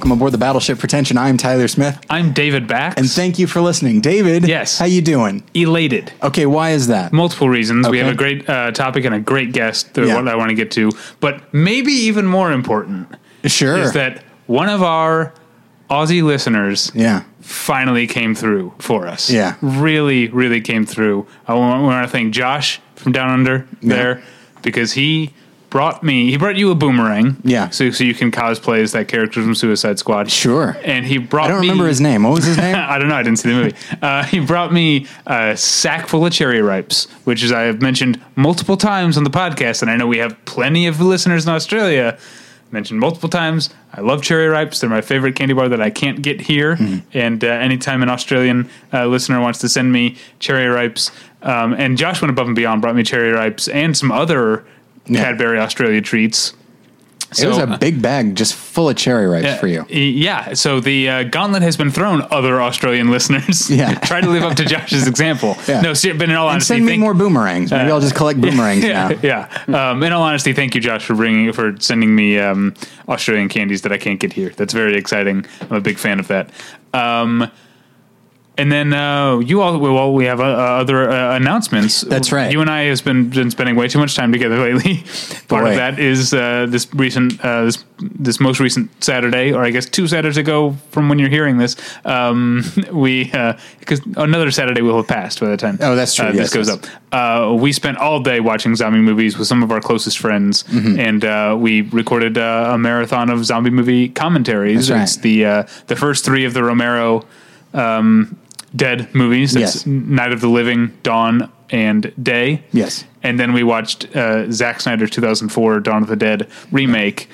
welcome aboard the Battleship Pretension. I'm Tyler Smith, I'm David Bax. and thank you for listening, David. Yes. how you doing? elated. Okay, why is that? Multiple reasons. We have a great uh, topic and a great guest that Yeah. I want to get to. But maybe even more important Sure. is that one of our Aussie listeners yeah, finally came through for us. Yeah. Really, really came through. I want, want to thank Josh from Down Under there because he brought me, he brought you a boomerang. Yeah. So, so you can cosplay as that character from Suicide Squad. Sure. And he brought me I don't me, remember his name. What was his name? I don't know. I didn't see the movie. Uh, he brought me a sack full of cherry ripes, which is I have mentioned multiple times on the podcast, and I know we have plenty of listeners in Australia. Mentioned multiple times. I love cherry ripes. They're my favorite candy bar that I can't get here. And uh, anytime an Australian uh, listener wants to send me cherry ripes, um, and Josh went above and beyond, brought me cherry ripes and some other Cadbury Australia treats. So, it was a big bag just full of cherry ripes for you. Yeah. So the uh, gauntlet has been thrown, other Australian listeners. Yeah. Try to live up to Josh's example. Yeah. No, but in all And honesty, send me thank- more boomerangs. Maybe I'll just collect boomerangs yeah, now. yeah. Um, in all honesty, thank you, Josh, for bringing for sending me um, Australian candies that I can't get here. That's very exciting. I'm a big fan of that. Um, and then uh, you all, well, we have uh, other uh, announcements. That's right. You and I has been, been spending way too much time together lately. Part Boy. of that is uh, this recent, uh, this this most recent Saturday, or I guess two Saturdays ago from when you're hearing this. Um, we because another Saturday will have passed by the time. Oh, that's true. uh, Yes, this goes yes. up. Uh, we spent all day watching zombie movies with some of our closest friends, Mm-hmm. and uh, we recorded uh, a marathon of zombie movie commentaries. That's right. It's the uh, the first three of the Romero um, Dead movies. That's Yes. Night of the Living, Dawn, and Day. Yes. And then we watched uh, Zack Snyder's 2004 Dawn of the Dead remake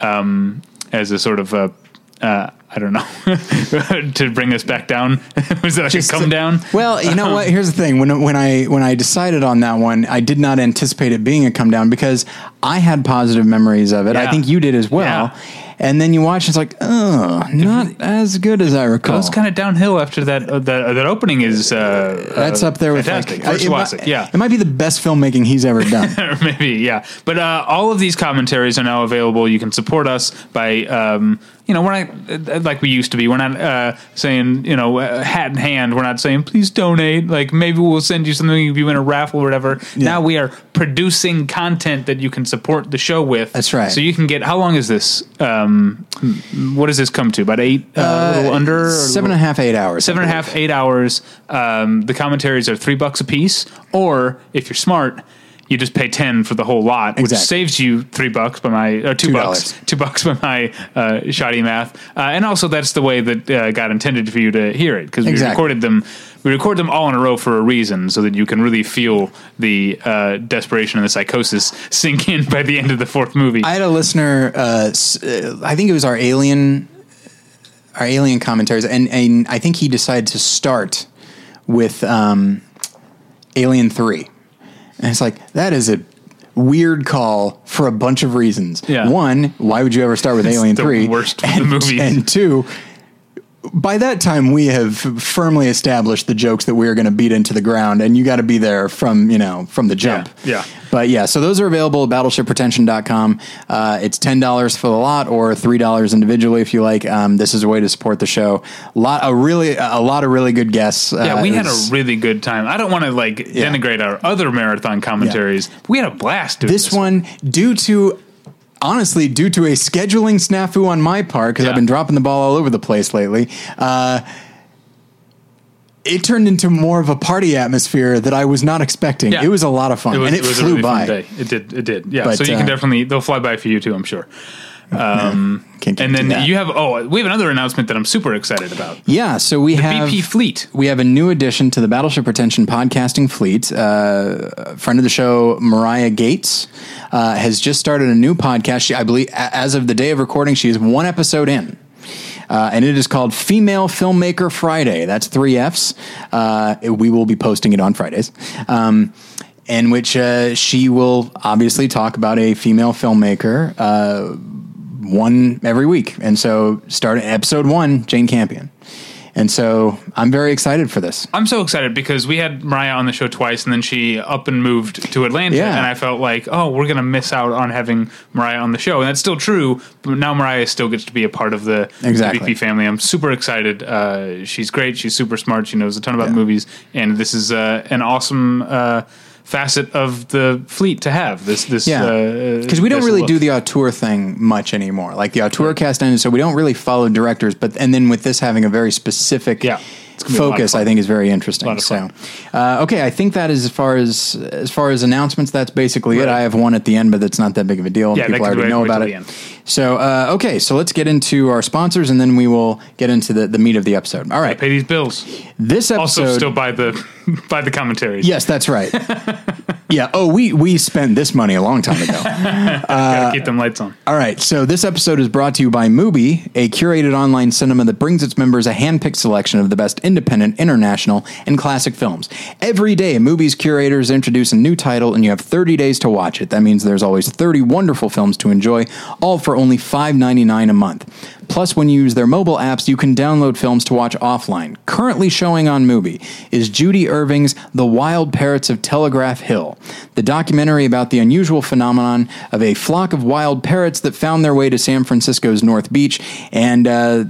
um, as a sort of a, uh, I don't know, to bring us back down. Was it like Just a come down? Well, you know what? Here's the thing. When when I when I decided on that one, I did not anticipate it being a come down because I had positive memories of it. I think you did as well. Yeah. And then you watch, it's like, oh, not as good as I recall. goes kind of downhill after that. Uh, that, that opening is uh, That's uh, up there with fantastic. like, it, might, yeah. It might be the best filmmaking he's ever done. maybe yeah. But uh, all of these commentaries are now available. You can support us by. Um, you know, we're not uh, like we used to be. We're not uh, saying, you know, uh, hat in hand. We're not saying, please donate. Like maybe we'll send you something if you win a raffle or whatever. Now we are producing content that you can support the show with. That's right. So you can get. How long is this? Um, what does this come to? About eight, uh, a little under, Seven little- and a half, eight hours. seven and a half, eight hours. Um, the commentaries are three bucks a piece, or if you're smart, you just pay ten for the whole lot, which saves you three bucks by my or two Two bucks, two bucks by my uh, shoddy math, uh, and also that's the way that uh, God intended for you to hear it because we recorded them. We record them all in a row for a reason, so that you can really feel the uh, desperation and the psychosis sink in by the end of the fourth movie. I had a listener. Uh, uh, I think it was our alien, our alien commentaries, and and I think he decided to start with um, Alien Three, and it's like that is a weird call for a bunch of reasons. Yeah. One, why would you ever start with Alien the Three? worst and. And two. By that time, we have firmly established the jokes that we are going to beat into the ground, and you got to be there from you know from the jump. yeah. But yeah, so those are available at battleshippretension.com. Uh, it's $10 for the lot or $3 individually if you like. Um, this is a way to support the show. Lot, a really, a lot of really good guests. Yeah, Uh, we had a really good time. I don't want to like denigrate our other marathon commentaries. We had a blast doing this. this one, due to, honestly, due to a scheduling snafu on my part, because Yeah. I've been dropping the ball all over the place lately, uh, it turned into more of a party atmosphere that I was not expecting. Yeah. It was a lot of fun, and it, was a flew really by. It did. It did. Yeah. But, so you uh, can definitely they'll fly by for you too. I'm sure. Um, Can't and then that. you have oh we have another announcement that I'm super excited about. Yeah, so we have BP Fleet. We have a new addition to the Battleship Pretension podcasting fleet. Uh, a friend of the show, Mariah Gates, uh, has just started a new podcast. She, I believe, a- as of the day of recording, she is one episode in. Uh, and it is called Female Filmmaker Friday. That's three F's. Uh, we will be posting it on Fridays. Um, in which uh, she will obviously talk about a female filmmaker, uh, one every week. And so, starting episode one, Jane Campion. And so I'm very excited for this. I'm so excited because we had Mariah on the show twice, and then she up and moved to Atlanta, Yeah. and I felt like, oh, we're gonna miss out on having Mariah on the show, and that's still true. But now Mariah still gets to be a part of the Exactly. BP family. I'm super excited. Uh, she's great. She's super smart. She knows a ton about Yeah. movies, and this is uh, an awesome. Uh, Facet of the fleet to have this this Yeah, uh, because we don't really look. do the auteur thing much anymore. Like the auteur cast ended, so we don't really follow directors. But and then with this having a very specific Yeah, it's gonna be a lot of focus. I think is very interesting. So, uh, okay, I think that is as far as as far as announcements. That's basically it. I have one at the end, but that's not that big of a deal. Yeah, people already know about it. So uh, okay, so let's get into our sponsors, and then we will get into the, the meat of the episode. All right, pay these bills. this episode Also, still buy the buy the commentaries. Yes, that's right. yeah. Oh, we we spent this money a long time ago. Gotta keep them lights on. All right, so this episode is brought to you by Mubi, a curated online cinema that brings its members a hand-picked selection of the best independent, international, and classic films. Every day, Mubi's curators introduce a new title, and you have 30 days to watch it. That means there's always 30 wonderful films to enjoy, all for only $5.99 a month. Plus, when you use their mobile apps, you can download films to watch offline. Currently showing on Mubi is Judy Irving's The Wild Parrots of Telegraph Hill, the documentary about the unusual phenomenon of a flock of wild parrots that found their way to San Francisco's North Beach and uh,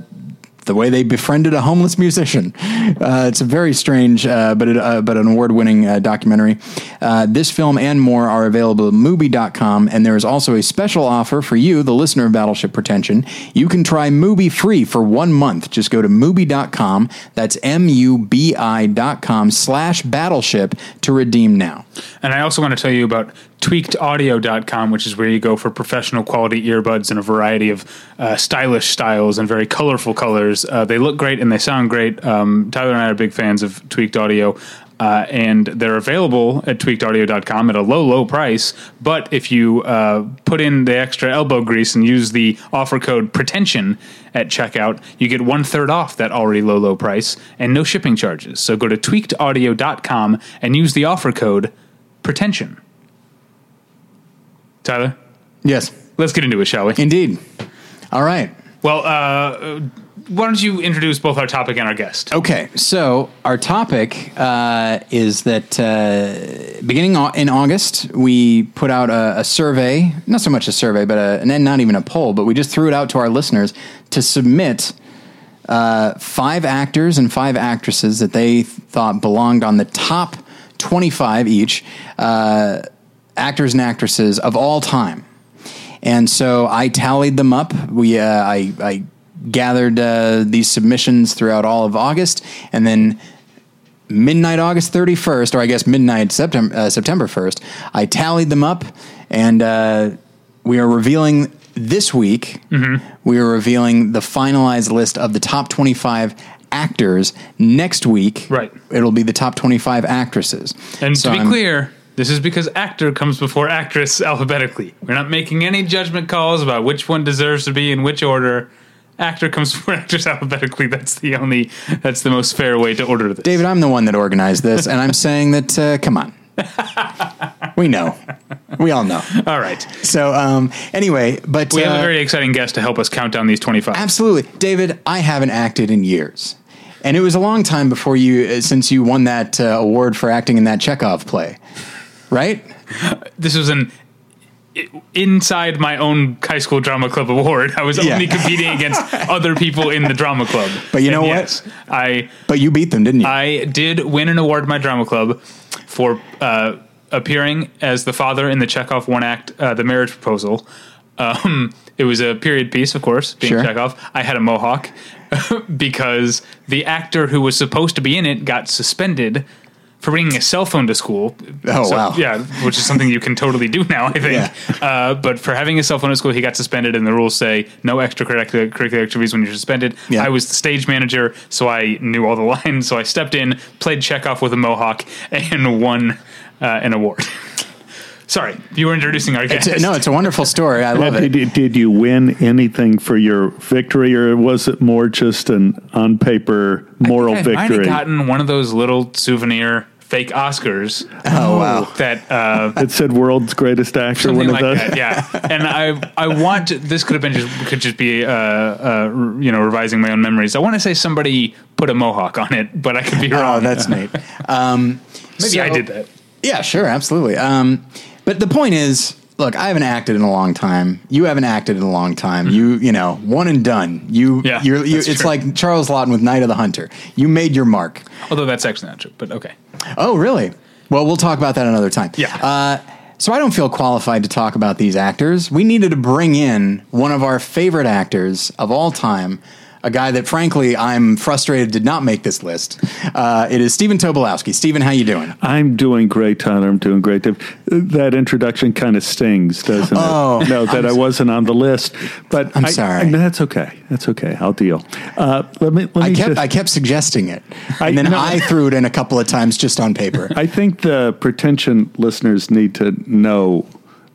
the way they befriended a homeless musician. Uh, it's a very strange, uh, but it, uh, but an award-winning uh, documentary. Uh, this film and more are available at Mubi.com, and there is also a special offer for you, the listener of Battleship Pretension. You can try Mubi free for one month. Just go to Mubi.com. That's M-U-B-I dot com slash Battleship to redeem now. And I also want to tell you about tweakedaudio.com, which is where you go for professional quality earbuds in a variety of uh, stylish styles and very colorful colors. Uh, they look great and they sound great. Um, Tyler and I are big fans of Tweaked Audio. Uh, and they're available at tweakedaudio.com at a low, low price. But if you uh, put in the extra elbow grease and use the offer code pretension at checkout, you get one third off that already low, low price and no shipping charges. So go to tweakedaudio.com and use the offer code pretension. Tyler, Yes, let's get into it, shall we? indeed. All right. Well, uh, why don't you introduce both our topic and our guest? Okay, so our topic uh, is that uh, beginning in August, we put out a, a survey, not so much a survey, but a, and not even a poll, but we just threw it out to our listeners to submit uh, five actors and five actresses that they thought belonged on the top 25 each uh, actors and actresses of all time. And so I tallied them up. We uh, I, I gathered uh, these submissions throughout all of August, and then midnight August 31st, or I guess midnight September uh, September 1st, I tallied them up, and uh, we are revealing this week. We are revealing the finalized list of the top 25 actors next week. Right. It'll be the top 25 actresses. And So to be I'm- clear, this is because actor comes before actress alphabetically. We're not making any judgment calls about which one deserves to be in which order. Actor comes before actress alphabetically. That's the only. That's the most fair way to order this. David, I'm the one that organized this, and I'm saying that, uh, come on. we know. We all know. All right. So, um, anyway, but We have uh, a very exciting guest to help us count down these twenty-five. absolutely, David, I haven't acted in years, and it was a long time before you, uh, since you won that uh, award for acting in that Chekhov play, right? This was an inside my own high school drama club award. I was Yeah. only competing against other people in the drama club. But you know And what? yes, I But you beat them, didn't you? I did win an award in my drama club for uh, appearing as the father in the Chekhov one act, uh, The Marriage Proposal. Um, it was a period piece, of course, being Sure. Chekhov. I had a mohawk because the actor who was supposed to be in it got suspended for bringing a cell phone to school. Oh, wow. Yeah, which is something you can totally do now, I think. Yeah. Uh, but for having a cell phone at school, he got suspended, and the rules say no extracurricular activities when you're suspended. Yeah. I was the stage manager, so I knew all the lines. So I stepped in, played Chekhov with a mohawk, and won uh, an award. Sorry, you were introducing our guest. It's a- no, it's a wonderful story. I love it. Did, did you win anything for your victory, or was it more just an on paper moral I might have victory? gotten one of those little souvenir fake Oscars. Oh, wow. That uh, It said world's greatest actor. something One of like those. that. Yeah, and I I want to, this could have been just could just be uh, uh you know revising my own memories. I want to say somebody put a mohawk on it, but I could be wrong. Oh, that's neat. Um, maybe so- I did that. Yeah, sure, absolutely. Um, but the point is, look, I haven't acted in a long time. You haven't acted in a long time. You, you know, one and done. You, Yeah, you're, you, it's true. like Charles Laughton with Night of the Hunter. You made your mark. Although that's actually not true, but okay. Oh, really? Well, we'll talk about that another time. Yeah. Uh, so I don't feel qualified to talk about these actors. We needed to bring in one of our favorite actors of all time, a guy that, frankly, I'm frustrated did not make this list. Uh, it is Stephen Tobolowsky. Stephen, how you doing? I'm doing great, Tyler. I'm doing great. That introduction kind of stings, doesn't it? Oh. no, that I wasn't on the list. But I'm I- sorry. I- that's okay. That's okay. I'll deal. Uh, let me. Let I kept just- I kept suggesting it, I- and then no. I threw it in a couple of times just on paper. I think the pretension listeners need to know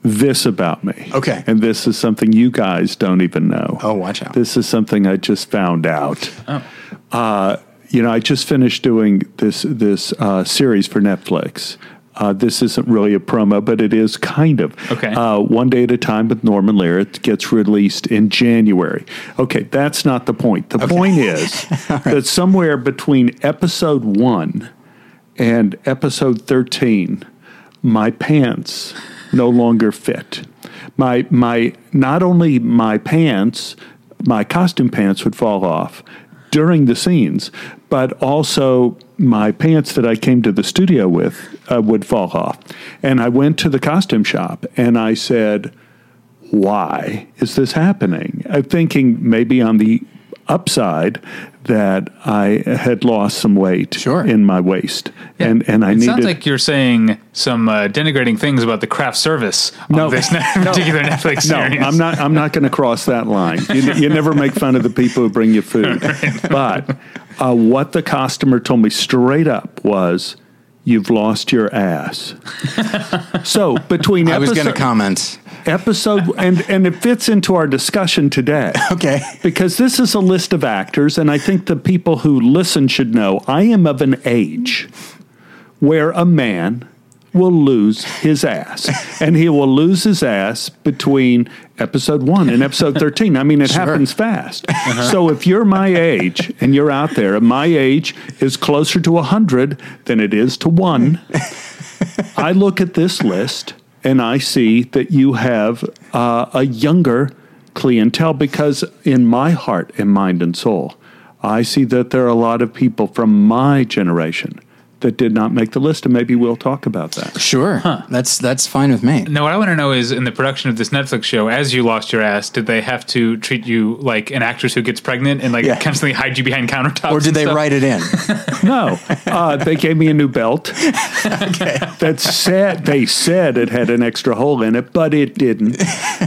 this about me. Okay. And this is something you guys don't even know. Oh, watch out. This is something I just found out. Oh. Uh, you know, I just finished doing this this uh, series for Netflix. Uh, this isn't really a promo, but it is kind of. Okay. Uh, One Day at a Time with Norman Lear. It gets released in January. Okay, that's not the point. The point is that somewhere between episode one and episode 13, my pants no longer fit. My my not only my pants, my costume pants would fall off during the scenes, but also my pants that I came to the studio with uh, would fall off. And I went to the costume shop and I said, why is this happening? I'm thinking maybe on the upside that I had lost some weight Sure. in my waist, and and I it needed. sounds like you're saying some uh, denigrating things about the craft service No. of this ne- particular Netflix no, series. I'm not. I'm not going to cross that line. You, you never make fun of the people who bring you food. But uh, what the customer told me straight up was, "You've lost your ass." so between I was going to episode- comment. episode and and it fits into our discussion today. Okay. Because this is a list of actors, and I think the people who listen should know I am of an age where a man will lose his ass. and he will lose his ass between episode one and episode 13. I mean, it happens fast. So if you're my age and you're out there, and my age is closer to 100 than it is to one, I look at this list and I see that you have uh, a younger clientele because, in my heart and mind and soul, I see that there are a lot of people from my generation that did not make the list, and maybe we'll talk about that. Sure. That's that's fine with me. Now, what I want to know is in the production of this Netflix show, as you lost your ass, did they have to treat you like an actress who gets pregnant and like Yeah. constantly hide you behind countertops? Or did and they stuff? write it in? No, uh, they gave me a new belt. That said, they said it had an extra hole in it, but it didn't.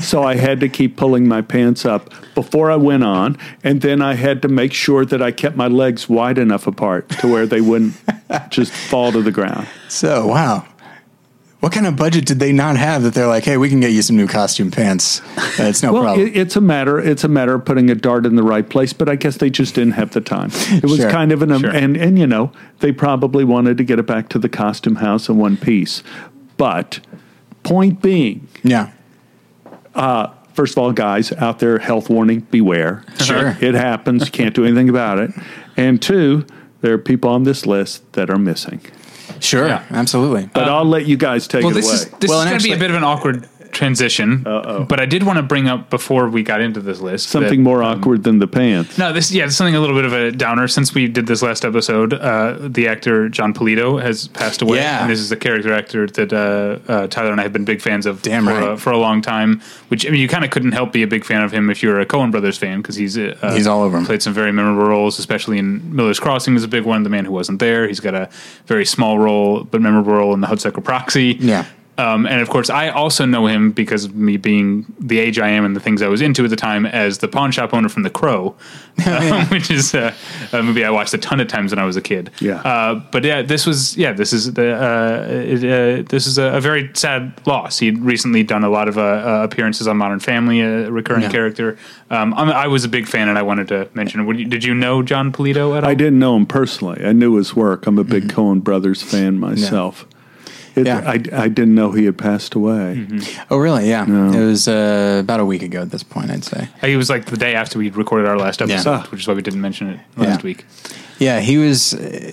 So I had to keep pulling my pants up before I went on, and then I had to make sure that I kept my legs wide enough apart to where they wouldn't just fall to the ground. so, wow. What kind of budget did they not have that they're like, hey, we can get you some new costume pants? Uh, it's no Well, problem. it, it's a matter it's a matter of putting a dart in the right place, but I guess they just didn't have the time. It was Sure. kind of an Sure. and and you know they probably wanted to get it back to the costume house in one piece, but point being, yeah. first of all, guys out there, health warning: beware. Sure. it happens. You can't do anything about it. And two, there are people on this list that are missing. Sure. Yeah. Absolutely. But uh, I'll let you guys take Well, it this away. is this Well, is going to be a bit of an awkward transition. Uh-oh. But I did want to bring up before we got into this list Something that- more awkward than the pants. No, this yeah, it's something a little bit of a downer. Since we did this last episode, uh, the actor Jon Polito has passed away, Yeah. and this is a character actor that uh, uh, Tyler and I have been big fans of Damn for, right. uh, for a long time. Which I mean, you kind of couldn't help be a big fan of him if you're a Coen Brothers fan because he's uh, He's all over 'em. Played some very memorable roles, especially in Miller's Crossing is a big one. The Man Who Wasn't There. He's got a very small role but memorable role in the Hudsucker Proxy. Yeah. Um, and of course, I also know him because of me being the age I am and the things I was into at the time as the pawn shop owner from The Crow, um, which is uh, a movie I watched a ton of times when I was a kid. Yeah. Uh, but yeah, this was yeah, this is the uh, it, uh, this is a, a very sad loss. He'd recently done a lot of uh, appearances on Modern Family, a recurring Yeah. character. Um, I'm, I was a big fan, and I wanted to mention. Would you, did you know Jon Polito at all? I didn't know him personally. I knew his work. I'm a big Coen Brothers fan myself. It, Mm-hmm. Yeah. I, I didn't know he had passed away. Oh, really? Yeah. It was uh, about a week ago at this point, I'd say. He was like the day after we recorded our last episode, Yeah. which is why we didn't mention it last Yeah. week. Yeah, he was. Uh,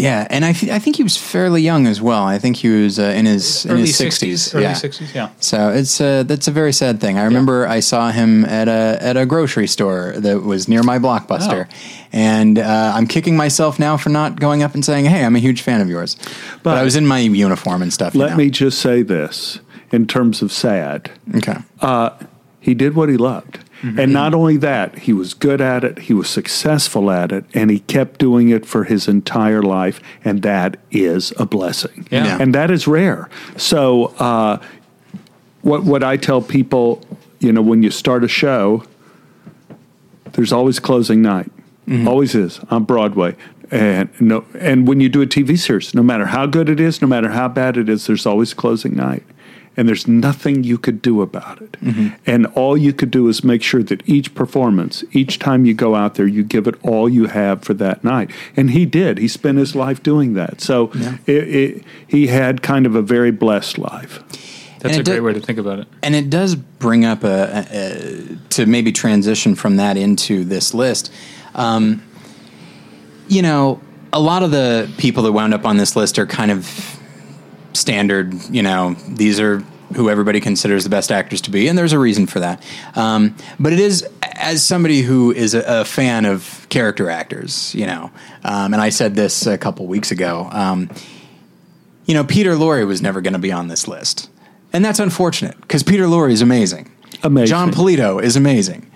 yeah, and I, th- I think he was fairly young as well. I think he was uh, in his in Early his 60s, sixties. early yeah. 60s, yeah. So it's uh, that's a very sad thing. I remember I saw him at a at a grocery store that was near my blockbuster, Oh. and uh, I'm kicking myself now for not going up and saying, "Hey, I'm a huge fan of yours." But, But- I was in my uniform and stuff. you Let know. me just say this in terms of sad. Okay. He did what he loved. And not only that, he was good at it, he was successful at it, and he kept doing it for his entire life, and that is a blessing. Yeah. Yeah. And that is rare. So, uh, what, what I tell people, you know, when you start a show, there's always closing night. Always is on Broadway. And no, and when you do a TV series, no matter how good it is, no matter how bad it is, there's always closing night. And there's nothing you could do about it. And all you could do is make sure that each performance, each time you go out there, you give it all you have for that night. And he did. He spent his life doing that. So it, it, he had kind of a very blessed life. That's a it great did- way to think about it. And it does bring up a, a, a to maybe transition from that into this list. Um, you know, a lot of the people that wound up on this list are kind of standard. You know, these are who everybody considers the best actors to be, and there's a reason for that. Um, but it is as somebody who is a, a fan of character actors, you know, um, and I said this a couple weeks ago. Um, you know, Peter Lorre was never going to be on this list. And that's unfortunate because Peter Lorre is amazing. Amazing. Jon Polito is amazing.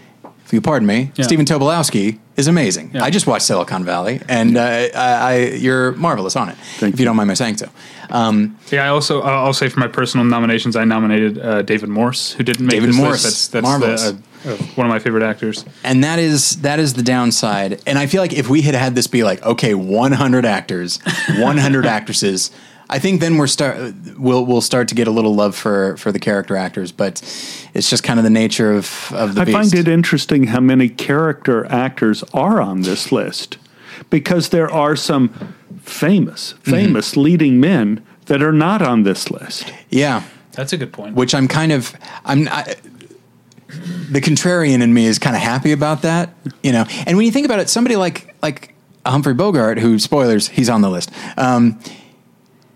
If you pardon me, Yeah. Stephen Tobolowsky is amazing. Yeah. I just watched Silicon Valley, and uh, I, I, you're marvelous on it. Thank if you you. don't mind my saying so. Um, Yeah, I also uh, I'll say for my personal nominations, I nominated uh, David Morse, who didn't make David this Morse, list. That's that's marvelous. the, uh, uh, one of my favorite actors. and that is that is the downside. And I feel like if we had had this be like, okay, 100 actors, 100 actresses, I think then we're start we'll we'll start to get a little love for for the character actors. But it's just kind of the nature of of the I beast. find it interesting how many character actors are on this list because there are some famous, famous leading men that are not on this list. yeah. That's a good point. which I'm kind of I'm I, the contrarian in me is kind of happy about that, you know. And when you think about it, somebody like like Humphrey Bogart, who spoilers, he's on the list. Um,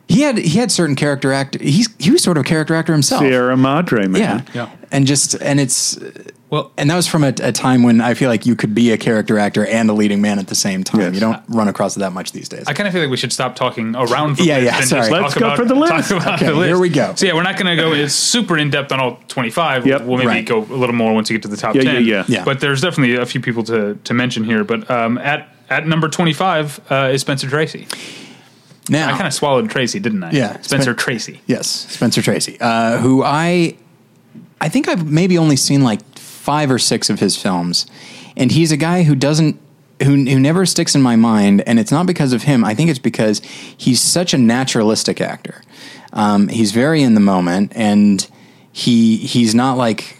he had he had certain character act. He's he was sort of a character actor himself. Sierra Madre, man. Yeah, Yeah. and just and it's well, and that was from a, a time when I feel like you could be a character actor and a leading man at the same time. Yes. You don't run across it that much these days. I kind of feel like we should stop talking around. The Yeah, list yeah, and sorry. just Let's talk go about, for the list. talk about Okay, the list. here we go. So yeah, we're not going to go it's super in depth on all twenty five. Yep. we'll maybe Right. go a little more once you get to the top Yeah, ten. yeah, yeah. Yeah. But there's definitely a few people to to mention here. But um, at at number twenty five uh, is Spencer Tracy. Now I kind of swallowed Tracy, didn't I? Yeah, Spencer Spen- Tracy. Yes, Spencer Tracy, uh, who I, I think I've maybe only seen like five or six of his films, and he's a guy who doesn't, who who never sticks in my mind, and it's not because of him. I think it's because he's such a naturalistic actor. Um, he's very in the moment, and he he's not like.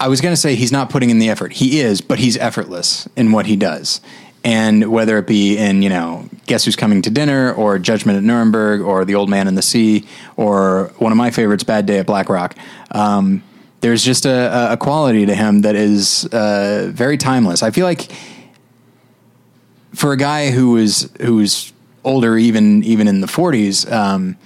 I was going to say he's not putting in the effort. He is, but he's effortless in what he does. And whether it be in, you know, Guess Who's Coming to Dinner or Judgment at Nuremberg or The Old Man in the Sea or one of my favorites, Bad Day at Black Rock, um, there's just a, a quality to him that is uh, very timeless. I feel like for a guy who was who was older, even even in the 40s, um,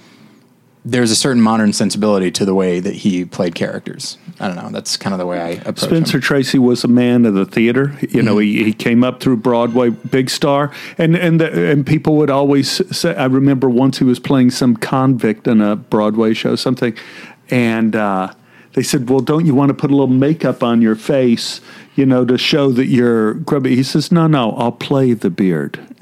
there's a certain modern sensibility to the way that he played characters. I don't know. That's kind of the way I approach Spencer him. Tracy was a man of the theater. You know, he, he came up through Broadway, big star, and and the, and people would always say. I remember once he was playing some convict in a Broadway show, something, and uh, they said, "Well, don't you want to put a little makeup on your face, you know, to show that you're grubby?" He says, "No, no, I'll play the beard."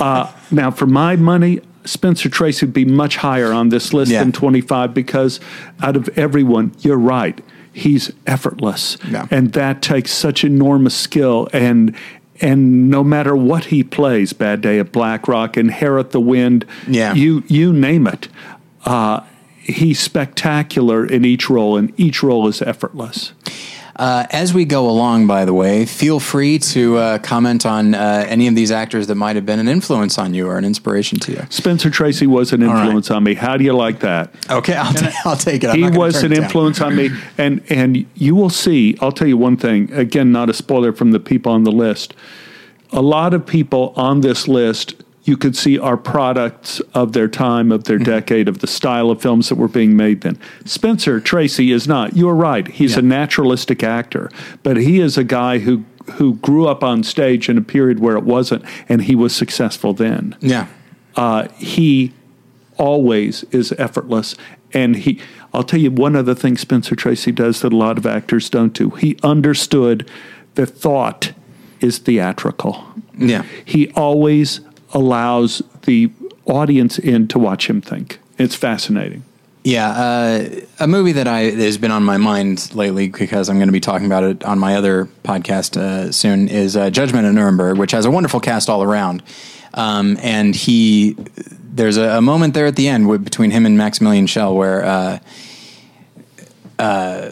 uh, now, for my money, Spencer Tracy would be much higher on this list Yeah. than 25 because out of everyone, you're right. He's effortless. Yeah. And that takes such enormous skill and and no matter what he plays, Bad Day at Black Rock, Inherit the Wind, Yeah. you you name it. Uh, he's spectacular in each role, and each role is effortless. Uh, as we go along, by the way, feel free to uh, comment on uh, any of these actors that might have been an influence on you or an inspiration to you. Spencer Tracy was an right. influence on me. How do you like that? Okay, I'll, ta- I'll take it. I'm he not was turn an it influence on me and and you will see i'll tell you one thing again not a spoiler from the people on the list a lot of people on this list you could see are products of their time of their Mm-hmm. decade of the style of films that were being made then spencer tracy is not you're right he's Yeah. a naturalistic actor but he is a guy who who grew up on stage in a period where it wasn't and he was successful then Yeah. uh, he always is effortless. And he, I'll tell you one other thing Spencer Tracy does that a lot of actors don't do. He understood that thought is theatrical. Yeah. He always allows the audience in to watch him think. It's fascinating. Yeah, uh, a movie that I has been on my mind lately because I'm going to be talking about it on my other podcast uh, soon is uh, Judgment at Nuremberg, which has a wonderful cast all around. Um, and he, there's a, a moment there at the end with, between him and Maximilian Schell where, uh, uh,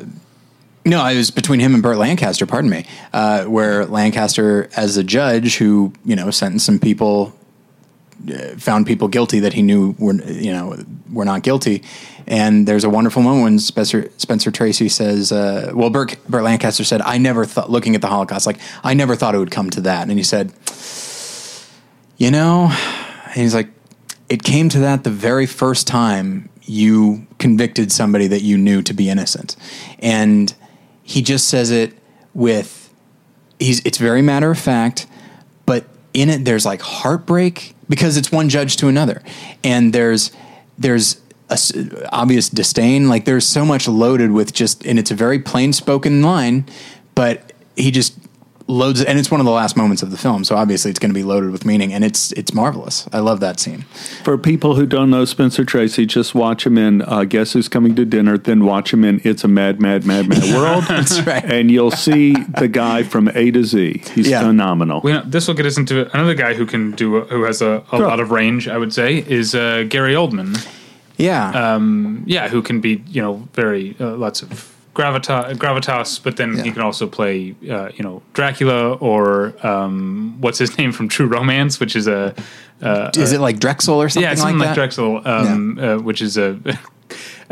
no, it was between him and Burt Lancaster. Pardon me, uh, where Lancaster, as a judge who you know sentenced some people found people guilty that he knew were you know were not guilty. And there's a wonderful moment when Spencer Spencer Tracy says, uh, "Well, Burt, Burt Lancaster said, I never thought, looking at the Holocaust, like I never thought it would come to that." And he said, "You know," he's like, "It came to that the very first time you convicted somebody that you knew to be innocent," and he just says it with he's it's very matter of fact, in it there's like heartbreak because it's one judge to another, and there's there's obvious disdain. Like there's so much loaded with just, and it's a very plain spoken line, but he just loads, and it's one of the last moments of the film, so obviously it's going to be loaded with meaning, and it's it's marvelous. I love that scene. For people who don't know Spencer Tracy, just watch him in uh, Guess Who's Coming to Dinner, then watch him in It's a Mad, Mad, Mad, Mad World. That's right. And you'll see the guy from A to Z. He's Yeah. phenomenal. We, this will get us into another guy who can do who has a, a Sure. lot of range. I would say is uh, Gary Oldman. Yeah, Um, Yeah, who can be you know very uh, lots of gravitas, gravitas, but then he can also play uh, you know Dracula or um, what's his name from True Romance, which is a uh, is it like Drexl or something yeah something like like? Drexl, um, uh, which is a.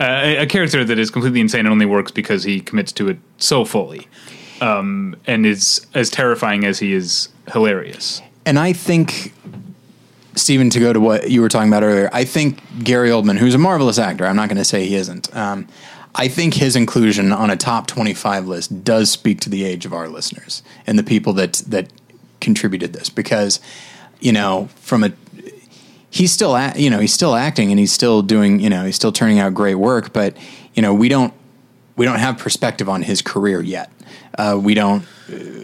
A, a character that is completely insane and only works because he commits to it so fully, um, and is as terrifying as he is hilarious. And I think, Stephen, to go to what you were talking about earlier, I think Gary Oldman, who's a marvelous actor, I'm not going to say he isn't. Um, I think his inclusion on a top 25 list does speak to the age of our listeners and the people that that contributed this because, you know, from a he's still at, you know he's still acting and he's still doing you know he's still turning out great work, but you know we don't we don't have perspective on his career yet. Uh, we don't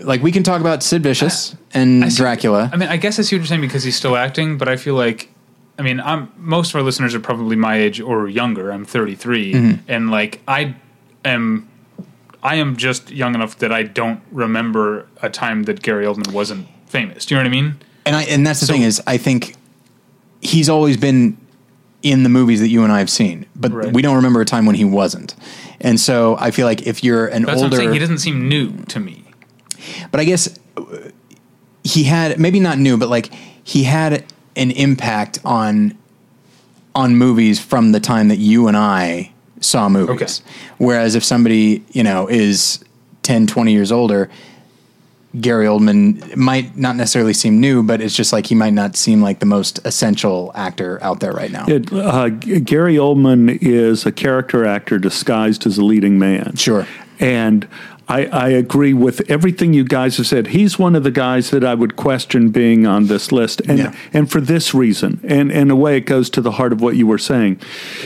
like we can talk about Sid Vicious and see- Dracula. I mean, I guess I see what you're saying because he's still acting, but I feel like, I mean, I'm most of our listeners are probably my age or younger. I'm 33, Mm-hmm. and like I am, I am just young enough that I don't remember a time that Gary Oldman wasn't famous. Do you know what I mean? And I and that's the So- thing is I think he's always been in the movies that you and I have seen, but Right. we don't remember a time when he wasn't. And so I feel like if you're an That's older, saying. He doesn't seem new to me. but I guess he had maybe not new, but like he had an impact on on movies from the time that you and I saw movies. Okay. Whereas if somebody, you know, is 10, 20 years older, Gary Oldman might not necessarily seem new, but it's just like he might not seem like the most essential actor out there right now. It, uh, Gary Oldman is a character actor disguised as a leading man. Sure. And I, I agree with everything you guys have said. He's one of the guys that I would question being on this list. And, Yeah. and for this reason, and in a way, it goes to the heart of what you were saying.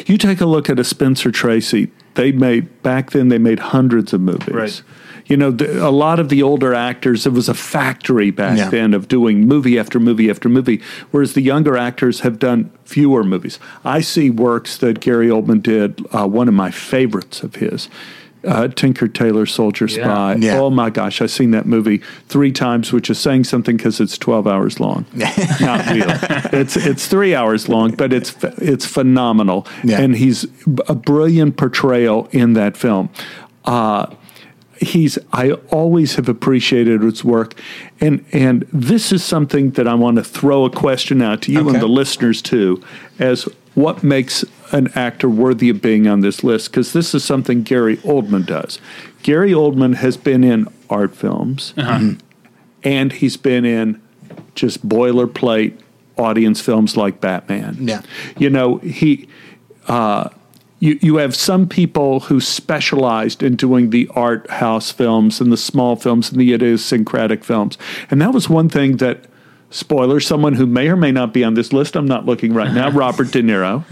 You take a look at a Spencer Tracy, They made back then. They made hundreds of movies. Right. You know, the, a lot of the older actors, it was a factory back Yeah. then of doing movie after movie after movie, whereas the younger actors have done fewer movies. I see works that Gary Oldman did. Uh, one of my favorites of his, uh, Tinker Tailor Soldier Yeah. Spy. Yeah. Oh my gosh, I've seen that movie three times, which is saying something because it's twelve hours long. Not real. It's it's three hours long, but it's it's phenomenal, Yeah. and he's a brilliant portrayal in that film. Uh, he's I always have appreciated his work, and and this is something that I want to throw a question out to you Okay. and the listeners too, as what makes an actor worthy of being on this list? Because this is something Gary Oldman does. Gary Oldman has been in art films, uh-huh. mm-hmm. and he's been in just boilerplate audience films like Batman. Yeah. you know he uh, you, you have some people who specialized in doing the art house films and the small films and the idiosyncratic films. And that was one thing that, spoiler, someone who may or may not be on this list, I'm not looking right now, Robert De Niro,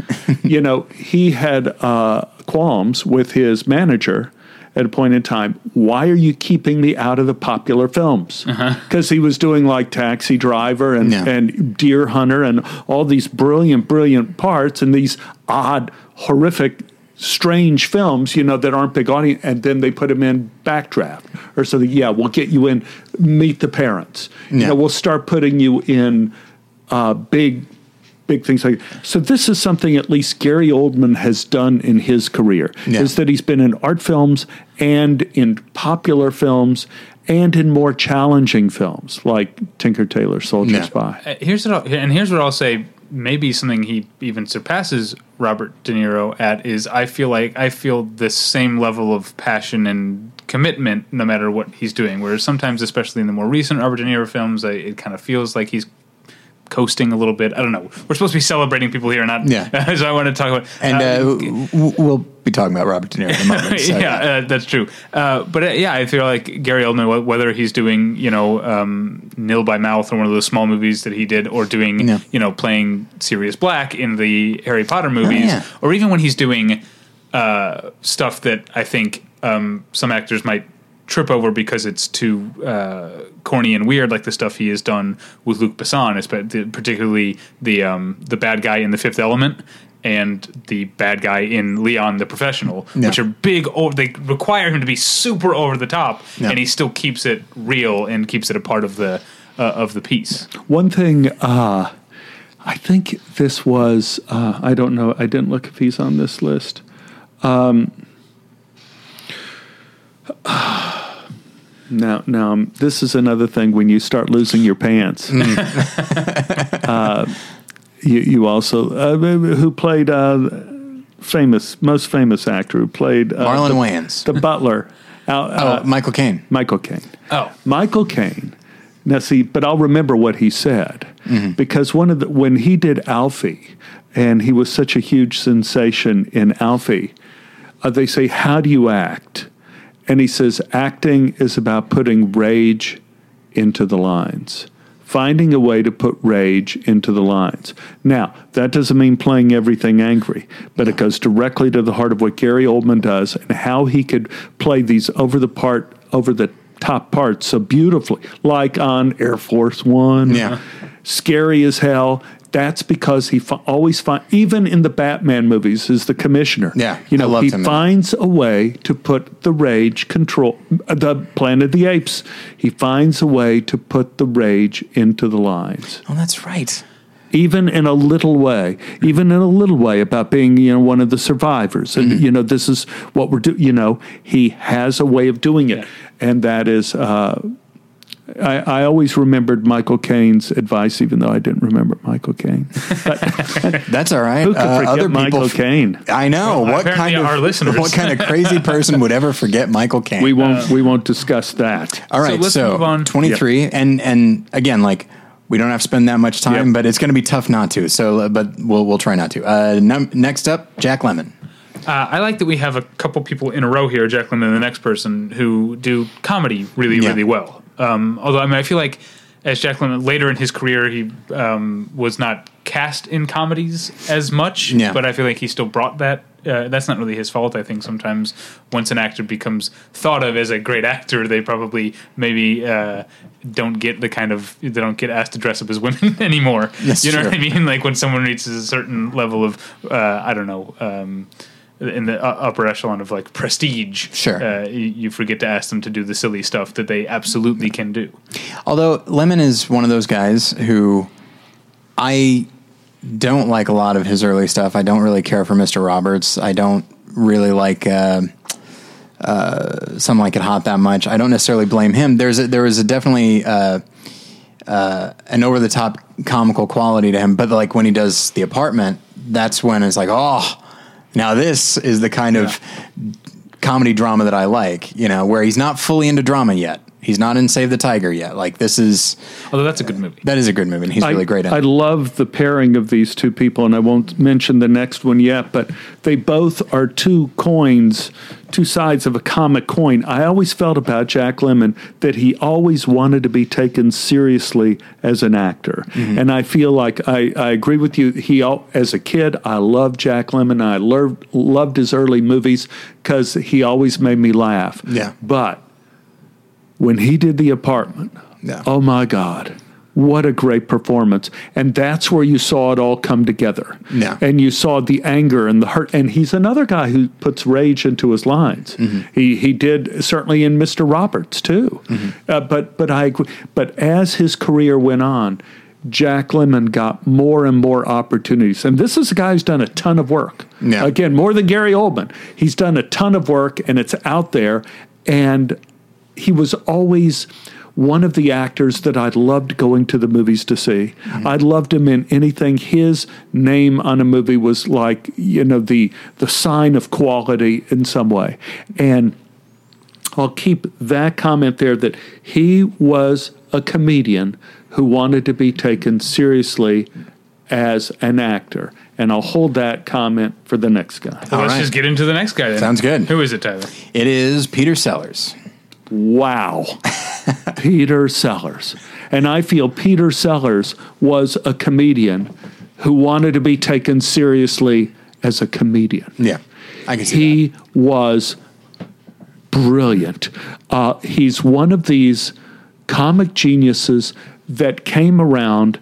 you know, he had uh, qualms with his manager at a point in time. Why are you keeping me out of the popular films? Because he was doing like Taxi Driver and, Yeah. and Deer Hunter and all these brilliant, brilliant parts and these odd, horrific, strange films, you know, that aren't big audience. And then they put them in Backdraft or so. That, yeah, we'll get you in Meet the Parents. You Yeah. know, we'll start putting you in uh, big. Big things like so. This is something at least Gary Oldman has done in his career. Yeah. Is that he's been in art films and in popular films and in more challenging films like Tinker Tailor Soldier Yeah. Spy. Uh, here's what I'll, and here's what I'll say. Maybe something he even surpasses Robert De Niro at is I feel like I feel the same level of passion and commitment no matter what he's doing. Whereas sometimes, especially in the more recent Robert De Niro films, I, it kind of feels like he's coasting a little bit. I don't know. We're supposed to be celebrating people here, not Yeah. so I want to talk about And uh, uh, we'll be talking about Robert De Niro in a moment. so, yeah, uh, that's true. Uh, but uh, yeah, I feel like Gary Oldman, whether he's doing you know um, Nil by Mouth or one of those small movies that he did, or doing Yeah. you know playing Sirius Black in the Harry Potter movies, yeah. or even when he's doing uh, stuff that I think um, some actors might trip over because it's too uh, corny and weird, like the stuff he has done with Luc Besson, particularly the um, the bad guy in The Fifth Element and the bad guy in Leon the Professional, Yeah. which are big. o they require him to be super over the top, Yeah. and he still keeps it real and keeps it a part of the uh, of the piece. One thing, uh, I think this was, uh, I don't know, I didn't look if he's on this list. Um, now, now, this is another thing when you start losing your pants. uh, you, you also, uh, who played uh, famous, most famous actor who played uh, Marlon the, Wayans. the butler. Oh, uh, Michael Caine. Michael Caine. Oh. Michael Caine. Now, see, but I'll remember what he said because one of the when he did Alfie, and he was such a huge sensation in Alfie. Uh, they say, "How do you act?" And he says, "Acting is about putting rage into the lines." Finding a way to put rage into the lines. Now, that doesn't mean playing everything angry, but it goes directly to the heart of what Gary Oldman does and how he could play these over the part, over the top parts so beautifully, like on Air Force One. Yeah. Scary as hell. That's because he fi- always find even in the Batman movies is the commissioner. Yeah, you I know loved he him in finds a way to put the rage control uh, the Planet of the Apes. He finds a way to put the rage into the lines Oh, that's right. even in a little way, even in a little way about being, you know, one of the survivors. And, Mm-hmm. you know, this is what we're doing, you know, he has a way of doing it. And that is, uh, I, I always remembered Michael Caine's advice, even though I didn't remember Michael Caine. That's all right. Who could Uh, forget other Michael people, Caine? I know Well, what kind of our listeners. what kind of crazy person would ever forget Michael Caine. We won't, we won't discuss that. All right, let's so, move on. 23, and and again, like we don't have to spend that much time, Yep. but it's going to be tough not to. So, uh, but we'll we'll try not to. Uh, num- next up, Jack Lemmon. Uh, I like that we have a couple people in a row here, Jack Lemmon and the next person, who do comedy really, Yeah. really well. Um, although, I mean, I feel like as Lemmon later in his career, he um, was not cast in comedies as much, Yeah. but I feel like he still brought that uh, that's not really his fault. I think sometimes once an actor becomes thought of as a great actor, they probably maybe uh, don't get the kind of they don't get asked to dress up as women anymore. That's you know true. what I mean? Like when someone reaches a certain level of uh, I don't know. Um, in the upper echelon of like prestige, Sure. uh, you, forget to ask them to do the silly stuff that they absolutely can do. Although Lemmon is one of those guys who I don't like a lot of his early stuff. I don't really care for Mr. Roberts. I don't really like uh, uh, Some Like It Hot that much. I don't necessarily blame him. There's a, there was a definitely uh, uh, an over the top comical quality to him, but like when he does the apartment, that's when it's like, oh, now this is the kind of comedy drama that I like. You know, where he's not fully into drama yet. He's not in Save the Tiger yet. Like this is Although that's a good movie. that is a good movie. and He's I, really great in I it. love the pairing of these two people, and I won't mention the next one yet, but they both are two coins, two sides of a comic coin. I always felt about Jack Lemmon that he always wanted to be taken seriously as an actor. Mm-hmm. And I feel like I, I agree with you. He, as a kid, I loved Jack Lemmon. I loved, loved his early movies because he always made me laugh. Yeah. But when he did the apartment, Yeah. oh my God, what a great performance. And that's where you saw it all come together. Yeah. And you saw the anger and the hurt. And he's another guy who puts rage into his lines. Mm-hmm. He, he did certainly in Mr. Roberts too. Mm-hmm. Uh, but, but, I, but as his career went on, Jack Lemmon got more and more opportunities. And this is a guy who's done a ton of work. Yeah. Again, more than Gary Oldman. He's done a ton of work and it's out there. And he was always one of the actors that I loved going to the movies to see. Mm-hmm. I loved him in anything. His name on a movie was like, you know, the the sign of quality in some way. And I'll keep that comment there that he was a comedian who wanted to be taken seriously as an actor. And I'll hold that comment for the next guy. Well, let's right. just get into the next guy. Then. Sounds good. Who is it, Tyler? It is Peter Sellers. Wow. Peter Sellers. And I feel Peter Sellers was a comedian who wanted to be taken seriously as a comedian. Yeah, I can see He was brilliant. Uh, he's one of these comic geniuses that came around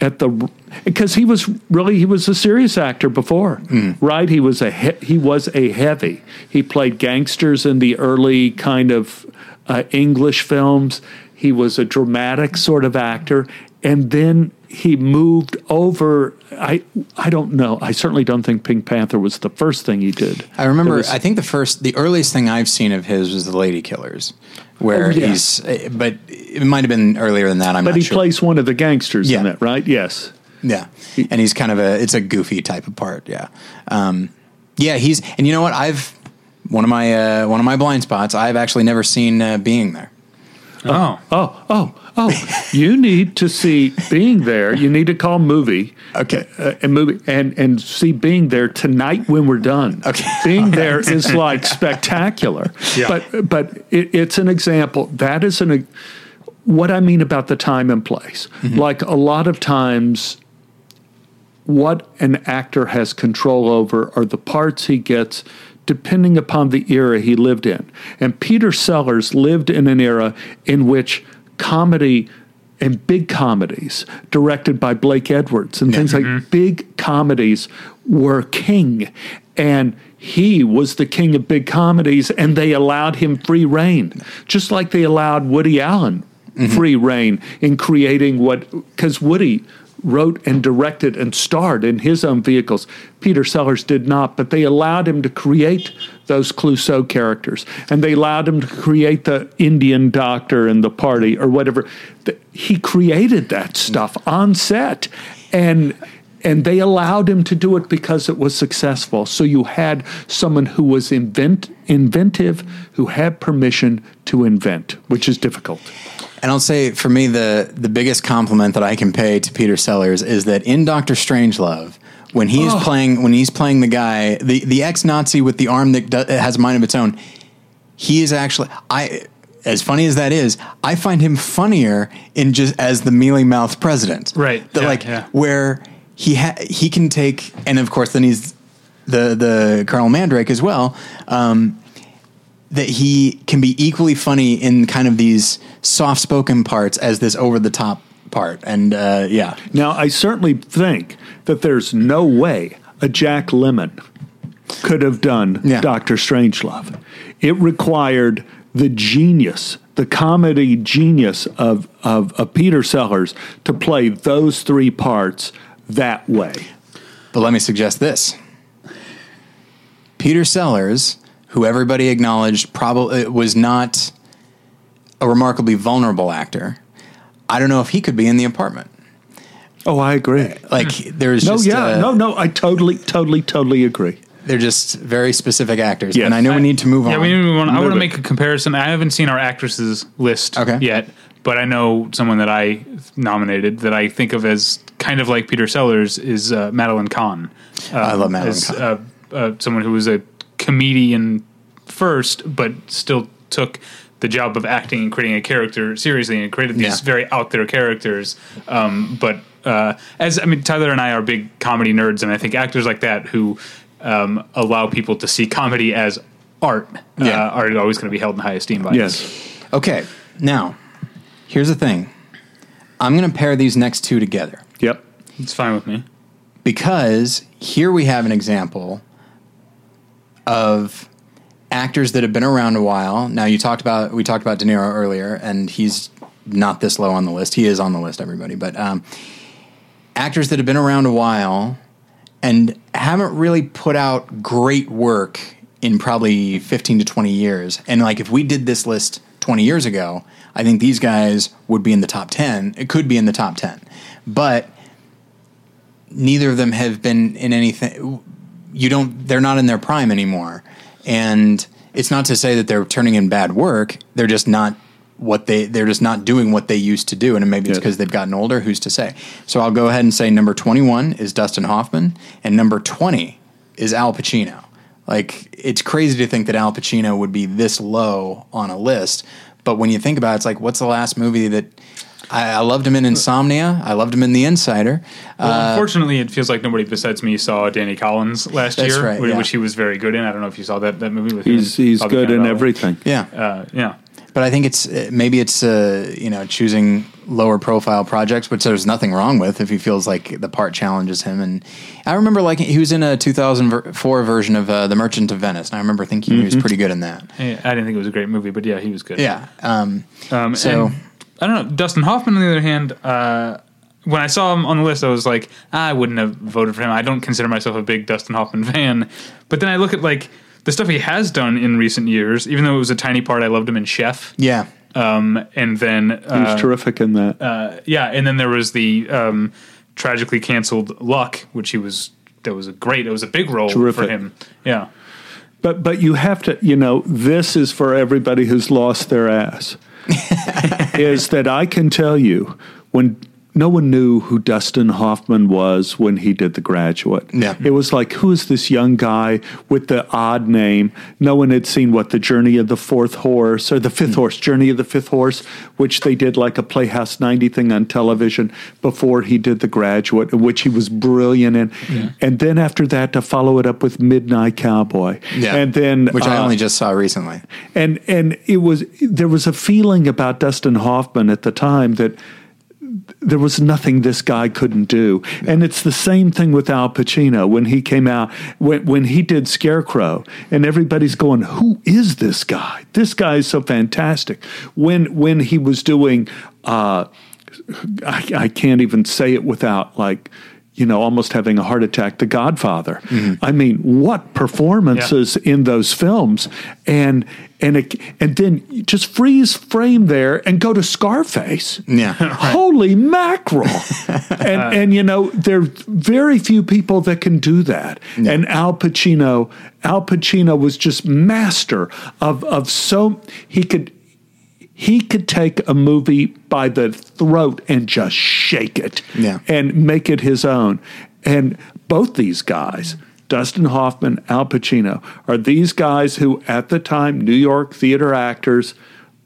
at the because he was really he was a serious actor before, right? He was a he, he was a heavy. He played gangsters in the early kind of uh, English films. He was a dramatic sort of actor, and then he moved over. I I don't know. I certainly don't think Pink Panther was the first thing he did. I remember. Was- I think the first, the earliest thing I've seen of his was the Lady Killers, where Oh, yeah. he's. eh, But it might have been earlier than that. I'm not sure. but he sure. plays one of the gangsters Yeah. in it, right? Yes. Yeah, and he's kind of a. It's a goofy type of part. Yeah, um, yeah. He's and you know what? I've one of my uh, one of my blind spots. I've actually never seen uh, being there. Oh, Oh, oh, oh! you need to see being there. You need to call movie. Okay. uh, and movie and and see being there tonight when we're done. Okay. being there is like spectacular. Yeah. But but it, it's an example. That is an what I mean about the time and place. Like a lot of times, what an actor has control over are the parts he gets. Depending upon the era he lived in. And Peter Sellers lived in an era in which comedy and big comedies directed by Blake Edwards and things like mm-hmm. big comedies were king. And he was the king of big comedies, and they allowed him free reign, just like they allowed Woody Allen mm-hmm. free reign in creating what, because Woody wrote and directed and starred in his own vehicles. Peter Sellers did not, but they allowed him to create those Clouseau characters, and they allowed him to create the Indian doctor and the party or whatever. He created that stuff on set, and and they allowed him to do it because it was successful. So you had someone who was invent inventive, who had permission to invent, which is difficult. And I'll say for me the the biggest compliment that I can pay to Peter Sellers is that in Doctor Strangelove, when he is Oh. playing when he's playing the guy, the the ex Nazi with the arm that do, has a mind of its own, he is actually I. As funny as that is, I find him funnier in just as the mealy mouthed president. Right. That Yeah, like yeah. where he ha- he can take, and of course then he's the the Colonel Mandrake as well. Um, that he can be equally funny in kind of these soft spoken parts as this over the top part, and uh, yeah, Now, I certainly think that there's no way a Jack Lemmon could have done Yeah. Doctor Strangelove. It required the genius, the comedy genius of, of, of Peter Sellers to play those three parts that way. But let me suggest this. Peter Sellers, who everybody acknowledged probably was not a remarkably vulnerable actor. I don't know if he could be in the apartment. Oh, I agree. Like there's No, just yeah, uh, no, no, I totally, totally, totally agree. they're just very specific actors. Yes. And I know we need to move Yeah, on. we need to move on. I want to make a comparison. I haven't seen our actresses list Okay. yet, but I know someone that I nominated that I think of as kind of like Peter Sellers is uh, Madeline Kahn. Um, I love Madeline as, Kahn. Uh, uh, someone who was a comedian first, but still took the job of acting and creating a character seriously and created these Yeah. very out there characters. Um, but uh, as I mean, Tyler and I are big comedy nerds, and I think actors like that who um, allow people to see comedy as art Yeah. uh, are always going to be held in high esteem by us. Yes. okay. Now, here's the thing. I'm going to pair these next two together. Yep. It's fine with me. because here we have an example of actors that have been around a while. Now you talked about we talked about De Niro earlier, and he's not this low on the list. He is on the list, everybody, but um, actors that have been around a while and haven't really put out great work in probably 15 to 20 years. And like if we did this list 20 years ago, I think these guys would be in the top 10. It could be in the top 10. But neither of them have been in anything you don't they're not in their prime anymore. And it's not to say that they're turning in bad work. They're just not what they they're just not doing what they used to do. And maybe it's because they've gotten older. Who's to say? So i'll go ahead and say number 21 is dustin hoffman and number 20 is al pacino. Like it's crazy to think that al pacino would be this low on a list. But when you think about it it's like what's the last movie that I, I loved him in Insomnia. I loved him in The Insider. Well, unfortunately, it feels like nobody besides me saw Danny Collins last That's year, right, yeah. which he was very good in. I don't know if you saw that, that movie with He's, him. he's Bobby good in everything. Yeah, Uh, yeah. but I think it's uh, maybe it's uh, you know choosing lower profile projects, which there's nothing wrong with if he feels like the part challenges him. And I remember like he was in a 2004 version of uh, The Merchant of Venice, and I remember thinking he was pretty good in that. Hey, I didn't think it was a great movie, but yeah, he was good. Yeah. Um, Um, So- so I don't know. Dustin Hoffman, on the other hand, uh, when I saw him on the list, I was like, ah, I wouldn't have voted for him. I don't consider myself a big Dustin Hoffman fan. But then I look at like the stuff he has done in recent years. Even though it was a tiny part, I loved him in Chef. yeah. Um, and then He was uh, terrific in that. uh, yeah, and then there was the um, tragically canceled Luck, which he was. That was a great. It was a big role for him. Yeah. But but you have to, you know, this is for everybody who's lost their ass. is that I can tell you when no one knew who Dustin Hoffman was when he did The Graduate. Yeah. It was like, who is this young guy with the odd name? No one had seen what the Journey of the Fourth Horse or the Fifth Horse, Journey of the Fifth Horse, which they did like a Playhouse 90 thing on television before he did The Graduate, which he was brilliant in. And then after that, to follow it up with Midnight Cowboy. Yeah. And then which I uh, only just saw recently. and and it was there was a feeling about Dustin Hoffman at the time that there was nothing this guy couldn't do. And it's the same thing with Al Pacino when he came out when when he did Scarecrow and everybody's going, "Who is this guy? This guy is so fantastic." When when he was doing uh I, I can't even say it without like you know almost having a heart attack the godfather. Mm-hmm. I mean what performances in those films? And and it, and then just freeze frame there and go to scarface. Yeah. holy mackerel. And and you know there's very few people that can do that. And al pacino al pacino was just master of of so he could he could take a movie by the throat and just shake it Yeah. and make it his own. And both these guys, Dustin Hoffman, Al Pacino, are these guys who, at the time, New York theater actors,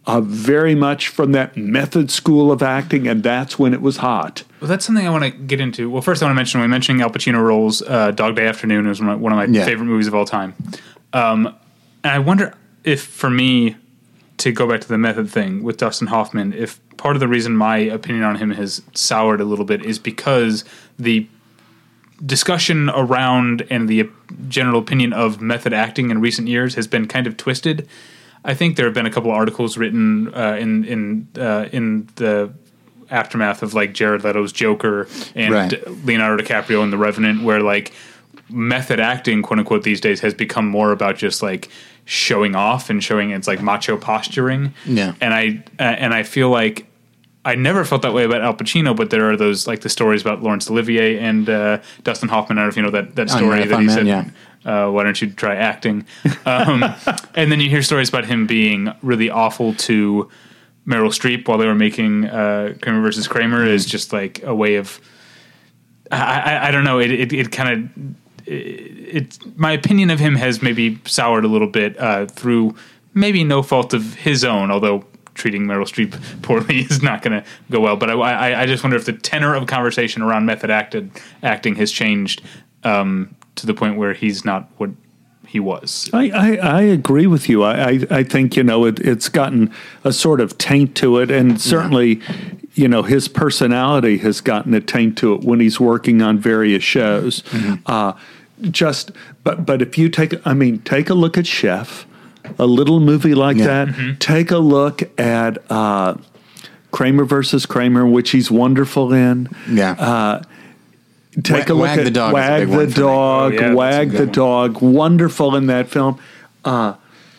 uh, very much from that method school of acting, and that's when it was hot. Well, that's something I want to get into. Well, first I want to mention when we mentioning Al Pacino roles, uh, Dog Day Afternoon is one of my, one of my Yeah. favorite movies of all time. Um, and I wonder if, for me, to go back to the method thing with Dustin Hoffman, if part of the reason my opinion on him has soured a little bit is because the discussion around and the general opinion of method acting in recent years has been kind of twisted. I think there have been a couple articles written uh, in in uh, in the aftermath of like Jared Leto's Joker and Right. Leonardo DiCaprio in The Revenant, where like method acting, quote unquote, these days has become more about just like showing off and showing it's like macho posturing. Yeah. and I uh, and I feel like I never felt that way about Al Pacino, but there are those like the stories about Laurence Olivier and uh, Dustin Hoffman. I don't know if you know that that Oh, story that he said. yeah. Uh, why don't you try acting? Um, and then you hear stories about him being really awful to Meryl Streep while they were making uh, Kramer versus Kramer is just like a way of I, I, I don't know it it, it kind of it's my opinion of him has maybe soured a little bit uh, through maybe no fault of his own although treating Meryl Streep poorly is not going to go well but I, I I just wonder if the tenor of conversation around method acted acting has changed um, to the point where he's not what he was I, I, I agree with you. I, I, I think, you know, it, it's gotten a sort of taint to it. And certainly, you know, his personality has gotten a taint to it when he's working on various shows. Uh, just, but, but if you take, I mean, take a look at Chef, a little movie like Yeah. that. Take a look at uh, Kramer versus Kramer, which he's wonderful in. Yeah. Uh, take Wa- a look Wag at the Dog Wag the one for me. Dog, Oh, yeah, Wag the one. Dog, wonderful in that film. Uh,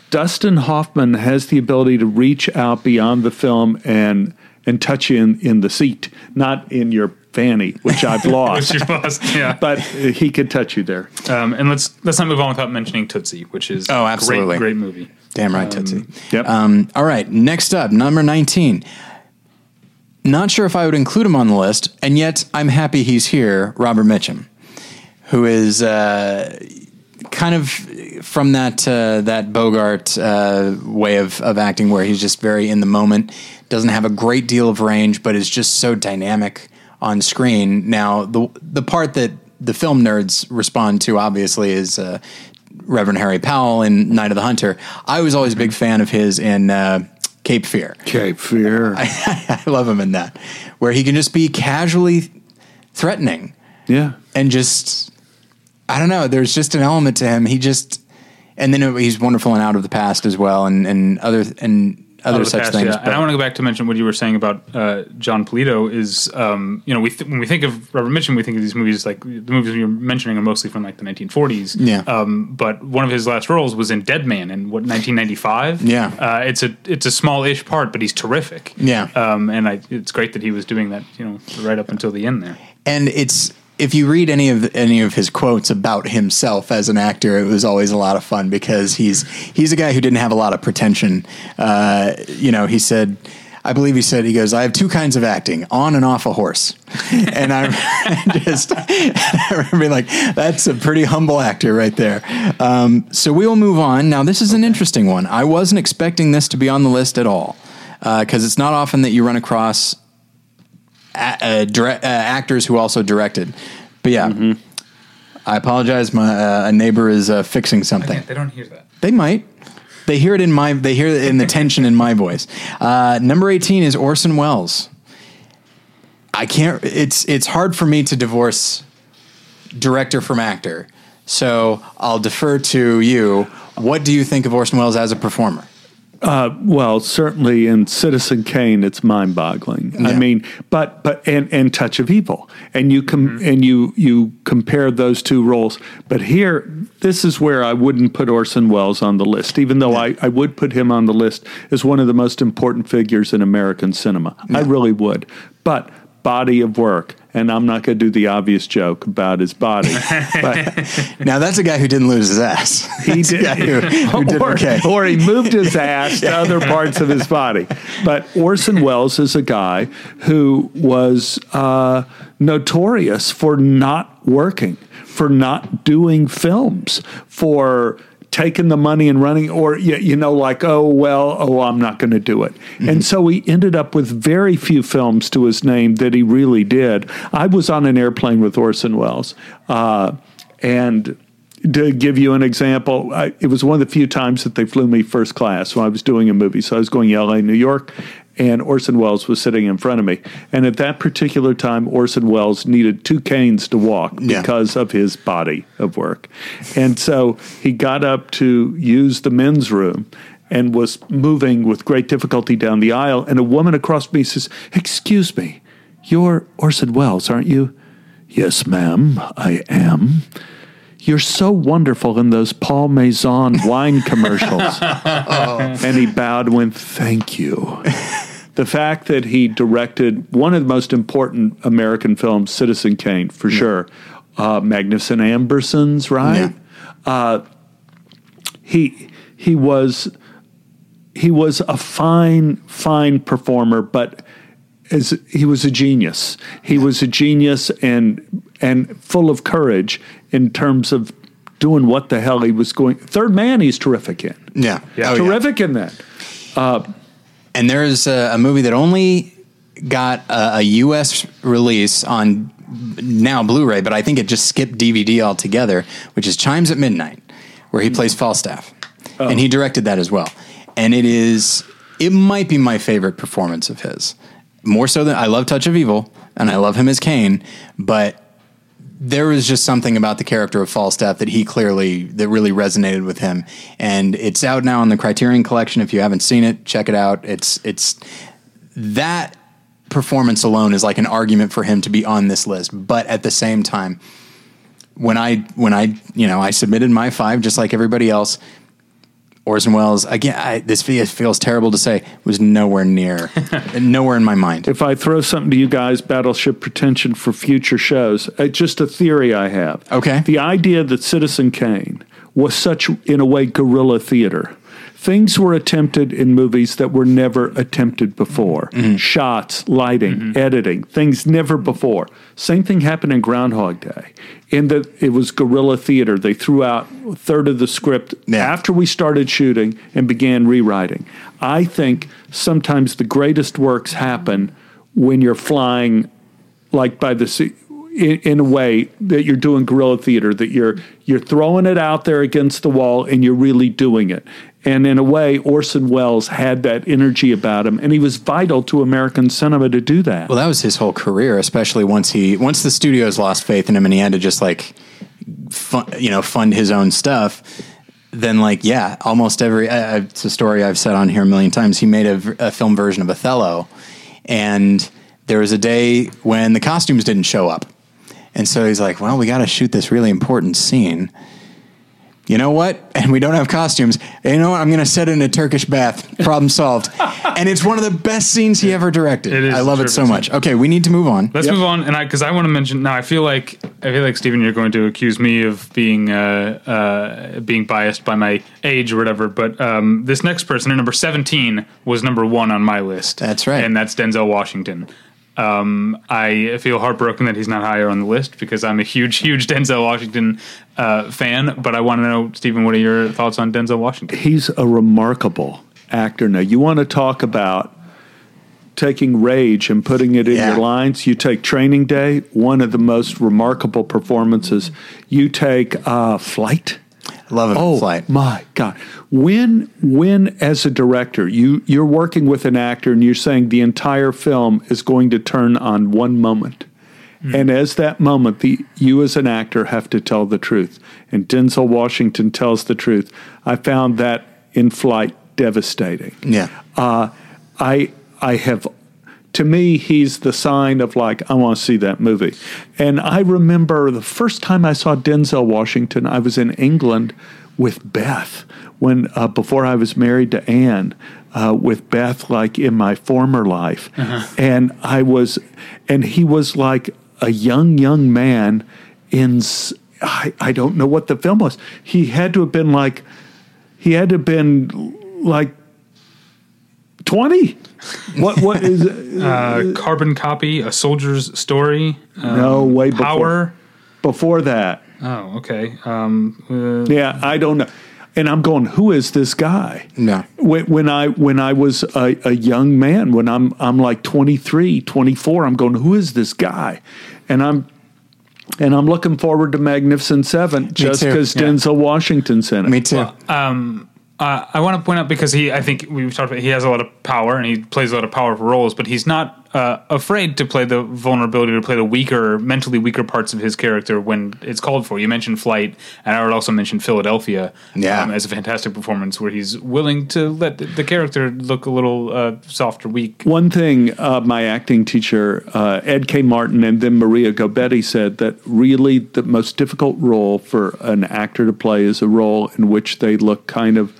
Dustin Hoffman has the ability to reach out beyond the film and and touch you in, in the seat, not in your fanny, which I've lost. Which you lost, yeah. but he could touch you there. Um, and let's let's not move on without mentioning Tootsie, which is Oh, absolutely. great, great movie. Damn right, Tootsie. Yep. Um, all right, next up, number 19. Not sure if I would include him on the list, and yet I'm happy he's here, Robert Mitchum, who is uh, kind of from that uh, that Bogart uh, way of, of acting where he's just very in the moment, doesn't have a great deal of range, but is just so dynamic on screen. Now, the the part that the film nerds respond to obviously is uh, Reverend Harry Powell in Night of the Hunter. I was always a big fan of his in uh, Cape Fear. Cape Fear. I love him in that, where he can just be casually threatening yeah. and just I don't know. There's just an element to him. He just and then he's wonderful in Out of the Past as well, and and other and other such past, things. yeah. And I want to go back to mention what you were saying about uh, Jon Polito. Is um, you know we th- when we think of Robert Mitchum, we think of these movies like the movies you're mentioning are mostly from like the 1940s. Yeah. Um, but one of his last roles was in Dead Man in what 1995. Yeah. Uh, it's a it's a small-ish part, but he's terrific. Yeah. Um, and I, it's great that he was doing that. You know, right up until the end there. and it's if you read any of any of his quotes about himself as an actor, it was always a lot of fun because he's he's a guy who didn't have a lot of pretension. Uh, you know, he said. I believe he said he goes. I have two kinds of acting: on and off a horse. and I just I remember like, "That's a pretty humble actor right there." Um, so we will move on. Now, this is an interesting one. I wasn't expecting this to be on the list at all because it's not often that you run across a- uh, dire- uh, actors who also directed. But yeah, I apologize. My uh, a neighbor is uh, fixing something. They don't hear that. They might. They hear it in my. They hear it in the tension in my voice. Uh, number eighteen is Orson Welles. I can't. It's it's hard for me to divorce director from actor. So I'll defer to you. What do you think of Orson Welles as a performer? Uh, well, certainly in Citizen Kane, it's mind-boggling. I mean, but but and and Touch of Evil, and you com- mm-hmm. and you you compare those two roles. But here, this is where I wouldn't put Orson Welles on the list, even though I, I would put him on the list as one of the most important figures in American cinema. I really would. But body of work, and I'm not going to do the obvious joke about his body, but Now that's a guy who didn't lose his ass. he did, who- who did or, okay. or he moved his ass to other parts of his body. But Orson Welles is a guy who was uh, notorious for not working, for not doing films, for taking the money and running, or you, you know, like, oh well, oh I'm not going to do it. And so he ended up with very few films to his name that he really did. I was on an airplane with Orson Welles, uh, and to give you an example, I, it was one of the few times that they flew me first class when I was doing a movie. So I was going to LA, New York, and Orson Welles was sitting in front of me. And at that particular time, Orson Welles needed two canes to walk Yeah. because of his body of work. And so he got up to use the men's room and was moving with great difficulty down the aisle. And a woman across me says, Excuse me, you're Orson Welles, aren't you? Yes, ma'am, I am. You're so wonderful in those Paul Masson wine commercials. And he bowed and went, Thank you. The fact that he directed one of the most important American films, Citizen Kane, for sure. Uh, Magnificent Ambersons, right? Uh, he he was he was a fine fine performer, but as he was a genius. He was a genius and and full of courage in terms of doing what the hell he was going. Third Man, he's terrific in. Yeah. Yeah. Oh, terrific in that. And there's a, a movie that only got a, a U.S. release on now Blu-ray, but I think it just skipped DVD altogether, which is Chimes at Midnight, where he hmm. plays Falstaff, oh. and he directed that as well. And it is, it might be my favorite performance of his, more so than I love Touch of Evil, and I love him as Kane, but there was just something about the character of Falstaff that he clearly that really resonated with him, and it's out now in the Criterion Collection. If you haven't seen it, check it out. It's it's that performance alone is like an argument for him to be on this list. But at the same time, when I when I you know I submitted my five just like everybody else. Orson Welles again. I, this fe- it feels terrible to say was nowhere near, nowhere in my mind. If I throw something to you guys, Battleship Pretension for future shows, uh, just a theory I have. Okay. The idea that Citizen Kane was such, in a way, guerrilla theater. Things were attempted in movies that were never attempted before. Mm-hmm. Mm-hmm. Shots, lighting, mm-hmm. editing, things never before. Same thing happened in Groundhog Day, in that it was guerrilla theater. They threw out a third of the script Yeah. after we started shooting and began rewriting. I think sometimes the greatest works happen when you're flying like by the sea in, in a way that you're doing guerrilla theater that you're you're throwing it out there against the wall and you're really doing it and in a way orson welles had that energy about him and he was vital to american cinema to do that Well, that was his whole career, especially once he once the studios lost faith in him and he had to just like, fun, you know, fund his own stuff. Then, like, yeah, almost every uh, it's a story I've said on here a million times. He made a film version of Othello, and there was a day when the costumes didn't show up, and so he's like, "Well, we got to shoot this really important scene." You know what? And we don't have costumes. You know what? I'm going to set it in a Turkish bath. Problem solved. and it's one of the best scenes he ever directed. It is I love it so much. Okay, we need to move on. Let's move on, and I because I want to mention now. I feel like I feel like Stephen, you're going to accuse me of being uh, uh, being biased by my age or whatever. But um, this next person, number 17, was number one on my list. That's right. and that's Denzel Washington. Um, I feel heartbroken that he's not higher on the list because I'm a huge, huge Denzel Washington uh, fan. But I want to know, Stephen, what are your thoughts on Denzel Washington? he's a remarkable actor now you want to talk about taking rage and putting it in Yeah. your lines you take training day one of the most remarkable performances you take uh, flight Love it. Oh Flight. my God! When when as a director you you're working with an actor and you're saying the entire film is going to turn on one moment, and as that moment, the you as an actor have to tell the truth. And Denzel Washington tells the truth. I found that in Flight devastating. Yeah. Uh, I I have to me he's the sign of like I want to see that movie. And I remember the first time I saw Denzel Washington, I was in England with Beth when uh, before I was married to Anne. Uh, with Beth, like in my former life, and I was, and he was like a young young man in. I don't know what the film was. He had to have been like, he had to have been like 20 what what is? Uh, Carbon Copy, A Soldier's Story, uh, no way before Power. before that Oh, okay. Um, uh, yeah i don't know and I'm going, who is this guy? Yeah. When, when I when I was a, a young man, when I'm I'm like 23, 24, I'm going, who is this guy? And I'm and I'm looking forward to Magnificent Seven just too. because Yeah. Denzel Washington's in it. Me too. Uh, I want to point out because he, I think we've talked about he has a lot of power and he plays a lot of powerful roles, but he's not uh, afraid to play the vulnerability to play the weaker, mentally weaker parts of his character when it's called for. You mentioned Flight, and I would also mention Philadelphia Yeah. um, as a fantastic performance where he's willing to let the, the character look a little uh, soft or weak. One thing uh, my acting teacher, uh, Ed K. Martin, and then Maria Gobetti said that really the most difficult role for an actor to play is a role in which they look kind of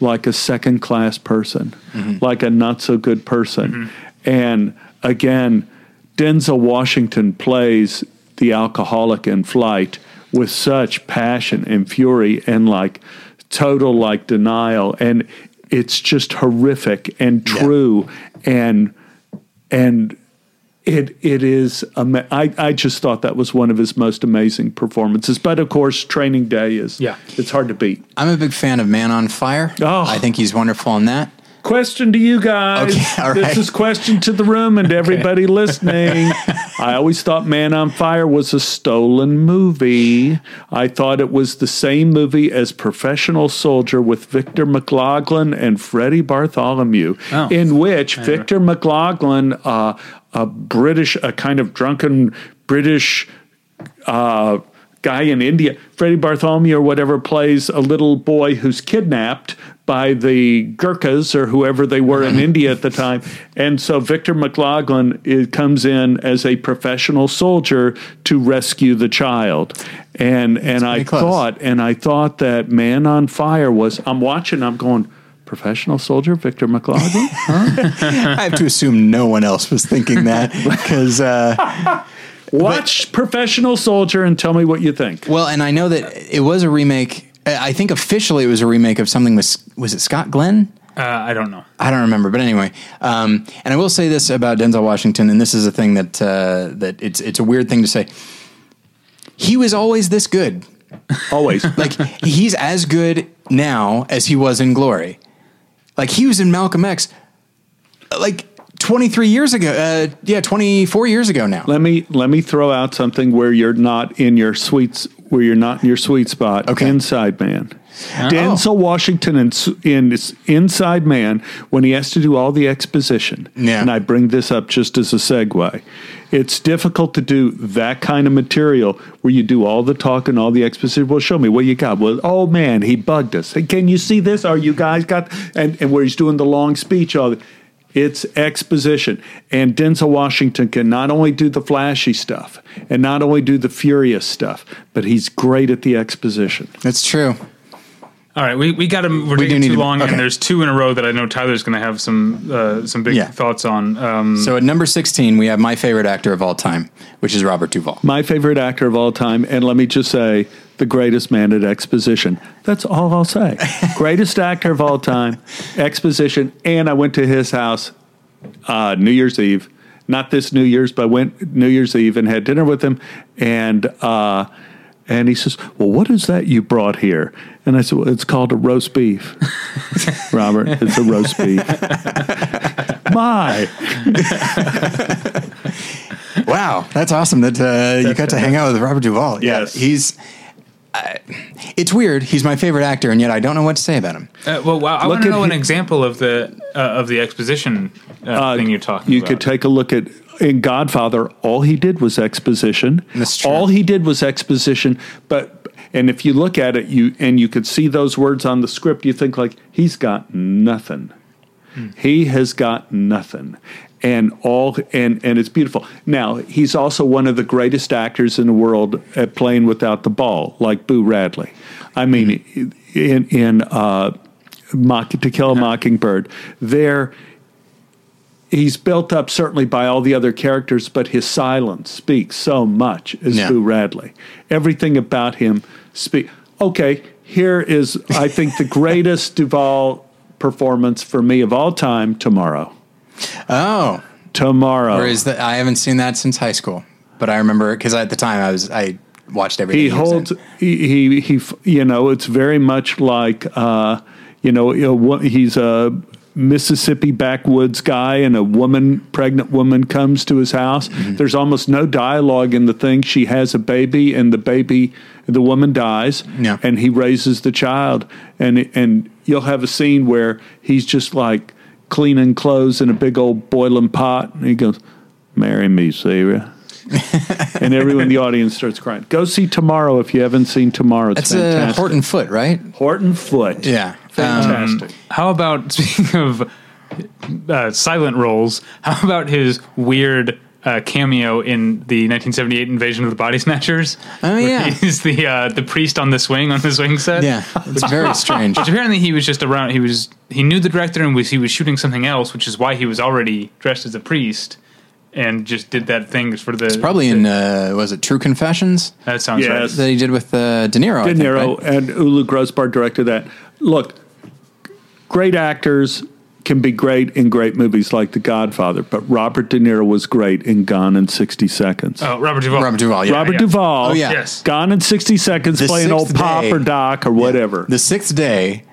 like a second class person, like a not so good person. And again, Denzel Washington plays the alcoholic in flight with such passion and fury and like total like denial and it's just horrific and true and and it it is ama- I, I just thought that was one of his most amazing performances but of course training day is Yeah. it's hard to beat I'm a big fan of Man on Fire. Oh. I think he's wonderful in that. Question to you guys. Okay, this is question to the room and everybody listening. I always thought man on fire was a stolen movie. I thought it was the same movie as professional soldier with victor mclaglen and freddie bartholomew Oh. in which victor mclaglen uh, a british a kind of drunken british uh, guy in India, Freddie Bartholomew or whatever, plays a little boy who's kidnapped by the Gurkhas or whoever they were in India at the time. And so Victor McLaglen is, comes in as a professional soldier to rescue the child. And and I close. thought and I thought that Man on Fire was I'm watching, I'm going, professional soldier Victor McLaglen? I have to assume no one else was thinking that because, uh, Watch Professional Soldier and tell me what you think. well, and I know that it was a remake. I think officially it was a remake of something with was it Scott Glenn? Uh, I don't know. I don't remember, but anyway. Um, and I will say this about Denzel Washington, and this is a thing that uh, that it's it's a weird thing to say. He was always this good. Always. Like he's as good now as he was in Glory. Like he was in Malcolm X, like twenty three years ago. Uh, yeah, twenty four years ago now. Let me let me throw out something where you're not in your sweet where you're not in your sweet spot. Okay. Inside Man. Denzel Washington in, in Inside Man when he has to do all the exposition. Yeah. And I bring this up just as a segue. It's difficult to do that kind of material where you do all the talk and all the exposition. Well, show me what you got. Well, oh man, he bugged us. Hey, can you see this? Are you guys got and, and where he's doing the long speech all the, it's exposition. And Denzel Washington can not only do the flashy stuff and not only do the furious stuff, but he's great at the exposition. That's true. All right, we, we got to. We're We taking need too to- long, okay. and there's two in a row that I know Tyler's going to have some uh, some big Yeah. thoughts on. Um, So at number sixteen, we have my favorite actor of all time, which is Robert Duvall. My favorite actor of all time, and let me just say, the greatest man at exposition. That's all I'll say. greatest actor of all time, exposition. And I went to his house uh, New Year's Eve. Not this New Year's, but I went New Year's Eve and had dinner with him. And uh, and he says, "Well, what is that you brought here?" And I said, "Well, it's called a roast beef, Robert. It's a roast beef." My, Wow, that's awesome that uh, you got to hang out with Robert Duvall. Yeah, Yes. he's. Uh, it's weird. He's my favorite actor, and yet I don't know what to say about him. uh, well, wow, I Look want to at know an example of the uh, of the exposition uh, thing you're talking you about. could take a look at in Godfather. All he did was exposition. That's true. All he did was exposition. But and if you look at it, you and you could see those words on the script, you think like he's got nothing. He has got nothing. And all and and it's beautiful. Now he's also one of the greatest actors in the world at playing without the ball, like Boo Radley. I mean, in in uh, Mock, To Kill a Mockingbird, there he's built up certainly by all the other characters, but his silence speaks so much as Yeah. Boo Radley. Everything about him speak. Okay, here is I think the greatest Duvall performance for me of all time. Tomorrow, Oh, tomorrow. or is that? I haven't seen that since high school, but I remember because at the time I was I watched everything. he in. holds he, he he you know it's very much like uh you know you know, what- he's a Mississippi backwoods guy and a woman pregnant woman comes to his house Mm-hmm. there's almost no dialogue in the thing she has a baby and the baby the woman dies Yeah. and he raises the child and and you'll have a scene where he's just like cleaning clothes in a big old boiling pot and he goes marry me Sarah and everyone in the audience starts crying. Go see Tomorrow if you haven't seen Tomorrow. It's That's a. Horton Foote, right? Horton Foote. Yeah. Fantastic. How about speaking of uh, silent roles? How about his weird uh, cameo in the 1978 Invasion of the Body Snatchers? Oh, yeah. he's the uh, the priest on the swing on the swing set. Yeah, it's very strange. Which apparently he was just around. He was he knew the director and was he was shooting something else, which is why he was already dressed as a priest and just did that thing for the. It's Probably in uh, was it True Confessions that sounds right. Yes. that he did with uh, De Niro? I De think, Niro right? and Ulu Grosbard directed that. Look, great actors can be great in great movies like The Godfather, but Robert De Niro was great in Gone in 60 Seconds. Oh, Robert Duvall. Robert Duvall. Yeah. Robert yeah. Duvall, Oh, yeah. Yes. Gone in 60 Seconds, The playing old Sixth Pop or Doc or whatever. The Sixth Day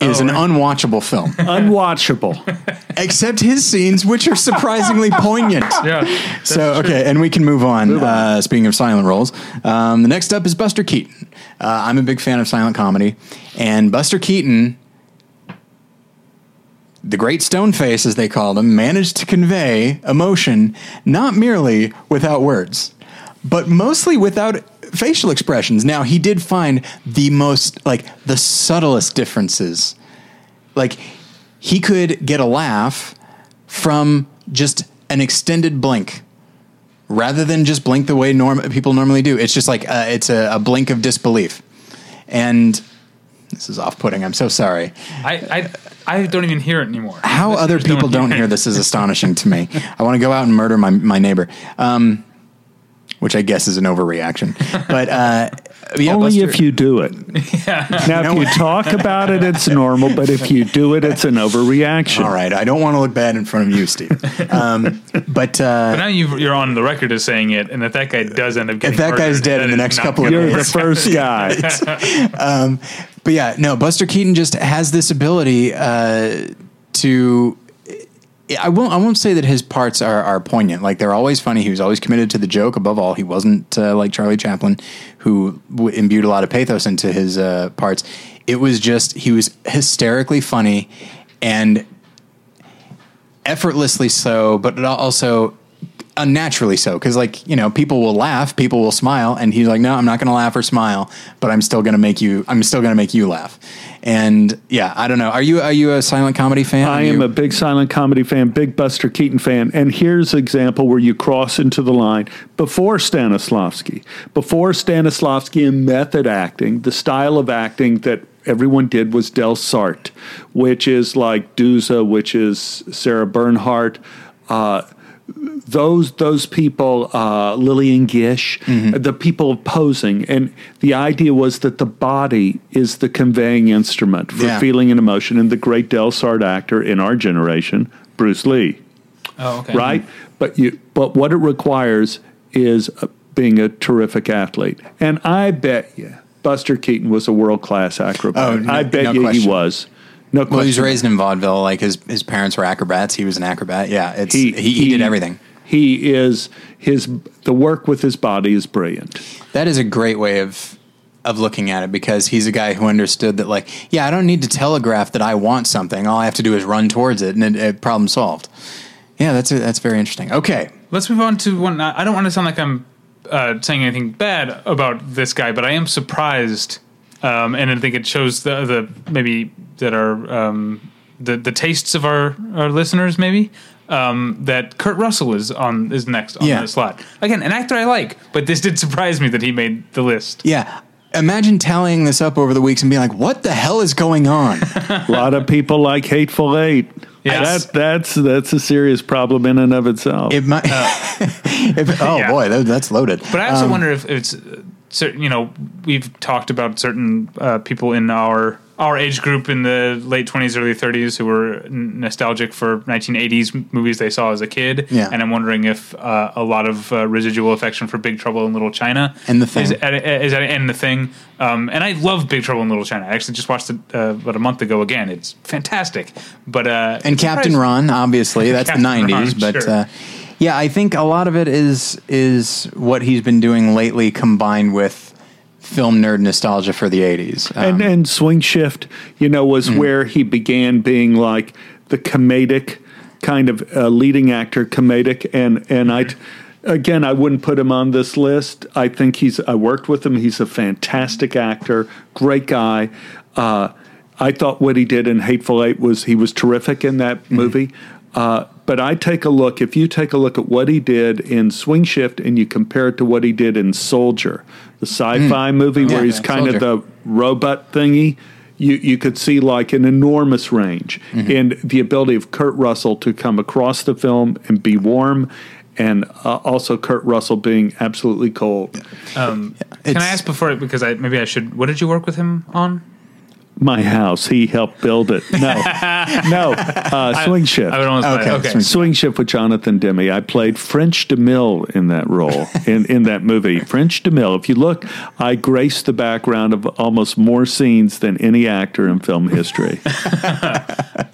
is Oh, an right. unwatchable film, Unwatchable. except his scenes, which are surprisingly poignant. Yeah. So okay, and we can move on. Uh, speaking of silent roles, um, the next up is Buster Keaton. Uh, I'm a big fan of silent comedy, and Buster Keaton, the Great Stone Face, as they called him, managed to convey emotion not merely without words, but mostly without facial expressions. Now he did find the most like the subtlest differences. Like he could get a laugh from just an extended blink rather than just blink the way norm- people normally do. It's just like uh, it's a, a blink of disbelief. And this is off-putting i'm so sorry I, I I don't even hear it anymore. how Listeners other people don't hear this is astonishing to me i want to go out and murder my, my neighbor um, which i guess is an overreaction but uh, yeah, Only Buster- if you do it. Now, know if you what? talk about it, it's normal, but if you do it, it's an overreaction. all right i don't want to look bad in front of you steve um, but uh, But now you've, you're on the record as saying it, and if that guy does end up getting If that guy's dead that in the next couple of gonna You're the first guy. But yeah, no, Buster Keaton just has this ability uh, to. I won't. I won't say that his parts are, are poignant. Like they're always funny. He was always committed to the joke. Above all, he wasn't uh, like Charlie Chaplin, who w- imbued a lot of pathos into his uh, parts. It was just he was hysterically funny and effortlessly so, but it also unnaturally so. Because like you know, people will laugh, people will smile, and he's like, "No, I'm not going to laugh or smile, but I'm still going to make you. I'm still going to make you laugh." And yeah, I don't know. Are you are you a silent comedy fan? I Are am you- a big silent comedy fan, big Buster Keaton fan. And here's an example where you cross into the line before Stanislavski. Before Stanislavski and method acting, the style of acting that everyone did was Delsarte, which is like Duse, which is Sarah Bernhardt. Uh, those those people, uh, Lillian Gish, the people posing, and the idea was that the body is the conveying instrument for Yeah. feeling and emotion. And the great Delsarte actor in our generation, Bruce Lee, Oh, okay. right? But you, but what it requires is uh, being a terrific athlete. And I bet you, Buster Keaton was a world class acrobat. Oh, no- I bet no you question. he was. No question. Well, he was raised in vaudeville. Like his his parents were acrobats. He was an acrobat. Yeah, it's he, he, did everything. He is his the work with his body is brilliant. That is a great way of of looking at it because he's a guy who understood that like, yeah, I don't need to telegraph that I want something. All I have to do is run towards it, and it, it, problem solved. Yeah, that's that's very interesting. Okay, Let's move on to one. I don't want to sound like I'm uh, saying anything bad about this guy, but I am surprised, um, and I think it shows the the maybe that our um, the the tastes of our our listeners maybe. Um, that Kurt Russell is on is next on Yeah. the slot again, an actor I like, but this did surprise me that he made the list. yeah. Imagine tallying this up over the weeks and being like, "What the hell is going on?" a lot of people like Hateful Eight. Yes. That, that's that's a serious problem in and of itself. It might. if, oh Yeah. boy, that, that's loaded. But I also Um, wonder if it's uh, certain. You know, we've talked about certain uh, people in our our age group in the late 20s, early 30s who were n- nostalgic for 1980s movies they saw as a kid. Yeah. And I'm wondering if uh, a lot of uh, residual affection for Big Trouble in Little China And The Thing. is is at and the thing. Um, and I love Big Trouble in Little China. I actually just watched it uh, about a month ago again. It's fantastic. But uh, and Captain Ron, obviously, that's the '90s. Ron, but sure. Yeah, I think a lot of it is is what he's been doing lately, combined with film nerd nostalgia for the '80s. Um, and and Swing Shift, you know, was Mm-hmm. where he began being like the comedic kind of uh, leading actor, comedic, and and I. Again, I wouldn't put him on this list. I think he's. I worked with him. He's a fantastic actor, great guy. Uh, I thought what he did in Hateful Eight was he was terrific in that Mm-hmm. Movie. Uh, but I take a look. If you take a look at what he did in Swing Shift and you compare it to what he did in Soldier, the sci-fi movie where Mm. He's yeah, kind Soldier. of the robot thingy, you you could see like an enormous range Mm-hmm. in the ability of Kurt Russell to come across the film and be warm, and uh, also Kurt Russell being absolutely cold. Can I ask before because I maybe I should. What did you work with him on? My house, he helped build it. No, no, uh, Swing Shift. I would almost Okay, okay. swing- Swing Shift with Jonathan Demme. I played French DeMille in that role in, in that movie. French DeMille. If you look, I graced the background of almost more scenes than any actor in film history.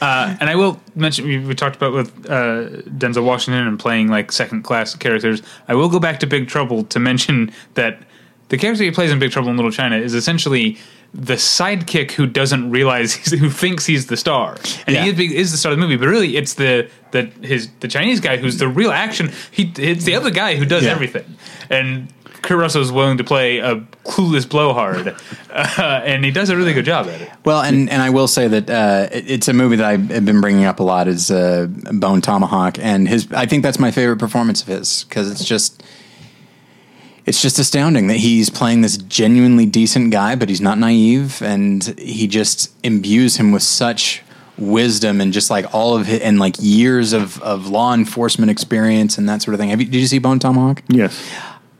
And I will mention we, we talked about with uh, Denzel Washington and playing like second class characters. I will go back to Big Trouble to mention that the character he plays in Big Trouble in Little China is essentially the sidekick who doesn't realize he's, who thinks he's the star, and Yeah. he is, is the star of the movie. But really, it's the the his the Chinese guy who's the real action. He it's the other guy who does Yeah. everything, and. Kurt Russell is willing to play a clueless blowhard, uh, and he does a really good job at it. Well, and, and I will say that uh, it- it's a movie that I've been bringing up a lot is uh, Bone Tomahawk, and his. I think that's my favorite performance of his because it's just, it's just astounding that he's playing this genuinely decent guy, but he's not naive, and he just imbues him with such wisdom and just like all of it and like years of, of law enforcement experience and that sort of thing. Have you, did you see Bone Tomahawk? yes.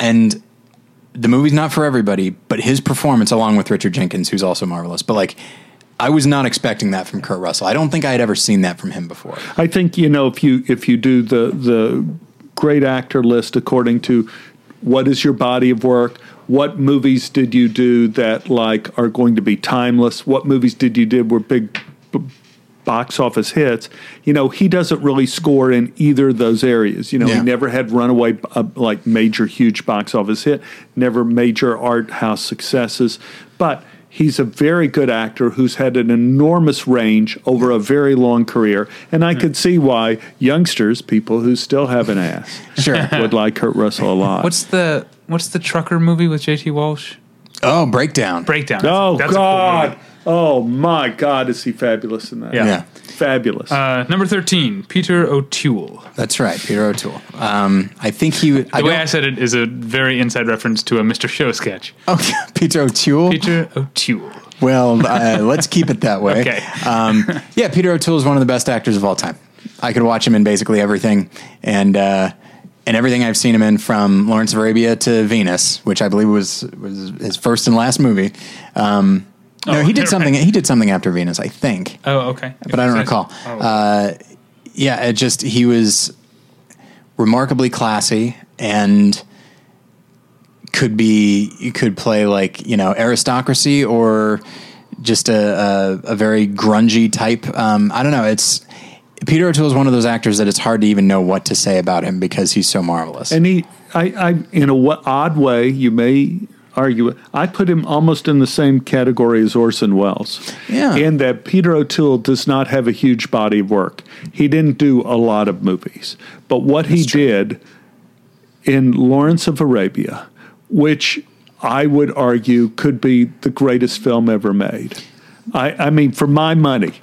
and the movie's not for everybody, but his performance, along with Richard Jenkins, who's also marvelous, but like, I was not expecting that from Kurt Russell. I don't think I had ever seen that from him before. I think you know if you if you do the the great actor list according to what is your body of work, what movies did you do that like are going to be timeless, what movies did you did were big b- box office hits. You know he doesn't really score in either of those areas. You know Yeah. he never had runaway uh, like major huge box office hit, never major art house successes, but he's a very good actor who's had an enormous range over a very long career. And I could see why youngsters, people who still have an ass, Sure. would like Kurt Russell a lot. What's the what's the trucker movie with J.T. Walsh? oh, breakdown. Breakdown. That's- oh, that's a cool God. Movie. oh, my God. Is he fabulous in that? Yeah. Yeah, Fabulous. Uh, number thirteen, Peter O'Toole. that's right, Peter O'Toole. Um, I think he. would- I The way I said it is a very inside reference to a Mr. Show sketch. oh, Peter O'Toole. Peter O'Toole. Well, uh, let's keep it that way. Okay. Um, yeah, Peter O'Toole is one of the best actors of all time. I could watch him in basically everything, and uh, and everything I've seen him in, from Lawrence of Arabia to Venus, which I believe was was his first and last movie. Um, no, Oh, he did right. something. He did something after Venus, I think, Oh, okay. but I don't recall. Uh, yeah, it just he was remarkably classy and could be you could play like you know aristocracy or just a, a, a very grungy type. Um, I don't know. It's Peter O'Toole is one of those actors that it's hard to even know what to say about him because he's so marvelous. And he, I, I, in a w- odd way, you may argue. I put him almost in the same category as Orson Welles. Yeah. In that Peter O'Toole does not have a huge body of work. He didn't do a lot of movies, but what he did in Lawrence of Arabia, which I would argue could be the greatest film ever made. I, I mean, for my money,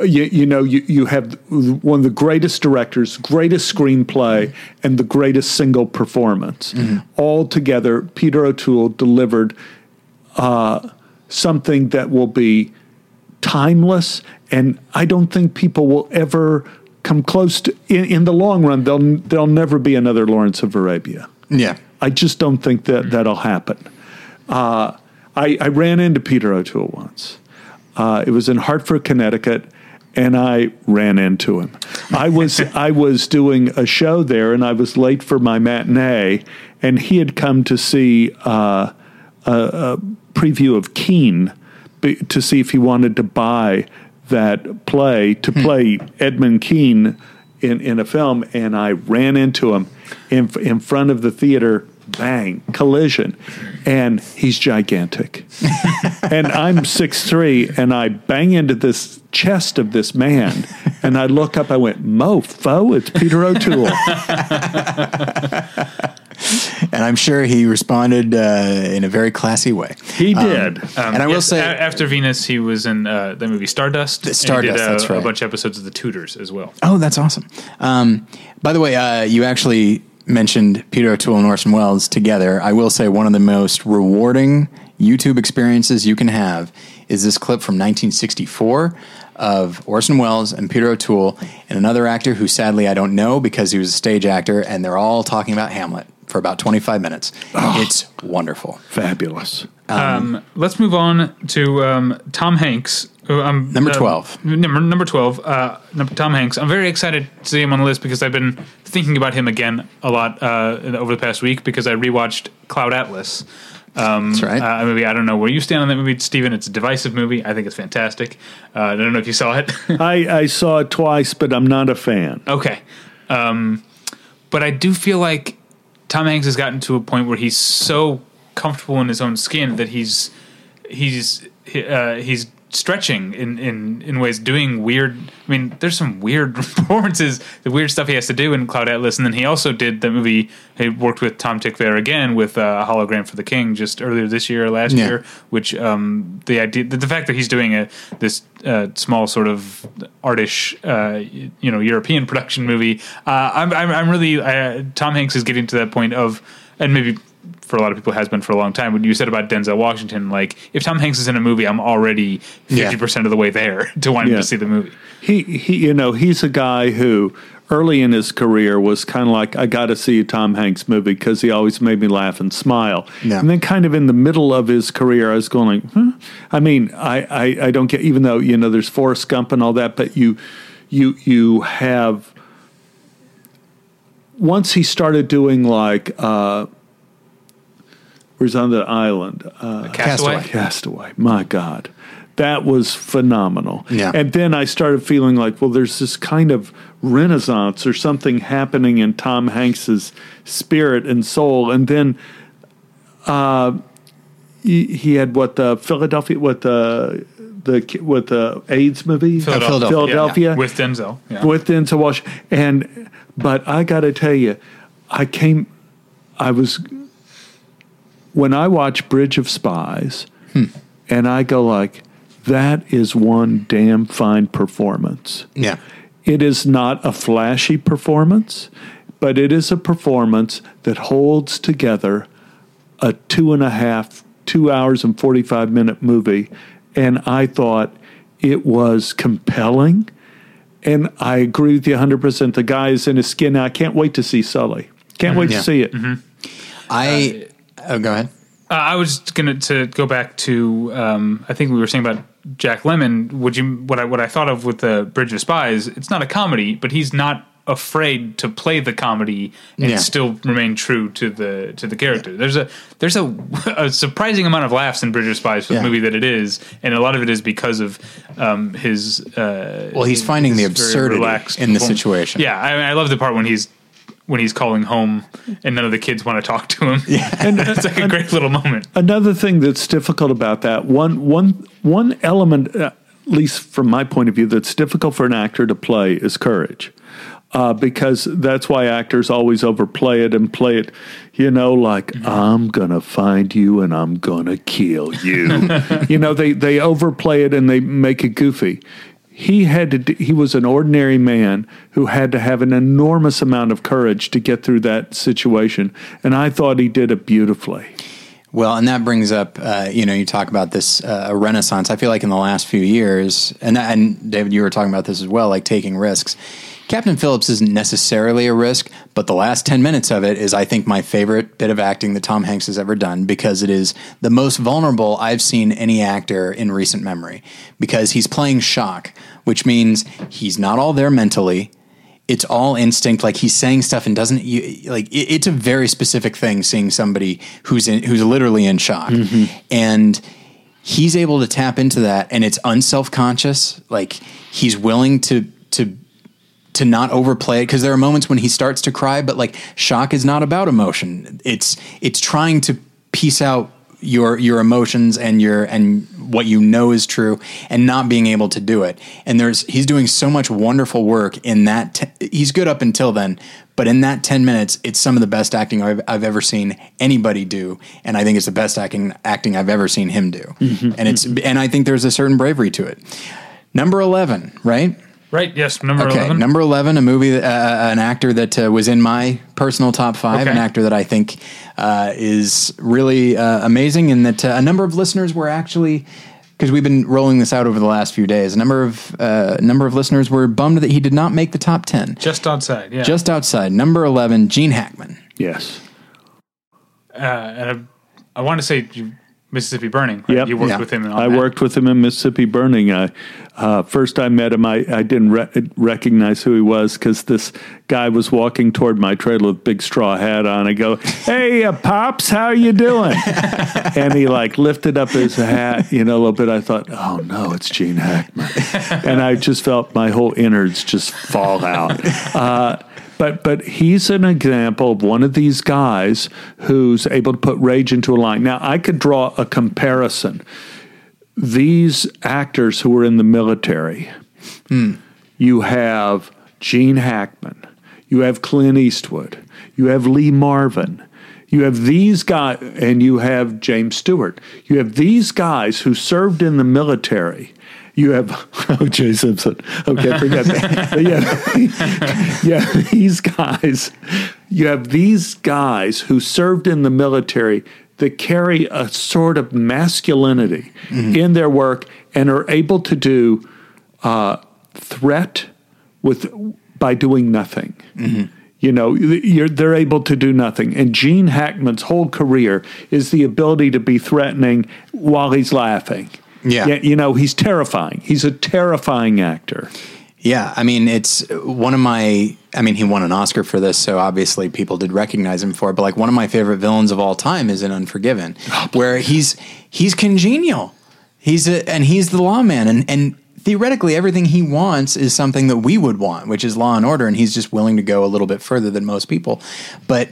you, you know, you, you have one of the greatest directors, greatest screenplay, and the greatest single performance. All together, Peter O'Toole delivered uh, something that will be timeless, and I don't think people will ever come close to. In, in the long run, there'll there'll never be another Lawrence of Arabia. yeah, I just don't think that that'll happen. Uh, I, I ran into Peter O'Toole once. Uh, it was in Hartford, Connecticut, and I ran into him. I was I was doing a show there, and I was late for my matinee, and he had come to see uh, a, a preview of Kean to see if he wanted to buy that play to play Edmund Kean in, in a film, and I ran into him in in front of the theater. Bang! Collision, and he's gigantic, and I'm six three, and I bang into this chest of this man, and I look up. I went, "Mofo! It's Peter O'Toole." And I'm sure he responded uh, in a very classy way. He did. Um, And I will say- a- after Venus, he was in uh, the movie Stardust. and he Stardust, did, uh, that's right. A bunch of episodes of The Tudors as well. Oh, that's awesome. Um, by the way, uh, you actually mentioned Peter O'Toole and Orson Welles together. I will say one of the most rewarding YouTube experiences you can have is this clip from 1964 of Orson Welles and Peter O'Toole and another actor who sadly I don't know because he was a stage actor, and they're all talking about Hamlet for about 25 minutes. It's wonderful. Fabulous. Um, let's move on to um, Tom Hanks. who I'm, Number uh, 12. Number, number 12, uh, number, Tom Hanks. I'm very excited to see him on the list because I've been thinking about him again a lot uh, over the past week because I rewatched Cloud Atlas. Um, That's right. Uh, movie. I don't know where you stand on that movie, Steven. It's a divisive movie. I think it's fantastic. Uh, I don't know if you saw it. I, I saw it twice, but I'm not a fan. Okay. Um, but I do feel like Tom Hanks has gotten to a point where he's so comfortable in his own skin that he's he's uh, he's stretching in, in, in ways doing weird I mean there's some weird performances the weird stuff he has to do in Cloud Atlas and then he also did the movie he worked with Tom Tykwer again with uh, a hologram for the king just earlier this year or last Yeah. year which um, the idea the, the fact that he's doing a this uh, small sort of artish uh, you know European production movie uh, I'm, I'm I'm really uh, Tom Hanks is getting to that point of and maybe for a lot of people has been for a long time what you said about Denzel Washington like if Tom Hanks is in a movie I'm already 50% of the way there to wanting Yeah. to see the movie He, he, you know, he's a guy who early in his career was kind of like, I got to see a Tom Hanks movie because he always made me laugh and smile. Yeah. And then, kind of in the middle of his career, I was going, like, huh? I mean, I, I, I don't get, even though you know, there's Forrest Gump and all that, but you, you, you have. Once he started doing like, uh, where's on the island? Uh, Castaway. Castaway. My God. That was phenomenal. Yeah. And then I started feeling like, well, there's this kind of renaissance or something happening in Tom Hanks's spirit and soul. And then uh, he, he had what the Philadelphia, what the the what the AIDS movie, Philadelphia. Philadelphia, with Denzel yeah. with Denzel Washington. And but I got to tell you, I came, I was when I watch Bridge of Spies, hmm. and I go like, that is one damn fine performance. Yeah. It is not a flashy performance, but it is a performance that holds together a two and a half, two hours and 45 minute movie. And I thought it was compelling. And I agree with you 100%. The guy is in his skin. Now, I can't wait to see Sully. Can't wait Yeah. to see it. Mm-hmm. I. Uh, oh, go ahead. Uh, I was going to go back to um, I think we were saying about Jack Lemmon. Would you what I what I thought of with the Bridge of Spies? It's not a comedy, but he's not afraid to play the comedy and Yeah. still remain true to the to the character. There's a there's a, a surprising amount of laughs in Bridge of Spies for Yeah. the movie that it is, and a lot of it is because of um, his. Uh, Well, he's finding the absurdity in the situation. Yeah, I, I love the part when he's when he's calling home and none of the kids want to talk to him. Yeah, and it's like a great little moment. Another thing that's difficult about that one one one element, uh, at least from my point of view, that's difficult for an actor to play is courage. Uh, because that's why actors always overplay it and play it, you know, like I'm gonna find you and I'm gonna kill you. you know, they they overplay it and they make it goofy. He had to. He was an ordinary man who had to have an enormous amount of courage to get through that situation, and I thought he did it beautifully. Well, and that brings up, uh, you know, you talk about this uh, renaissance. I feel like in the last few years, and that, and David, you were talking about this as well, like taking risks. Captain Phillips isn't necessarily a risk, but the last 10 minutes of it is, I think, my favorite bit of acting that Tom Hanks has ever done because it is the most vulnerable I've seen any actor in recent memory because he's playing shock, which means he's not all there mentally it's all instinct. Like he's saying stuff and doesn't you, like it, it's a very specific thing. Seeing somebody who's in, who's literally in shock, mm-hmm. and he's able to tap into that, and it's unself conscious. Like he's willing to to to not overplay it because there are moments when he starts to cry, but like shock is not about emotion. It's it's trying to piece out your your emotions and your and what you know is true and not being able to do it. And there's he's doing so much wonderful work in that t- he's good up until then but in that 10 minutes it's some of the best acting I've, I've, ever seen anybody do and i think it's the best acting acting i've ever seen him do. Mm-hmm, and it's and i think there's a certain bravery to it. Number 11 right Right. Yes. Number okay. 11. Number 11, a movie, uh, uh, an actor that uh, was in my personal top five, okay. an actor that I think uh, is really uh, amazing, and that uh, a number of listeners were actually. Because we've been rolling this out over the last few days, a number of number of listeners were bummed that he did not make the top ten. Just outside, yeah. Just outside, number eleven, Gene Hackman. Yes. and I, I want to say Mississippi Burning. Right? Yep. You worked yeah. with him. I that. worked with him in Mississippi Burning. I uh, first I met him. I, I didn't re- recognize who he was because this guy was walking toward my trailer with a big straw hat on. I go, "Hey, uh, pops, how you doing?" and he like lifted up his hat, you know, a little bit. I thought, "Oh no, it's Gene Hackman," and I just felt my whole innards just fall out. Uh, but but he's an example of one of these guys who's able to put rage into a line. Now I could draw a comparison. These actors who were in the military, hmm. you have Gene Hackman, you have Clint Eastwood, you have Lee Marvin. You have these guys, and you have James Stewart. You have these guys who served in the military you have O.J. Simpson. Okay, forget that. yeah, yeah, these guys. You have these guys who served in the military that carry a sort of masculinity mm-hmm. in their work and are able to do uh, threat with by doing nothing. Mm-hmm. You know, they're able to do nothing. And Gene Hackman's whole career is the ability to be threatening while he's laughing. Yeah. yeah. You know, he's terrifying. He's a terrifying actor. Yeah, I mean, it's one of my. I mean, he won an Oscar for this, so obviously people did recognize him for it. But like one of my favorite villains of all time is in Unforgiven, oh, where he's he's congenial. He's a, and he's the lawman, and and theoretically everything he wants is something that we would want, which is law and order, and he's just willing to go a little bit further than most people. But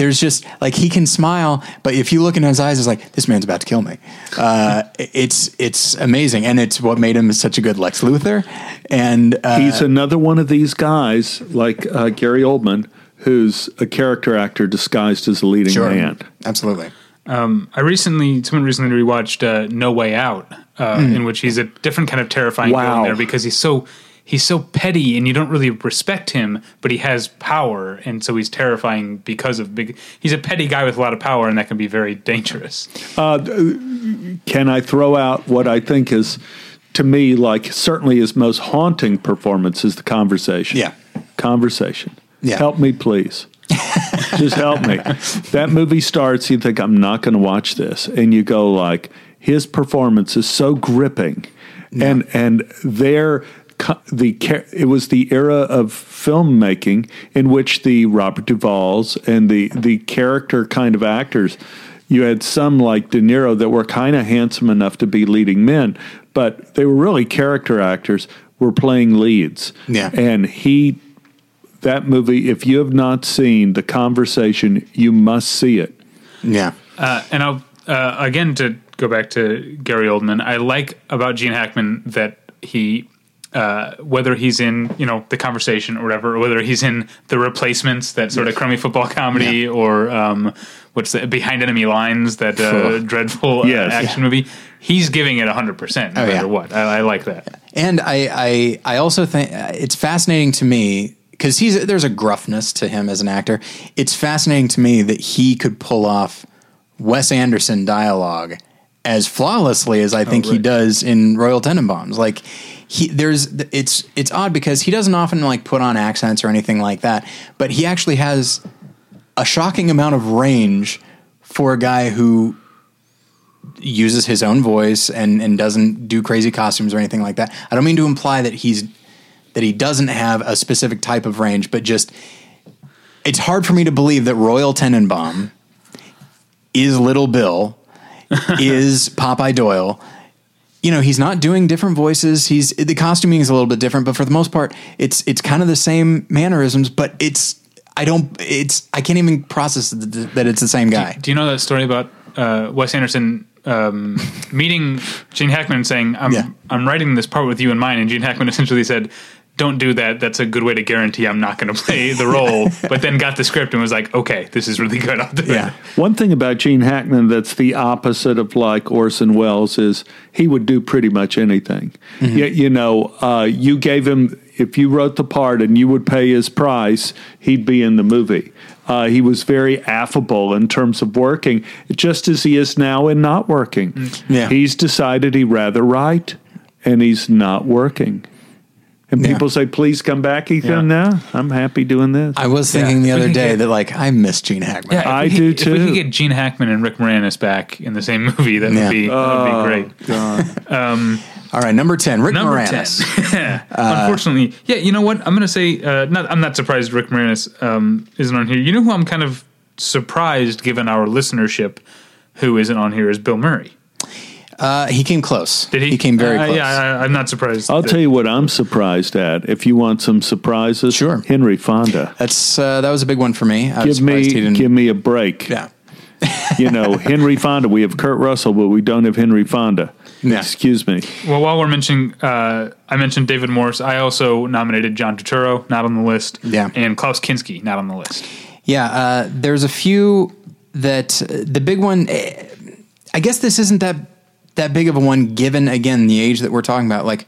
there's just like he can smile, but if you look in his eyes, it's like this man's about to kill me. Uh, it's it's amazing, and it's what made him such a good Lex Luthor. And uh, he's another one of these guys like uh, Gary Oldman, who's a character actor disguised as a leading sure. man. Absolutely. Um, I recently, someone recently rewatched uh, No Way Out, mm. in which he's a different kind of terrifying wow. villain there because he's so he's so petty and you don't really respect him, but he has power, and so he's terrifying because of big. He's a petty guy with a lot of power, and that can be very dangerous. Uh, can I throw out what I think is, to me, like certainly his most haunting performance is the conversation. Yeah, conversation. Yeah, help me, please. Just help me. That movie starts. You think I'm not going to watch this, and you go like, his performance is so gripping, yeah. and and there the it was the era of filmmaking in which the Robert Duvall's and the the character kind of actors. You had some like De Niro that were kind of handsome enough to be leading men, but they were really character actors. Were playing leads, yeah. And he, that movie. If you have not seen the conversation, you must see it. Yeah. Uh, and I'll uh, again to go back to Gary Oldman. I like about Gene Hackman that he uh, whether he's in you know the conversation or whatever, or whether he's in the replacements, that sort yes. of crummy football comedy, yeah. or um, what's the behind enemy lines, that uh, dreadful uh, yes. action yeah. movie. He's giving it hundred percent, no oh, matter yeah. what. I, I, like that. And I, I, I also think uh, it's fascinating to me because he's there's a gruffness to him as an actor. It's fascinating to me that he could pull off Wes Anderson dialogue as flawlessly as I think he right. does in Royal Tenenbaums. Like he there's it's it's odd because he doesn't often like put on accents or anything like that, but he actually has a shocking amount of range for a guy who uses his own voice and and doesn't do crazy costumes or anything like that. I don't mean to imply that he's that he doesn't have a specific type of range, but just it's hard for me to believe that Royal Tenenbaum is Little Bill, is Popeye Doyle. You know, he's not doing different voices. He's the costuming is a little bit different, but for the most part, it's it's kind of the same mannerisms. But it's I don't it's I can't even process that it's the same guy. Do you know that story about uh, Wes Anderson um, meeting Gene Hackman and saying, "I'm Yeah. I'm writing this part with you in mind," and Gene Hackman essentially said. Don't do that. That's a good way to guarantee I'm not going to play the role. but then got the script and was like, "Okay, this is really good. I'll do Yeah. it." One thing about Gene Hackman that's the opposite of like Orson Welles is he would do pretty much anything. Yeah, you know, uh, you gave him if you wrote the part and you would pay his price, he'd be in the movie. Uh, he was very affable in terms of working, just as he is now in not working. Yeah. He's decided he'd rather write, and he's not working. And Yeah. people say, "Please come back, Ethan." No, I'm happy doing this. I was thinking Yeah. the other day get- that like I miss Gene Hackman. Yeah, I we could- do If we could get Gene Hackman and Rick Moranis back in the same movie, that Yeah. would be that would be great. God. All right, number ten, Rick Number Moranis. ten. Unfortunately, yeah. You know what? I'm going to say. Uh, not. I'm not surprised Rick Moranis um, isn't on here. You know who I'm kind of surprised, given our listenership, who isn't on here is Bill Murray. Uh, he came close. Did he? He came very Uh, close. Yeah, I, I'm not surprised. I'll that- tell you what I'm surprised at. If you want some surprises, Sure. Henry Fonda. That's uh, that was a big one for me. I was Give me, he didn't. give me a break. yeah, You know, Henry Fonda. We have Kurt Russell, but we don't have Henry Fonda. Yeah. Excuse me. Well, while we're mentioning, uh, I mentioned David Morse. I also nominated John Turturro, not on the list. Yeah. and Klaus Kinski, not on the list. yeah. Uh, there's a few that uh, the big one. eh, I guess this isn't that that big of a one, given again the age that we're talking about. Like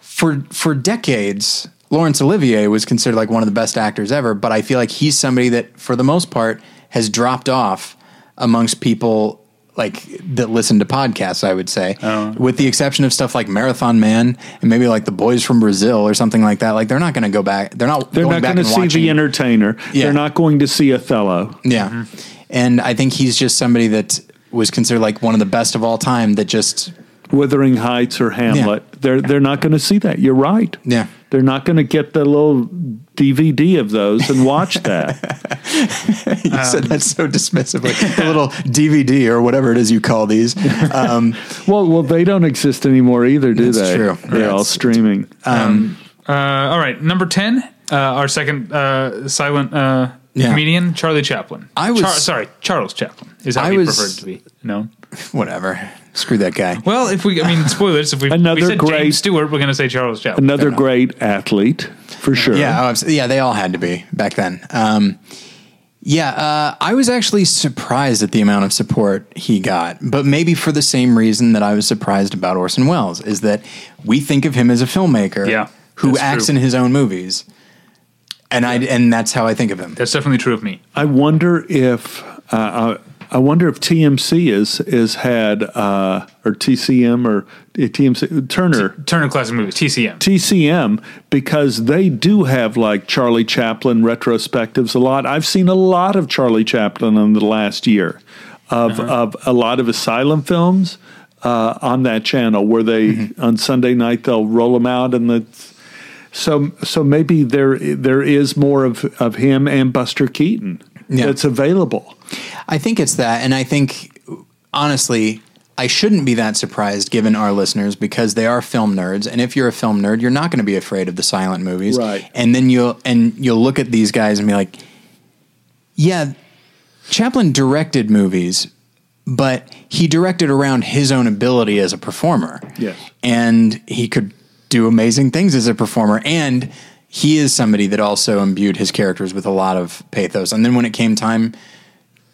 for for decades, Laurence Olivier was considered like one of the best actors ever. But I feel like he's somebody that, for the most part, has dropped off amongst people like that listen to podcasts. I would say, Oh. with the exception of stuff like Marathon Man and maybe like the Boys from Brazil or something like that. Like they're not going to go back. They're not. They're going not going to see watching- the entertainer. Yeah. They're not going to see Othello. Yeah. Mm-hmm. And I think he's just somebody that was considered like one of the best of all time that just Wuthering Heights or Hamlet. They're they're not going to see that. You're right. Yeah. They're not going to get the little DVD of those and watch that. you said that so dismissively. the little DVD or whatever it is you call these. Um, well, well, they don't exist anymore either, do That's they? true. They're Yeah, all it's- streaming. Uh, all right, number ten, uh, our second uh, silent uh, Yeah. comedian, Charlie Chaplin. I was- Char- sorry, Charles Chaplin is how I he was- preferred to be known. whatever. Screw that guy. Well, if we, I mean, spoilers. If we, Another we said great- James Stewart, we're going to say Charles Chaplin. Another great athlete, for sure. Yeah, oh, yeah, they all had to be back then. Um, yeah, uh, I was actually surprised at the amount of support he got, but maybe for the same reason that I was surprised about Orson Welles is that we think of him as a filmmaker Yeah, who acts true. in his own movies, and I and that's how I think of him. That's definitely true of me. I wonder if uh, I wonder if TMC is is had uh, or TCM or TMC Turner Turner Classic Movies, TCM. TCM because they do have like Charlie Chaplin retrospectives a lot. I've seen a lot of Charlie Chaplin in the last year of of a lot of asylum films uh, on that channel where they on Sunday night they'll roll them out and the so so maybe there there is more of of him and Buster Keaton mm. Yeah. that's available. I think it's that, and I think honestly, I shouldn't be that surprised given our listeners because they are film nerds, and if you're a film nerd, you're not going to be afraid of the silent movies, Right. And then you'll and you'll look at these guys and be like, yeah, Chaplin directed movies, but he directed around his own ability as a performer, Yes. and he could do amazing things as a performer and. He is somebody that also imbued his characters with a lot of pathos. And then when it came time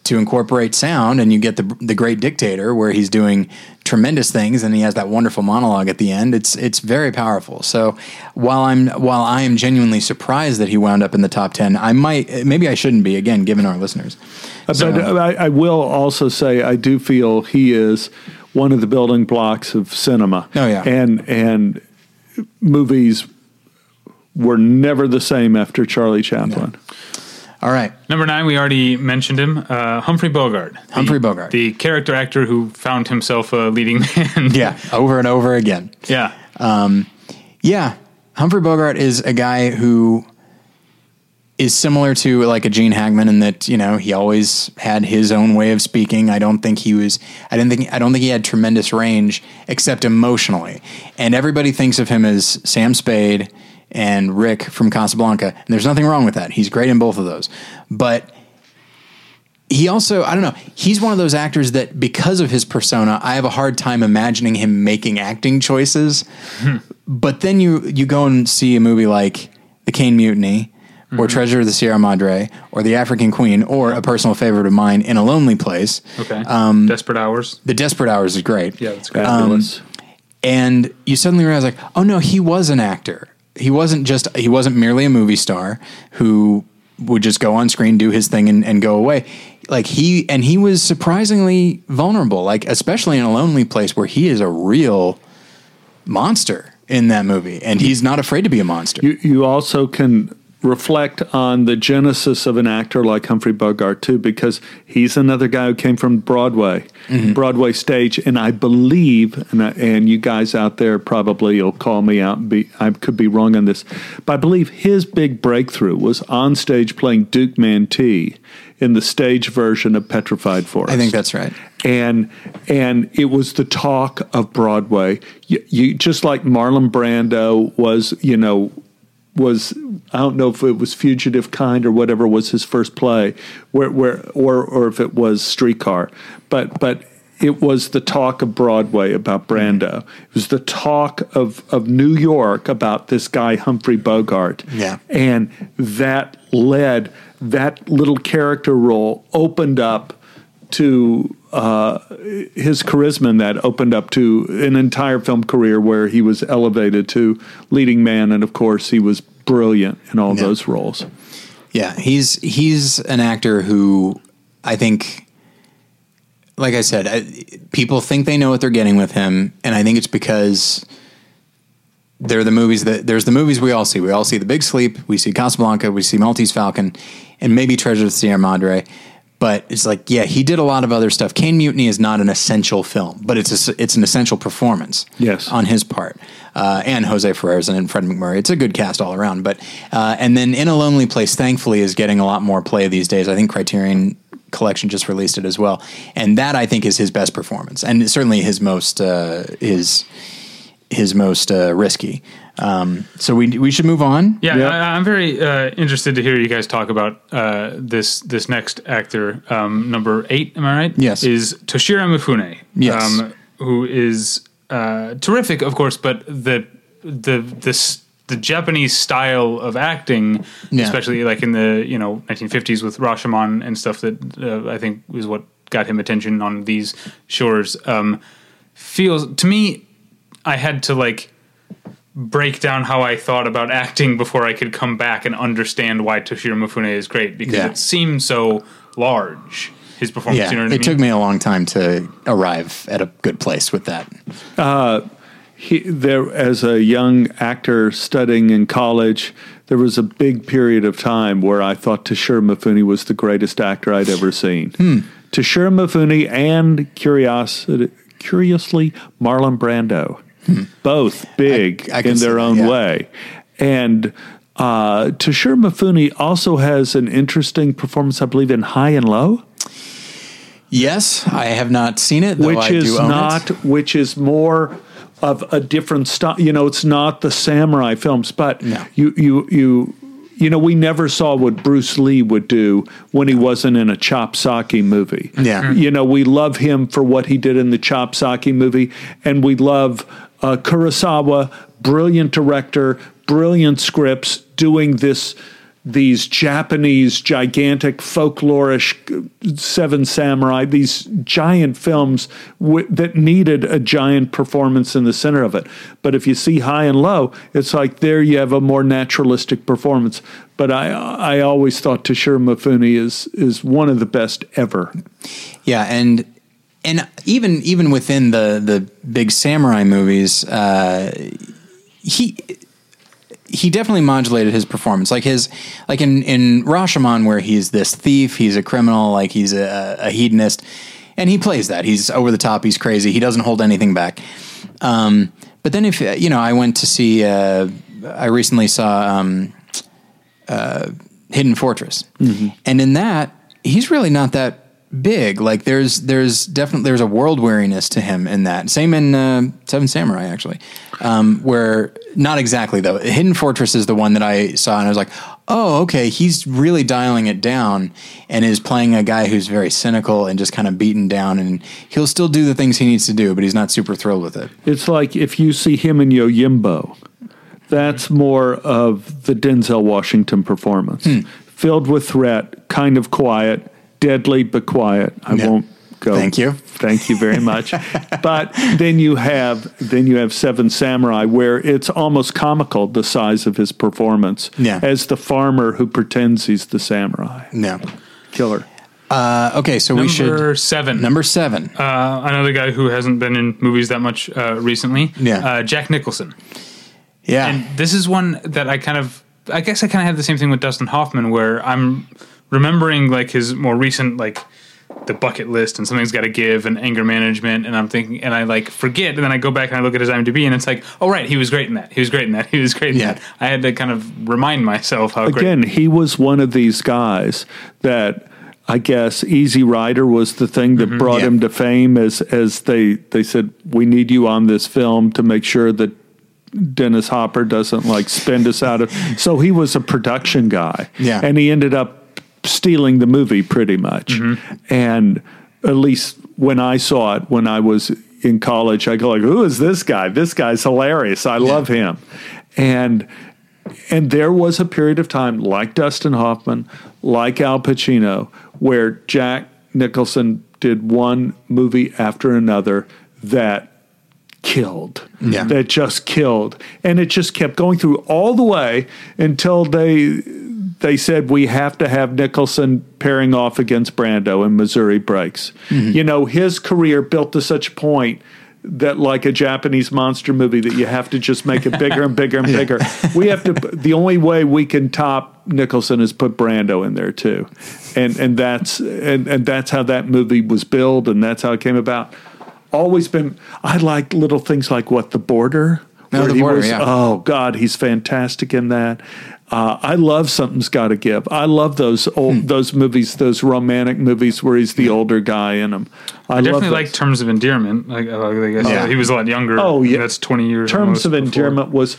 to incorporate sound, and you get the the Great Dictator, where he's doing tremendous things, and he has that wonderful monologue at the end. It's it's very powerful. So while I'm while I am genuinely surprised that he wound up in the top ten, I might maybe I shouldn't be again, given our listeners. So- But I, I will also say I do feel he is one of the building blocks of cinema. Oh, yeah. and and movies were never the same after Charlie Chaplin. all right, Number nine, we already mentioned him, uh, Humphrey Bogart. The- Humphrey Bogart. the character actor who found himself a leading man. yeah, over and over again. yeah. Yeah, Humphrey Bogart is a guy who is similar to like a Gene Hackman in that you know he always had his own way of speaking. I don't think he was. I didn't think. I don't think he had tremendous range except emotionally. And everybody thinks of him as Sam Spade and Rick from Casablanca. And there's nothing wrong with that. He's great in both of those. But he also, I don't know, he's one of those actors that because of his persona, I have a hard time imagining him making acting choices. Hmm. But then you you go and see a movie like The Caine Mutiny or mm-hmm. Treasure of the Sierra Madre or The African Queen or a personal favorite of mine in A Lonely Place. Okay. Um, Desperate Hours. The Desperate Hours is great. Yeah, that's great. Fabulous. Um, um, and you suddenly realize like, oh no, he was an actor. He wasn't just he wasn't merely a movie star who would just go on screen, do his thing and, and go away. Like he and he was surprisingly vulnerable, like especially in a lonely place where he is a real monster in that movie. And he's not afraid to be a monster. You you also can reflect on the genesis of an actor like Humphrey Bogart too, because he's another guy who came from Broadway, mm-hmm. Broadway stage, and I believe, and I, and you guys out there probably will call me out. And be I could be wrong on this, but I believe his big breakthrough was on stage playing Duke Mantee in the stage version of Petrified Forest. I think that's right. and and it was the talk of Broadway. You, you just like Marlon Brando was, you know, was I don't know if it was Fugitive Kind or whatever was his first play, where where or or if it was Streetcar, but but. It was the talk of Broadway about Brando. It was the talk of, of New York about this guy Humphrey Bogart. Yeah. And that led that little character role opened up to uh, his charisma in that opened up to an entire film career where he was elevated to leading man, and of course he was brilliant in all Yeah. those roles. Yeah, he's he's an actor who I think, like I said, I, people think they know what they're getting with him, and I think it's because they're the movies that there's the movies we all see. We all see The Big Sleep, we see Casablanca, we see Maltese Falcon, and maybe Treasure of the Sierra Madre. But it's like, yeah, he did a lot of other stuff. Caine Mutiny is not an essential film, but it's a, it's an essential performance. Yes. on his part, uh, and Jose Ferrer's and Fred MacMurray. It's a good cast all around. But uh, and then In a Lonely Place, thankfully, is getting a lot more play these days. I think Criterion Collection just released it as well, and that I think is his best performance, and certainly his most uh, his his most uh, risky. Um, so we we should move on. Yeah, Yeah. I, I'm very uh, interested to hear you guys talk about uh, this this next actor. Um, number eight, am I right? Yes. is Toshiro Mifune. Yes. um, who is uh, terrific, of course, but the the this the Japanese style of acting, Yeah. especially like in the you know 1950s with Rashomon and stuff that uh, I think is what got him attention on these shores. Um, feels to me, I had to like break down how I thought about acting before I could come back and understand why Toshiro Mifune is great because Yeah. it seems so large. His performance, Yeah, you know what I it mean? took me a long time to arrive at a good place with that. he, there as a young actor studying in college, there was a big period of time where I thought Toshiro Mifune was the greatest actor I'd ever seen. Hmm. Toshiro Mifune and curiosity, curiously Marlon Brando, both big Hmm. I- I in see their that, own yeah. way, and. Uh, Toshiro Mifune also has an interesting performance, I believe, in High and Low Yes, I have not seen it, which I is do own not it. which is more of a different style you know it's not the samurai films but No. you you you you know we never saw what Bruce Lee would do when he wasn't in a chop socky movie Yeah. you know we love him for what he did in the chop socky movie and we love uh, Kurosawa brilliant director brilliant scripts doing this these Japanese gigantic folklorish Seven Samurai, these giant films w- that needed a giant performance in the center of it. But if you see High and Low, it's like there you have a more naturalistic performance. But I I always thought Toshiro Mifune is is one of the best ever. Yeah, and and even even within the the big samurai movies, uh, he he definitely modulated his performance. Like his like in in Rashomon, where he's this thief, he's a criminal, like he's a, a hedonist, and he plays that. He's over the top. He's crazy. He doesn't hold anything back. Um, but then if you know, I went to see. Uh, I recently saw um, uh, Hidden Fortress, and in that, he's really not that big. Like there's there's definitely there's a world weariness to him in that. Same in uh, Seven Samurai actually, um, where not exactly though. Hidden Fortress is the one that I saw and I was like, oh okay, he's really dialing it down and is playing a guy who's very cynical and just kind of beaten down and he'll still do the things he needs to do, but he's not super thrilled with it. It's like if you see him in Yojimbo, that's more of the Denzel Washington performance. Hmm. Filled with threat, kind of quiet, deadly but quiet. I Yeah. won't go. Thank you. Thank you very much. but then you have then you have Seven Samurai where it's almost comical the size of his performance Yeah. as the farmer who pretends he's the samurai. No. Killer. Uh, okay, so we Number should seven. number seven. uh, another guy who hasn't been in movies that much uh, recently. Yeah. Uh, Jack Nicholson. yeah, And this is one that I kind of, I guess I kind of have the same thing with Dustin Hoffman, where I'm remembering like his more recent like the bucket list and something's got to give and anger management, and I'm thinking, and I like forget, and then I go back and I look at his IMDb, and it's like, oh right, he was great in that. He was great in that. He was great in Yeah. that. I had to kind of remind myself how great. Again, he was one of these guys that I guess Easy Rider was the thing that brought Mm-hmm. Yeah. him to fame as as they they said we need you on this film to make sure that Dennis Hopper doesn't like spend us out of so he was a production guy. Yeah. And he ended up stealing the movie pretty much. Mm-hmm. And at least when I saw it when I was in college, I go like, who is this guy? This guy's hilarious. I love him. And and there was a period of time, like Dustin Hoffman, like Al Pacino, where Jack Nicholson did one movie after another that killed. Yeah. That just killed. And it just kept going through all the way until they they said we have to have Nicholson pairing off against Brando in Missouri Breaks. Mm-hmm. You know, his career built to such a point that like a Japanese monster movie that you have to just make it bigger and bigger and bigger. We have to the only way we can top Nicholson is put Brando in there too. And and that's and, and that's how that movie was built and that's how it came about. Always been I like little things like what the border. No, The Border, was- yeah. Oh God, he's fantastic in that. Uh, I love something's got to give. I love those old Hmm. those movies, those romantic movies where he's the older guy in them. I, I definitely like Terms of Endearment. Like, uh, I guess Yeah. he was a lot younger. Oh, yeah. that's twenty years. Terms almost of before. Endearment was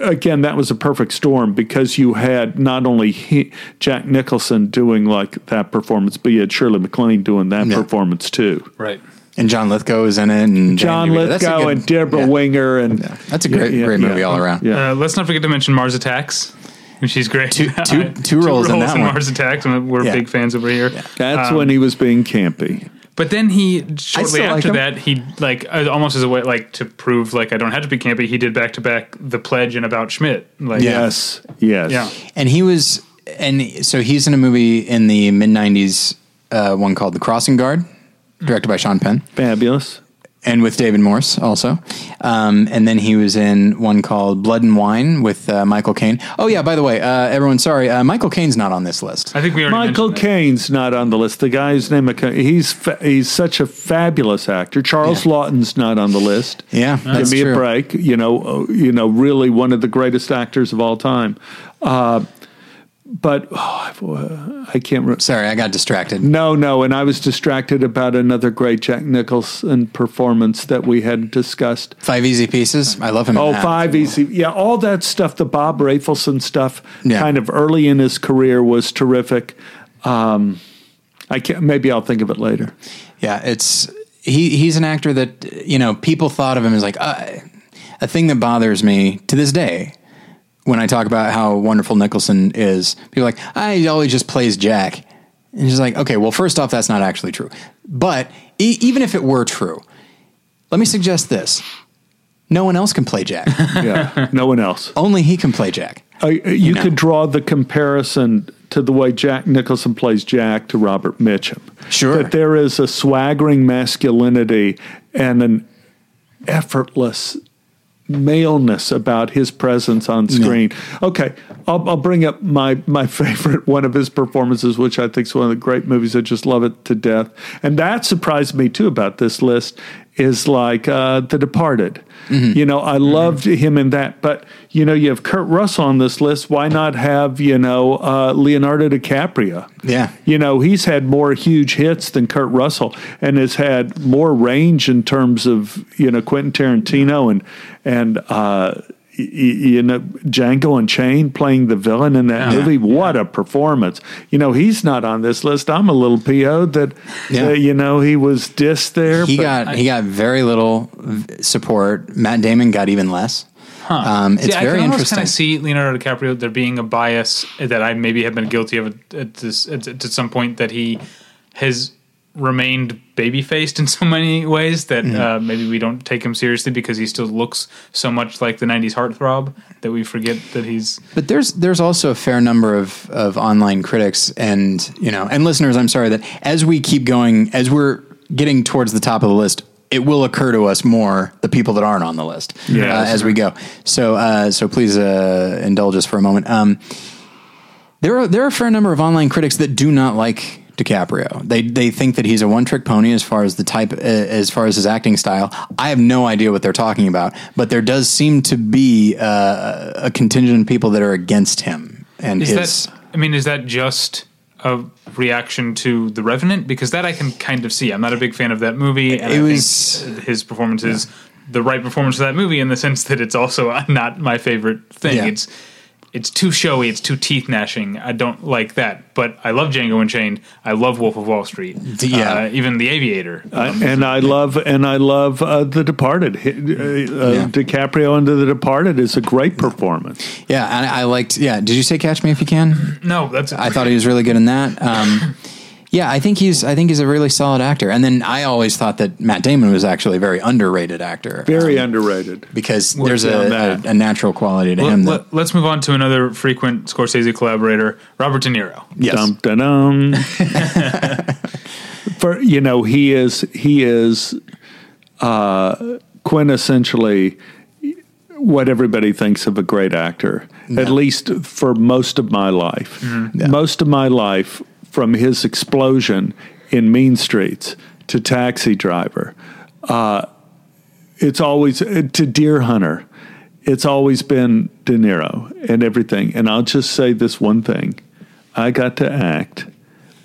again that was a perfect storm because you had not only he, Jack Nicholson doing like that performance, but you had Shirley MacLaine doing that Yeah. performance too. right? and John Lithgow is in it, and John Danny DeVito. That's Lithgow good- and Deborah yeah. Winger and That's a great, Yeah, yeah, great movie yeah. all around. Yeah. Uh, let's not forget to mention Mars Attacks, which he's great. Two- two- two roles in that one. Mars Attacks, we're Yeah. big fans over here. That's Um, when he was being campy. But then he shortly still like after that he like uh, almost as a way like to prove like I don't have to be campy. He did back to back The Pledge and About Schmidt. Like Yeah. Yes, yes. yeah. And he was, and so he's in a movie in the mid '90s, uh, one called The Crossing Guard, directed by Sean Penn, Fabulous. And with David Morse also. Um, and then he was in one called Blood and Wine with uh, Michael Caine. Oh yeah, by the way, uh, everyone, sorry, uh, Michael Caine's not on this list. I think we already Michael mentioned that. Caine's not on the list. The guy's name he's fa- he's such a fabulous actor. Charles Yeah. Laughton's not on the list. Yeah, Give me true. a break. You know, uh, you know, really one of the greatest actors of all time. Uh, but oh, I can't. Re- Sorry, I got distracted. no, no, and I was distracted about another great Jack Nicholson performance that we had discussed. Five Easy Pieces. I love him. Oh, five easy. Yeah, all that stuff, the Bob Rafelson stuff, Yeah. kind of early in his career was terrific. Um, I can't, maybe I'll think of it later. Yeah, it's he. He's an actor that you know people thought of him as like uh, a thing that bothers me to this day. When I talk about how wonderful Nicholson is, people are like, I he always just plays Jack. And he's like, okay, well, first off, that's not actually true. But e- even if it were true, let me suggest this: no one else can play Jack. Yeah, no one else. Only he can play Jack. Uh, you know. could draw the comparison to the way Jack Nicholson plays Jack to Robert Mitchum. Sure. That there is a swaggering masculinity and an effortless maleness about his presence on screen. Okay, I'll, I'll bring up my my favorite one of his performances, which I think is one of the great movies. I just love it to death, and that surprised me too about this list. Is like uh, The Departed. You know, I loved him in that, but you know, you have Kurt Russell on this list. Why not have you know uh, Leonardo DiCaprio? Yeah. you know, he's had more huge hits than Kurt Russell and has had more range in terms of, you know, Quentin Tarantino and, and, uh, you know, Django Unchained playing the villain in that Yeah. movie. What a performance. You know, he's not on this list. I'm a little PO'd that, Yeah. uh, you know, he was dissed there. He but- got he got very little support. Matt Damon got even less. Um, it's See, I very can interesting. kind of see Leonardo DiCaprio there being a bias that I maybe have been guilty of at, at this at, at some point that he has remained baby faced in so many ways that Mm-hmm. uh, maybe we don't take him seriously because he still looks so much like the '90s heartthrob that we forget that he's But there's there's also a fair number of of online critics and you know and listeners. I'm sorry that as we keep going, as we're getting towards the top of the list, it will occur to us more the people that aren't on the list Yeah, uh, as we go. So uh, so please uh, indulge us for a moment. Um, there are there are a fair number of online critics that do not like DiCaprio. They they think that he's a one trick pony as far as the type uh, as far as his acting style. I have no idea what they're talking about, but there does seem to be uh, a contingent of people that are against him and Is his. that? I mean, is that just a reaction to The Revenant? Because that I can kind of see. I'm not a big fan of that movie. And It I was- think his performance is the right performance of that movie in the sense that it's also not my favorite thing. Yeah. It's it's too showy. It's too teeth gnashing. I don't like that. But I love Django Unchained. I love Wolf of Wall Street. yeah. uh, even The Aviator. I- and I love and I love uh, The Departed. Hi- Uh, Yeah. DiCaprio under The Departed is a great performance. yeah, and I, I liked. Yeah, did you say Catch Me If You Can? no, that's I thought he was really good in that. Um, yeah, I think he's I think he's a really solid actor. And then I always thought that Matt Damon was actually a very underrated actor. Very um, underrated. because there's a, a, a natural quality to him. That, Let, us move on to another frequent Scorsese collaborator, Robert De Niro. yes, Dum dum dum. For you know, he is he is uh, quintessentially what everybody thinks of a great actor. At least for most of my life, most of my life, from his explosion in Mean Streets to Taxi Driver, uh, it's always to Deer Hunter. It's always been De Niro and everything. And I'll just say this one thing: I got to act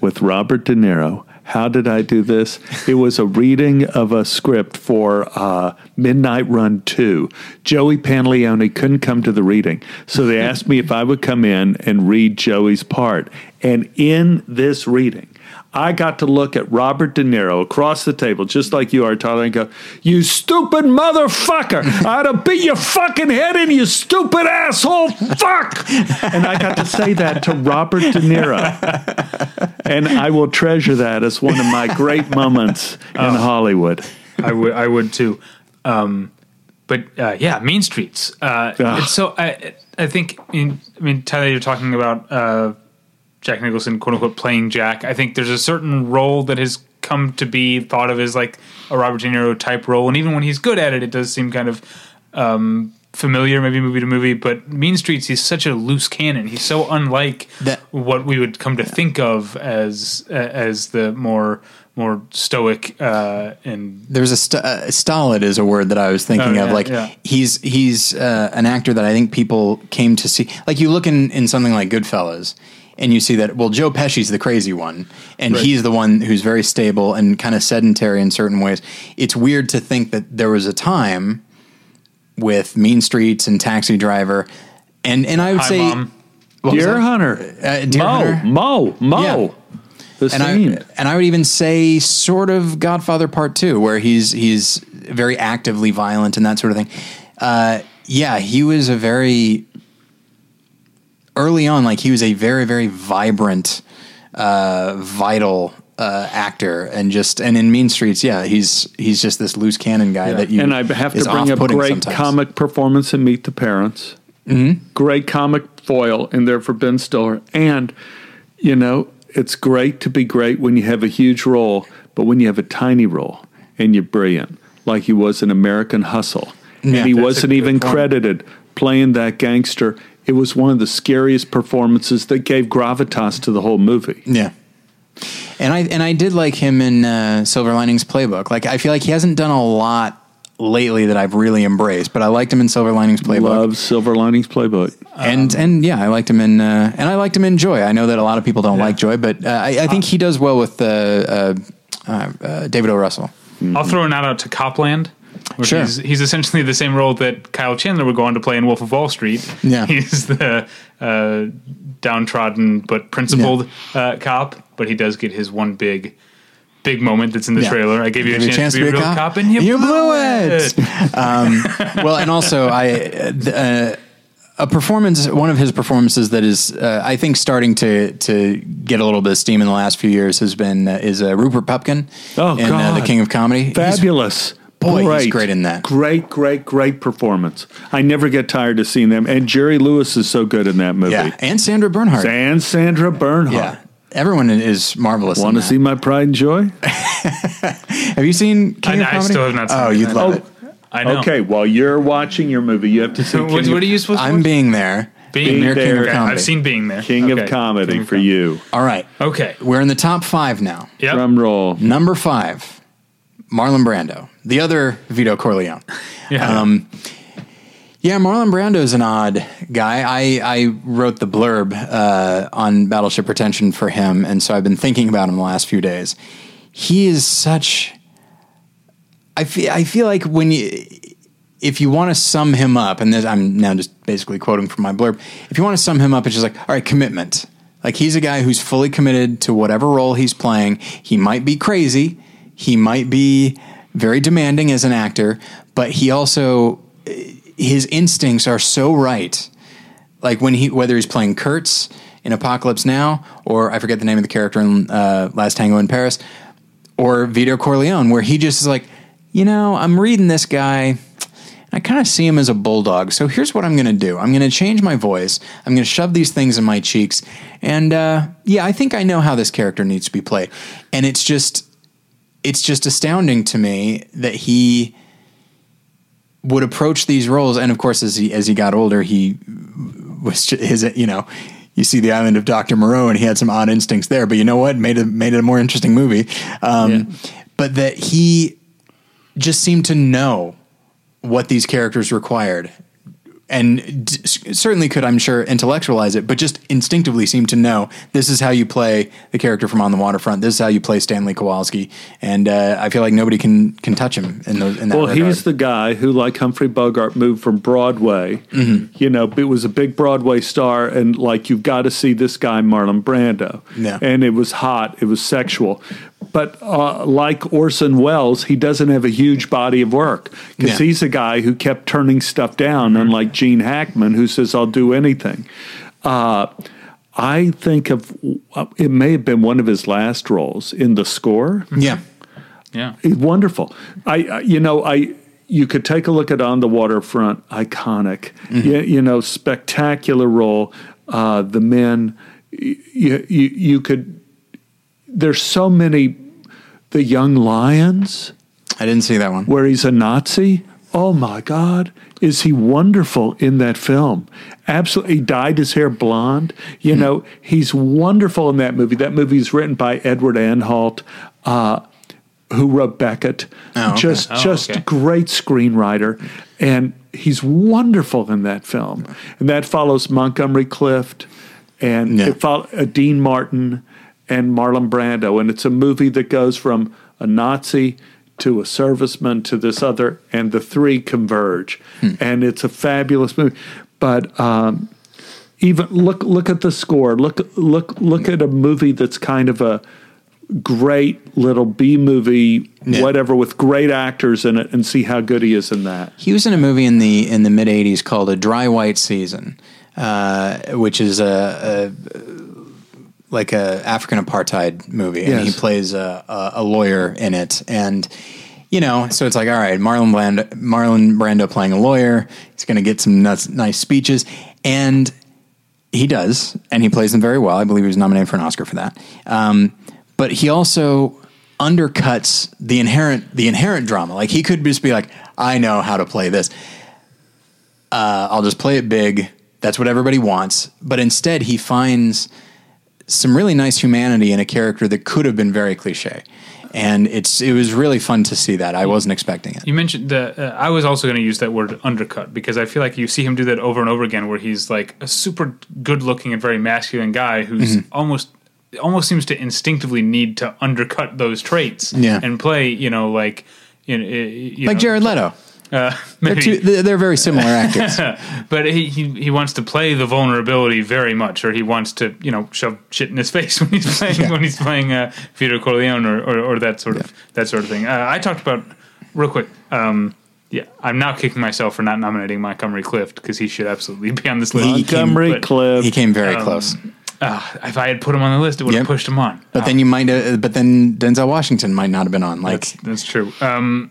with Robert De Niro. How did I do this? It was a reading of a script for uh, Midnight Run 2. Joey Pantoliano couldn't come to the reading. So they asked me if I would come in and read Joey's part. And in this reading, I got to look at Robert De Niro across the table, just like you are, Tyler, and go, You stupid motherfucker! I'd have beat your fucking head in, you stupid asshole! Fuck! And I got to say that to Robert De Niro. And I will treasure that as one of my great moments in Hollywood. I would I would too. Um, but uh, yeah, Mean Streets. Uh, so I I think I mean, I mean Tyler, you're talking about uh, Jack Nicholson, quote unquote, playing Jack. I think there's a certain role that has come to be thought of as like a Robert De Niro type role, and even when he's good at it, it does seem kind of um, familiar, maybe movie to movie. But Mean Streets, he's such a loose cannon. He's so unlike That- what we would come to think of as uh, as the more more stoic uh, and there's a st- uh, stolid is a word that I was thinking Oh, of. Like yeah. he's he's uh, an actor that I think people came to see. Like you look in in something like Goodfellas. And you see that well, Joe Pesci's the crazy one, and Right. he's the one who's very stable and kind of sedentary in certain ways. It's weird to think that there was a time with Mean Streets and Taxi Driver, and and I would Hi, say Mom. Deer? Hunter. Uh, Deer Mo, Hunter. Mo, Mo. Yeah. The and scene. I and I would even say sort of Godfather Part Two, where he's he's very actively violent and that sort of thing. Uh, yeah, he was a very early on, like he was a very, very vibrant, uh, vital uh, actor, and just and in Mean Streets, yeah, he's he's just this loose cannon guy that you and I have to bring up great sometimes. comic performance in Meet the Parents. Mm-hmm. Great comic foil in there for Ben Stiller, and you know it's great to be great when you have a huge role, but when you have a tiny role and you're brilliant, like he was in American Hustle, Yeah, and he wasn't even point. credited playing that gangster. It was one of the scariest performances that gave gravitas to the whole movie. Yeah. And I and I did like him in uh, Silver Linings Playbook. Like I feel like he hasn't done a lot lately that I've really embraced, but I liked him in Silver Linings Playbook. Love Silver Linings Playbook. and and yeah, I liked him in uh, and I liked him in Joy. I know that a lot of people don't like Joy, but uh, I, I think he does well with uh, uh, uh, uh, David O. Russell. I'll throw a shout out to Copland. Where Sure. He's, he's essentially the same role that Kyle Chandler would go on to play in Wolf of Wall Street. Yeah. He's the uh, downtrodden but principled uh, cop, but he does get his one big, big moment that's in the Yeah. trailer. I gave you a chance, to be a real cop, and you, You blew, blew it. it. um, well, and also I uh, a performance, one of his performances that is, uh, I think, starting to to get a little bit of steam in the last few years has been uh, is uh, Rupert Pupkin Oh, in uh, the King of Comedy. He's- Fabulous. Boy, he's great in that. Great, great, great performance. I never get tired of seeing them. And Jerry Lewis is so good in that movie. yeah, and Sandra Bernhard. And Sandra Bernhard. Yeah, everyone is marvelous. Want to see my pride and joy? Have you seen King I- of I still have not seen Oh, you'd love Oh, it. I know. Okay, while you're watching your movie, you have to see So what, King, what are you supposed to I'm watch? being there. Being near there. King of Okay, Comedy. I've seen Being There. King Okay. of Comedy King of for Comedy. you. All right, Okay. we're in the top five now. Yep. Drum roll. Number five, Marlon Brando, the other Vito Corleone. Yeah. Um, yeah, Marlon Brando's an odd guy. I, I wrote the blurb uh, on Battleship Pretension for him, and so I've been thinking about him the last few days. He is such. I feel I feel like when you if you want to sum him up, and this, I'm now just basically quoting from my blurb. If you want to sum him up, it's just like all right, commitment. Like he's a guy who's fully committed to whatever role he's playing. He might be crazy, he might be very demanding as an actor, but he also his instincts are so right. Like when he whether he's playing Kurtz in Apocalypse Now, or I forget the name of the character in uh, Last Tango in Paris, or Vito Corleone, where he just is like, you know, I'm reading this guy. I kind of see him as a bulldog. So here's what I'm going to do. I'm going to change my voice. I'm going to shove these things in my cheeks. And uh, yeah, I think I know how this character needs to be played. And it's just, it's just astounding to me that he would approach these roles. And of course, as he as he got older, he was his you know. You see the island of Doctor Moreau, and he had some odd instincts there. But you know what? Made it made it a more interesting movie. Um, But that he just seemed to know what these characters required and d- certainly could i'm sure intellectualize it but just instinctively seemed to know this is how you play the character from on the waterfront this is how you play stanley kowalski and uh, i feel like nobody can can touch him in, those, in that Well, regard. he's the guy who, like Humphrey Bogart, moved from Broadway. Mm-hmm. You know, it was a big Broadway star, and like you've got to see this guy, Marlon Brando. Yeah. And it was hot, it was sexual. But uh, like Orson Welles, he doesn't have a huge body of work because Yeah. he's a guy who kept turning stuff down, unlike Gene Hackman, who says, I'll do anything. Uh, I think of it may have been one of his last roles in the score. yeah Yeah. It's wonderful. I, I you know, I you could take a look at on the waterfront, iconic. You, you know, spectacular role. Uh, the men, you, you you could. There's so many. The young lions, i didn't see that one where he's a Nazi. Oh my God, is he wonderful in that film? Absolutely, he dyed his hair blonde. You know, he's wonderful in that movie. That movie is written by Edward Anhalt, uh, who wrote Becket. Oh, okay. Just, Oh, just okay. great screenwriter, and he's wonderful in that film. And that follows Montgomery Clift, and Yeah. it follow, uh, Dean Martin and Marlon Brando, and it's a movie that goes from a Nazi to a serviceman to this other, and the three converge, and it's a fabulous movie. But um, even look look at the score. Look look look at a movie that's kind of a great little B movie, Yeah. whatever, with great actors in it, and see how good he is in that. he was in a movie in the in the mid 80s called a dry white season uh, which is a, a like a African apartheid movie, and he plays a, a, a lawyer in it, and you know, so it's like, all right, Marlon Brando, Marlon Brando playing a lawyer, he's going to get some nuts, nice speeches, and he does, and he plays them very well. I believe he was nominated for an Oscar for that. Um, but he also undercuts the inherent the inherent drama. Like he could just be like, I know how to play this. Uh, I'll just play it big. That's what everybody wants. But instead, he finds some really nice humanity in a character that could have been very cliche. And it's it was really fun to see that. I wasn't expecting it. You mentioned the. Uh, I was also going to use that word undercut because I feel like you see him do that over and over again, where he's like a super good-looking and very masculine guy who's Mm-hmm. almost almost seems to instinctively need to undercut those traits Yeah. and play. You know, like you know, uh, you Like know, Jared Leto. Uh, They're, maybe, two, they're they're very similar actors. but he, he he wants to play the vulnerability very much, or he wants to you know shove shit in his face when he's playing Yeah. when he's playing uh, Vito Corleone or, or, or that sort of that sort of thing. Uh, I talked about real quick. Um, yeah, I'm now kicking myself for not nominating Montgomery Clift because he should absolutely be on this list. He came- Montgomery but- Cliff. He came very Um, close. Uh, if I had put him on the list, it would have Yep. pushed him on. But then you might, uh, but then Denzel Washington might not have been on. Like, That's, that's true. Um,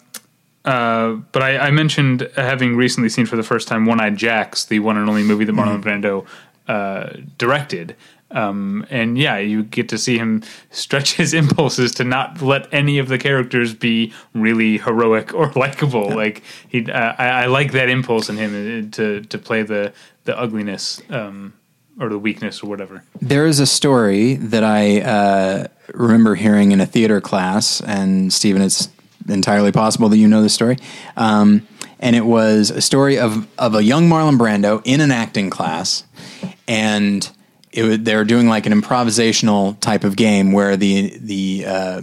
uh, but I, I mentioned having recently seen for the first time One Eyed Jacks, the one and only movie that Marlon Brando uh, directed. Um, and yeah, you get to see him stretch his impulses to not let any of the characters be really heroic or likable. Like he, uh, I, I like that impulse in him uh, to to play the the ugliness um, or the weakness or whatever. There is a story that I uh, remember hearing in a theater class, and Stephen, it's entirely possible that you know this story. Um, and it was a story of of a young Marlon Brando in an acting class, and it they were doing like an improvisational type of game where the the uh,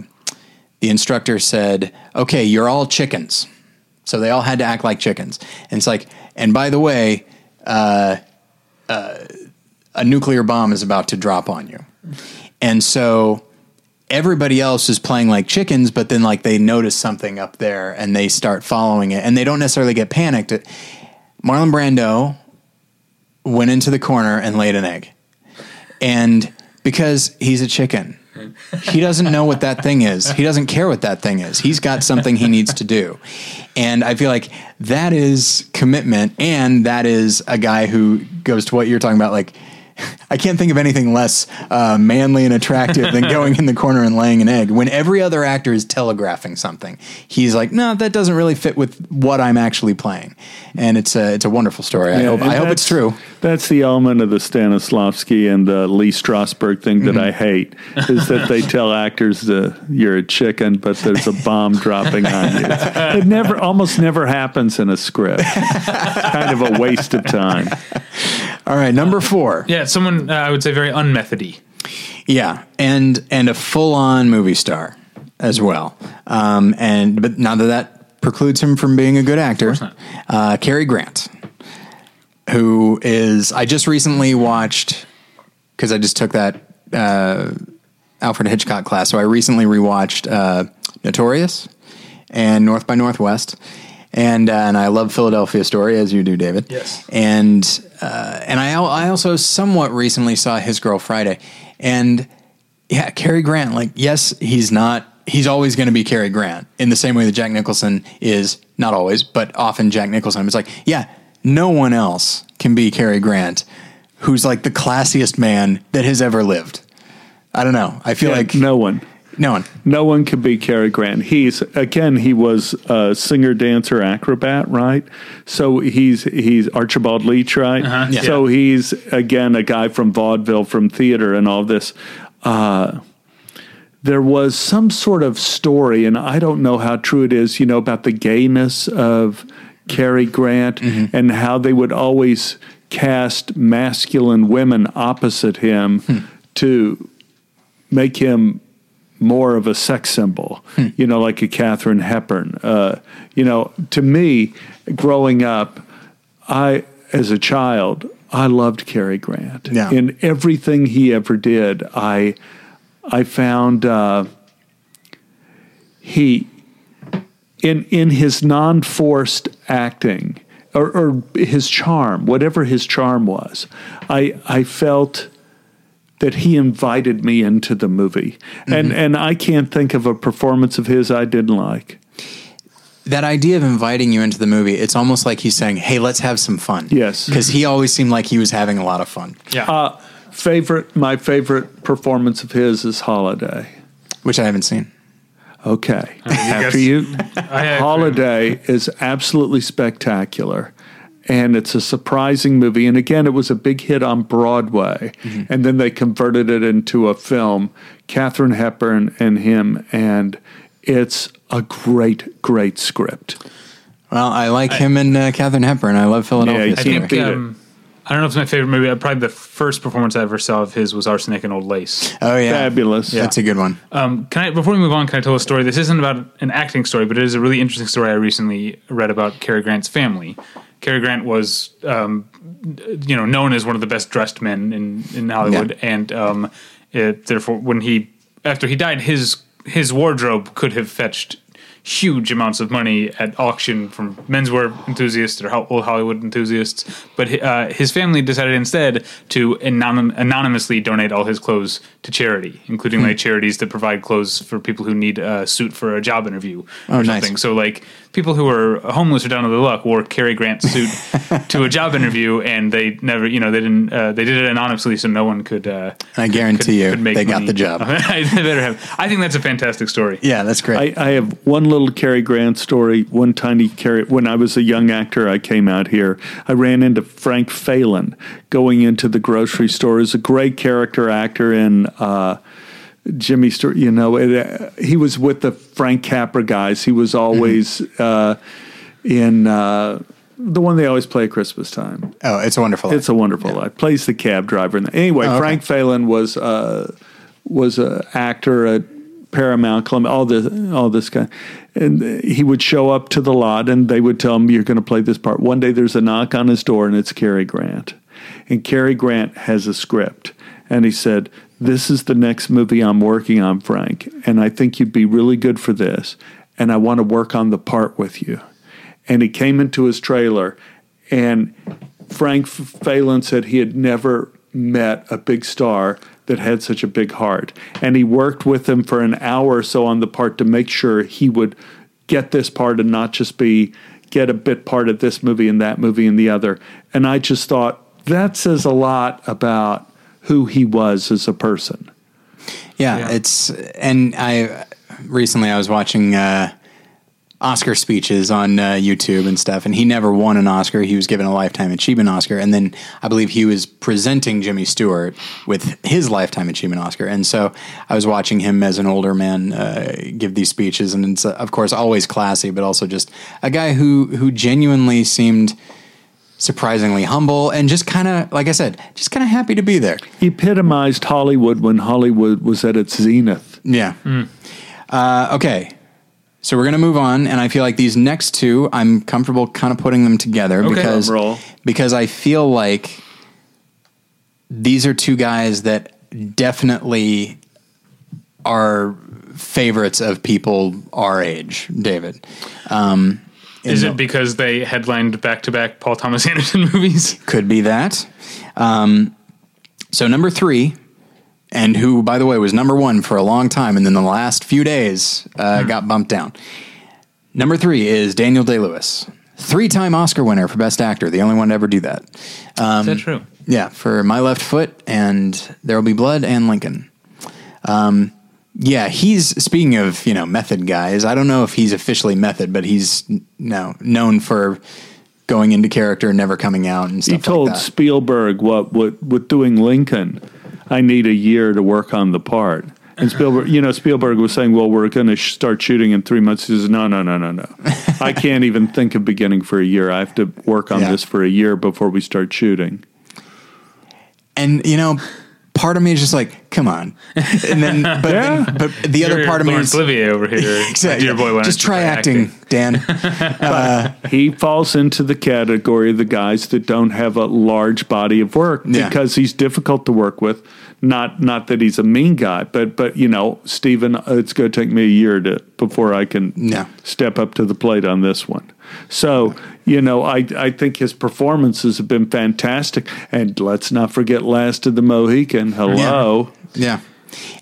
the instructor said, "Okay, you're all chickens." So they all had to act like chickens. And it's like, and by the way, a nuclear bomb is about to drop on you. And so everybody else is playing like chickens, but then like they notice something up there and they start following it and they don't necessarily get panicked. Marlon Brando went into the corner and laid an egg. And because he's a chicken, he doesn't know what that thing is. He doesn't care what that thing is. He's got something he needs to do. And I feel like that is commitment. And that is a guy who goes to what you're talking about. Like, I can't think of anything less uh, manly and attractive than going in the corner and laying an egg. When every other actor is telegraphing something, he's like, "No, that doesn't really fit with what I'm actually playing." And it's a it's a wonderful story. I Yeah, hope I hope it's true. That's the element of the Stanislavski and the Lee Strasberg thing that Mm-hmm. I hate is that they tell actors uh, you're a chicken, but there's a bomb dropping on you. It never, almost never happens in a script. It's kind of a waste of time. All right, number four. Yeah, someone uh, I would say very unmethody. Yeah, and and a full on movie star as well. Um, and but now that that precludes him from being a good actor, not. uh, Cary Grant, who is I just recently watched because I just took that uh, Alfred Hitchcock class, so I recently rewatched uh, Notorious and North by Northwest. And uh, and I love Philadelphia Story as you do, David. Yes. And uh, and I I also somewhat recently saw His Girl Friday, and yeah, Cary Grant. Like, yes, he's not. He's always going to be Cary Grant in the same way that Jack Nicholson is not always, but often Jack Nicholson. It's like, yeah, no one else can be Cary Grant, who's like the classiest man that has ever lived. I don't know. I feel Yeah, like no one. No one. No one could be Cary Grant. He's again, he was a singer, dancer, acrobat, right? So he's he's Archibald Leach, right? Uh-huh. Yeah. So he's again a guy from vaudeville, from theater, and all this. Uh, there was some sort of story, and I don't know how true it is. You know about the gayness of Cary Grant mm-hmm. and how they would always cast masculine women opposite him hmm. to make him more of a sex symbol, you know, like a Katharine Hepburn. Uh, you know, to me, growing up, I, as a child, I loved Cary Grant. Yeah. In everything he ever did, I, I found uh, he, in in his non-forced acting or, or his charm, whatever his charm was. I I felt that he invited me into the movie, and and I can't think of a performance of his I didn't like. that idea of inviting you into the movie, it's almost like he's saying, "Hey, let's have some fun." Yes. because he always seemed like he was having a lot of fun, Yeah. Uh, favorite, my favorite performance of his is Holiday. which I haven't seen. Okay, after guess- you, I agree. Holiday is absolutely spectacular. And it's a surprising movie. And again, it was a big hit on Broadway. And then they converted it into a film, Katharine Hepburn and him. And it's a great, great script. Well, I like him and uh, Katharine Hepburn. I love Philadelphia. Yeah, I can't think um, I don't know if it's my favorite movie. uh, Probably the first performance I ever saw of his was Arsenic and Old Lace. oh yeah, Fabulous. That's a good one. Um, can I before we move on? Can I tell a story? This isn't about an acting story, but it is a really interesting story I recently read about Cary Grant's family. Cary Grant was, um, you know, known as one of the best dressed men in in Hollywood, Yeah. and um, it, therefore, when he after he died, his his wardrobe could have fetched huge amounts of money at auction from menswear enthusiasts or old Hollywood enthusiasts. But uh, his family decided instead to anonym- anonymously donate all his clothes to charity, including like charities that provide clothes for people who need a suit for a job interview or Oh, nice. something. So like people who are homeless or down on their luck wore Cary Grant's suit to a job interview, and they never, you know, they didn't. Uh, they did it anonymously, so no one could. Uh, I guarantee you, could make they got the job. I better have. I think that's a fantastic story. Yeah, that's great. I, I have one little Cary Grant story. One tiny Cary. When I was a young actor, I came out here. I ran into Frank Faylen going into the grocery store. He's a great character actor in uh, Jimmy Stewart. You know, it, uh, he was with the Frank Capra guys. He was always uh, in uh, the one they always play at Christmas time. oh, it's a wonderful. It's a wonderful life. Plays the cab driver. In the, anyway, Oh, okay. Frank Faylen was uh, was a actor at Paramount, Columbia, all this all this guy, and he would show up to the lot, and they would tell him, "You're going to play this part." One day, there's a knock on his door, and it's Cary Grant, and Cary Grant has a script, and he said. This is the next movie I'm working on, Frank, and I think you'd be really good for this. And I want to work on the part with you and he came into his trailer and Frank Faylen said he had never met a big star that had such a big heart and he worked with him for an hour or so on the part to make sure he would get this part and not just be get a bit part of this movie and that movie and the other and I just thought that says a lot about who he was as a person Yeah, Yeah. it's and I recently I was watching uh, Oscar speeches on uh, YouTube and stuff, and he never won an Oscar. He was given a lifetime achievement Oscar, and then I believe he was presenting Jimmy Stewart with his lifetime achievement Oscar. And so I was watching him as an older man uh, give these speeches, and it's uh, of course always classy, but also just a guy who who genuinely seemed surprisingly humble and just kind of like I said, just kind of happy to be there. epitomized Hollywood when Hollywood was at its zenith Yeah. Uh, okay. So we're going to move on, and I feel like these next two, I'm comfortable kind of putting them together Okay. because roll. because I feel like these are two guys that definitely are favorites of people our age. David, um, Is in it because they headlined back to back Paul Thomas Anderson movies? could be that? Um, so number three, and who, by the way, was number one for a long time, and then the last few days uh, got bumped down. Number three is Daniel Day Lewis, three-time Oscar winner for Best Actor, the only one to ever do that. Um, Is that true? Yeah, for My Left Foot and There Will Be Blood and Lincoln. Um, yeah, he's speaking of you know method guys. I don't know if he's officially method, but he's n- no known for going into character and never coming out and stuff He told like. Spielberg what, what with doing Lincoln, I need a year to work on the part. And Spielberg, you know, Spielberg was saying, "Well, we're going to sh- start shooting in three months." He says, "No, no, no, no, no. I can't even think of beginning for a year. I have to work on Yeah. this for a year before we start shooting." And you know, part of me is just like, come on. And then, but Yeah. then, but the other You're part of me Laurence is Olivier over here. exactly. Dear boy, just try acting, Dan. Uh, he falls into the category of the guys that don't have a large body of work Yeah. because he's difficult to work with. Not not that he's a mean guy, but but you know, Stephen, it's going to take me a year to before I can Yeah. step up to the plate on this one. So you know, I I think his performances have been fantastic, and let's not forget Last of the Mohican. Hello, Yeah.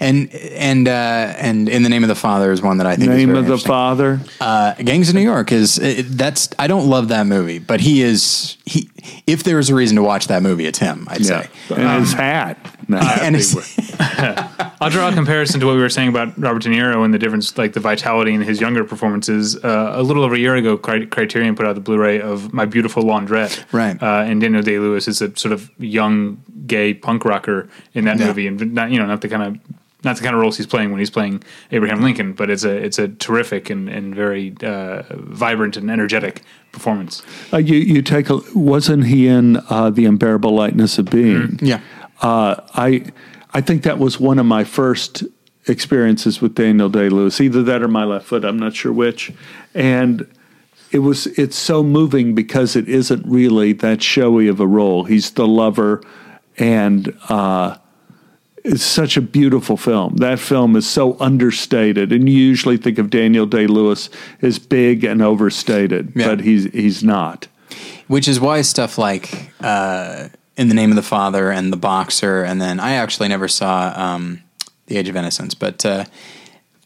And and uh, and in the name of the father is one that I think is name of the father. Uh, Gangs of New York is it, that's I don't love that movie, but he is he. If there is a reason to watch that movie, it's him. I'd Yeah, say. and his hat. No. And it's, I'll draw a comparison to what we were saying about Robert De Niro and the difference, like the vitality in his younger performances. Uh, a little over a year ago, Criterion put out the Blu-ray of My Beautiful Laundrette, Right. Uh, and Daniel Day Lewis is a sort of young gay punk rocker in that Yeah. movie, and not you know not the kind of not the kind of roles he's playing when he's playing Abraham Lincoln, but it's a it's a terrific and, and very uh, vibrant and energetic performance. Uh, you you take a wasn't he in uh, the unbearable lightness of being? yeah. Uh, I I think that was one of my first experiences with Daniel Day Lewis. Either that or my left foot. I'm not sure which. And it was it's so moving because it isn't really that showy of a role. He's the lover, and uh, it's such a beautiful film. That film is so understated, and you usually think of Daniel Day Lewis as big and overstated, Yeah. but he's he's not. Which is why stuff like uh, In the Name of the Father and The Boxer, and then I actually never saw um, The Age of Innocence, but uh,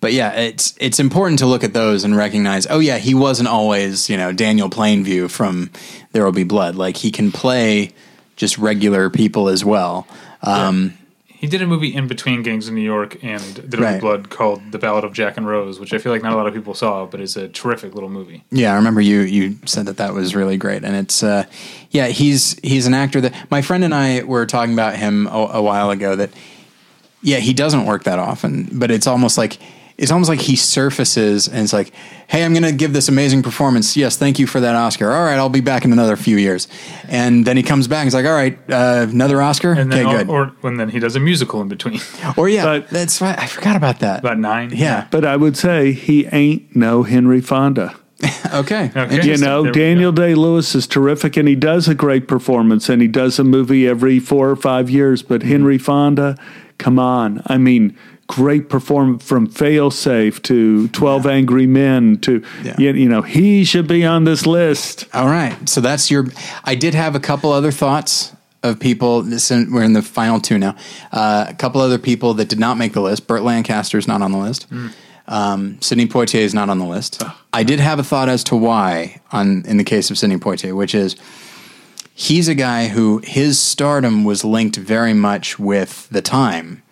but yeah, it's it's important to look at those and recognize, oh yeah, he wasn't always you know Daniel Plainview from There Will Be Blood. Like he can play just regular people as well. Um, He did a movie in between Gangs of New York and Will Right. Blood called The Ballad of Jack and Rose, which I feel like not a lot of people saw, but is a terrific little movie. Yeah, I remember you you said that that was really great, and it's uh, yeah he's he's an actor that my friend and I were talking about him a, a while ago. That yeah he doesn't work that often, but it's almost like it's almost like he surfaces and it's like, hey, I'm going to give this amazing performance. Yes, thank you for that Oscar. All right, I'll be back in another few years, and then he comes back and he's like, all right, uh, another Oscar. And then, okay, good. or when then he does a musical in between, Or, yeah, But- that's right. I forgot about that. about nine. yeah. But I would say he ain't no Henry Fonda. Okay. Okay. You know, There Daniel Day Lewis is terrific and he does a great performance and he does a movie every four or five years. But Henry Fonda, come on. I mean, great performance from Failsafe to 12 Angry Men to, Yeah. you, you know, he should be on this list. All right. So that's your. I did have a couple other thoughts of people. This we're in the final two now. Uh, a couple other people that did not make the list. Burt Lancaster is not on the list. Um, Sidney Poitier is not on the list. I did have a thought as to why on in the case of Sidney Poitier, which is he's a guy who his stardom was linked very much with the time.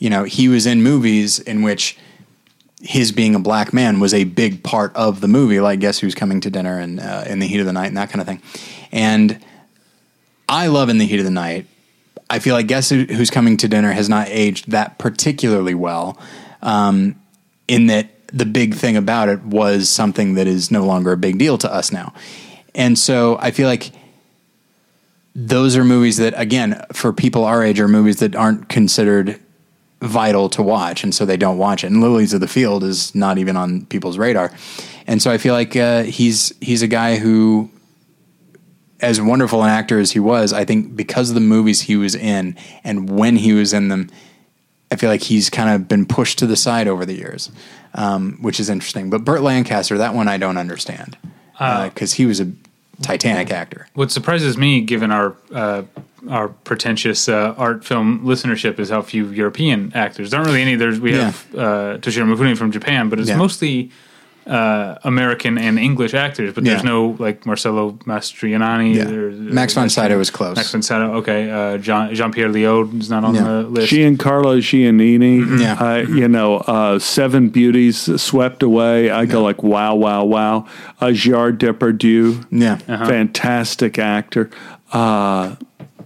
You know, he was in movies in which his being a black man was a big part of the movie, like Guess Who's Coming to Dinner and uh, In the Heat of the Night and that kind of thing. And I love In the Heat of the Night. I feel like Guess Who's Coming to Dinner has not aged that particularly well, um, in that the big thing about it was something that is no longer a big deal to us now. And so I feel like those are movies that, again, for people our age, are movies that aren't considered vital to watch, and so they don't watch it. And Lilies of the Field is not even on people's radar, and so I feel like uh, he's he's a guy who, as wonderful an actor as he was, I think because of the movies he was in and when he was in them, I feel like he's kind of been pushed to the side over the years, um, which is interesting. But Burt Lancaster, that one I don't understand because he was a Titanic actor. What surprises me, given our uh, our pretentious uh, art film listenership, is how few European actors. There aren't really any. There's we Yeah. have uh, Toshiro Mifune from Japan, but it's Yeah. mostly uh, American and English actors. But there's Yeah. no like Marcello Mastroianni. Yeah. or- Max von Sydow was close. Max von Sydow. Okay, uh, Jean Jean Pierre Léaud is not on Yeah. the list. Giancarlo Giannini, Yeah. uh, you know, uh, Seven Beauties swept away. I go like, wow, wow, wow. Uh, Gerard Depardieu, Yeah. fantastic actor, uh,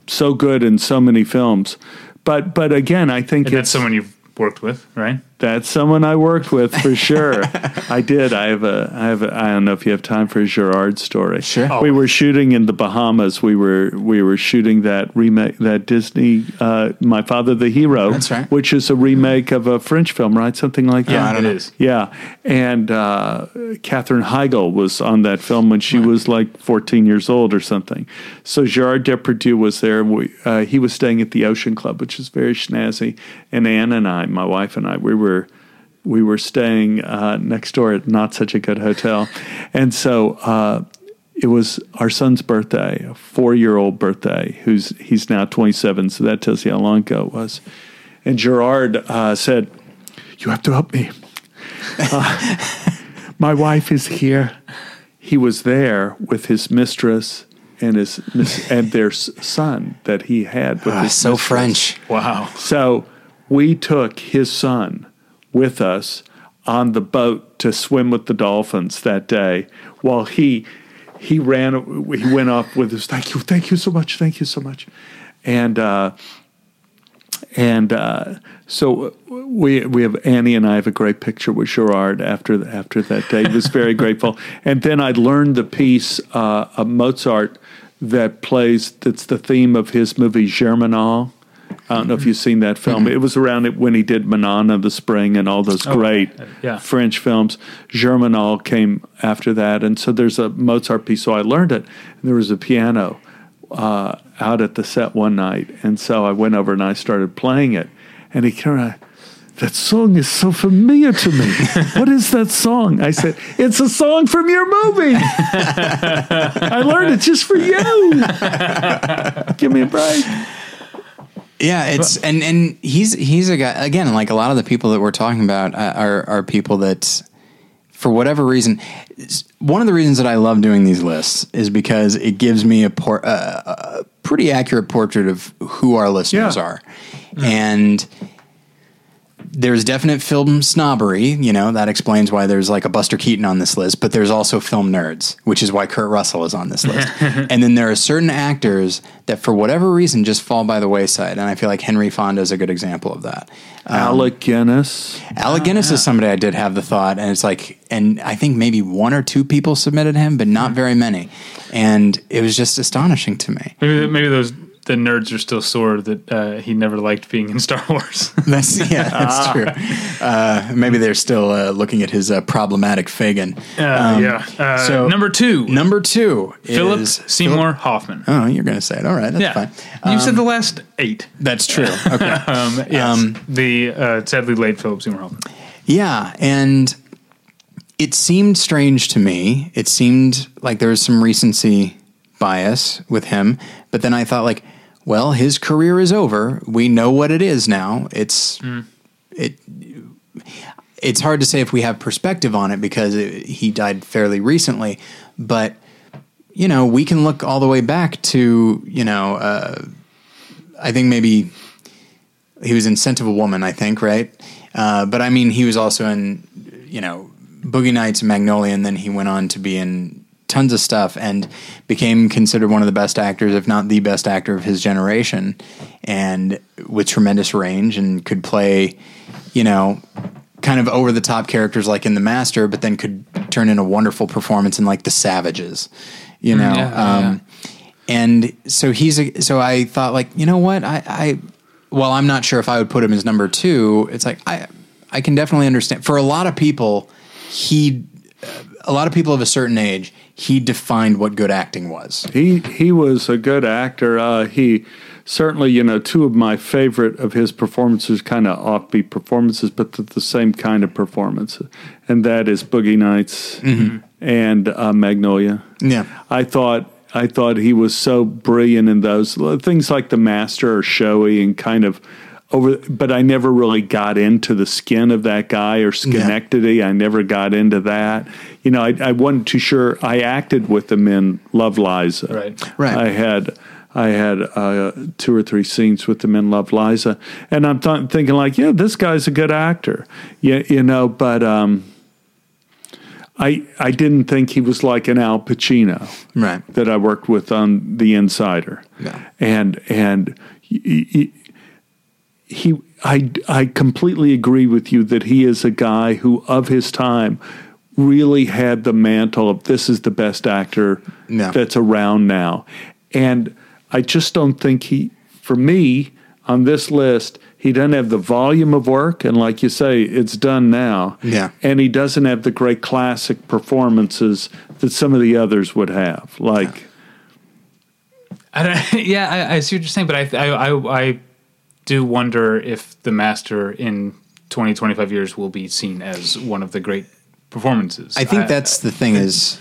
so good in so many films. But but again, I think and that's it's someone you've worked with, right? That's someone I worked with for sure. I did. I have a. I have. A, I don't know if you have time for a Gerard story. Sure. We were shooting in the Bahamas. We were we were shooting that remake that Disney. Uh, My Father the Hero. That's right. Which is a remake of a French film, right? Something like that. Yeah, I don't it know. is. Yeah, and uh, Katherine Heigl was on that film when she was like 14 years old or something. So Gerard Depardieu was there. We, uh, he was staying at the Ocean Club, which is very snazzy. And Anne and I, my wife and I, we were we were staying uh, next door at not such a good hotel, and so. Uh, it was our son's birthday, a four-year-old birthday. Who's he's now 27, so that tells you how long ago it was. And Gerard uh, said, "You have to help me. My wife is here. He was there with his mistress and his mis- and their son that he had with Ah, his so mistress. French. Wow. So we took his son with us on the boat to swim with the dolphins that day while he he ran he went off with his thank you thank you so much thank you so much and uh and uh, so we we have Annie and I have a great picture with Gerard after after that day. He was very grateful. And then I learned the piece uh, of Mozart that plays that's the theme of his movie Germinal. I don't know if you've seen that film. It was around it when he did Manon of the Spring and all those great yeah. French films. Germinal came after that, and so there's a Mozart piece. So I learned it. And there was a piano uh, out at the set one night, and so I went over and I started playing it, and he kind of. That song is so familiar to me. what is that song? I said, It's a song from your movie. I learned it just for you. Give me a break. Yeah, it's and and he's he's a guy again. Like a lot of the people that we're talking about uh, are are people that, for whatever reason, one of the reasons that I love doing these lists is because it gives me a, por- uh, a pretty accurate portrait of who our listeners Yeah. are, and there's definite film snobbery, you know, that explains why there's like a Buster Keaton on this list, but there's also film nerds, which is why Kurt Russell is on this list. and then there are certain actors that for whatever reason just fall by the wayside. And I feel like Henry Fonda is a good example of that. Um, Alec Guinness. Alec ah, Guinness is somebody I did have the thought, and it's like, and I think maybe one or two people submitted him, but not very many. And it was just astonishing to me. Maybe, maybe those the nerds are still sore that uh, he never liked being in Star Wars. That's yeah, that's true. Uh, maybe they're still uh, looking at his uh, problematic Fagin. Uh, yeah. Uh, so- number two, Number two, Philip is Seymour Hoffman. Oh, you're going to say it. All right, that's yeah, fine. you said the last eight. That's true. Okay. Um, yes, Um, the uh, sadly late Philip Seymour Hoffman. yeah, and it seemed strange to me. It seemed like there was some recency bias with him, but then I thought like, well, his career is over. We know what it is now. It's it. It's hard to say if we have perspective on it because it, he died fairly recently, but you know we can look all the way back to you know uh, I think maybe he was in Scent of a Woman, I think, right? Uh, but I mean, he was also in, you know, Boogie Nights and Magnolia, and then he went on to be in tons of stuff and became considered one of the best actors, if not the best actor of his generation, and with tremendous range and could play, you know, kind of over the top characters like in The Master, but then could turn in a wonderful performance in like The Savages, you know. yeah, yeah, um, and so he's a, so I thought like you know what I I well I'm not sure if I would put him as number two. It's like I I can definitely understand for a lot of people he a lot of people of a certain age he defined what good acting was. He he was a good actor. Uh, he certainly, you know, two of my favorite of his performances, kind of offbeat performances, but the, the same kind of performance, and that is Boogie Nights and uh, Magnolia. Yeah. I thought I thought he was so brilliant in those things like The Master or showy and kind of over. But I never really got into the skin of that guy or Schenectady. I never got into that. You know, I, I wasn't too sure. I acted with him in Love Liza. Right. Right. I had. I had uh, two or three scenes with him in Love Liza, and I'm th- thinking like, yeah, this guy's a good actor, yeah, you know. But um, I I didn't think he was like an Al Pacino, Right. that I worked with on The Insider. Yeah. And and he, he, he I, I completely agree with you that he is a guy who, of his time, really had the mantle of this is the best actor Yeah. that's around now. And I just don't think he, for me, on this list, he doesn't have the volume of work. And like you say, it's done now. Yeah. And he doesn't have the great classic performances that some of the others would have. Like, I don't, yeah, I, I see what you're saying, but I, I, I, I do wonder if the master in 20, 25 years will be seen as one of the great performances. I think uh, that's the thing is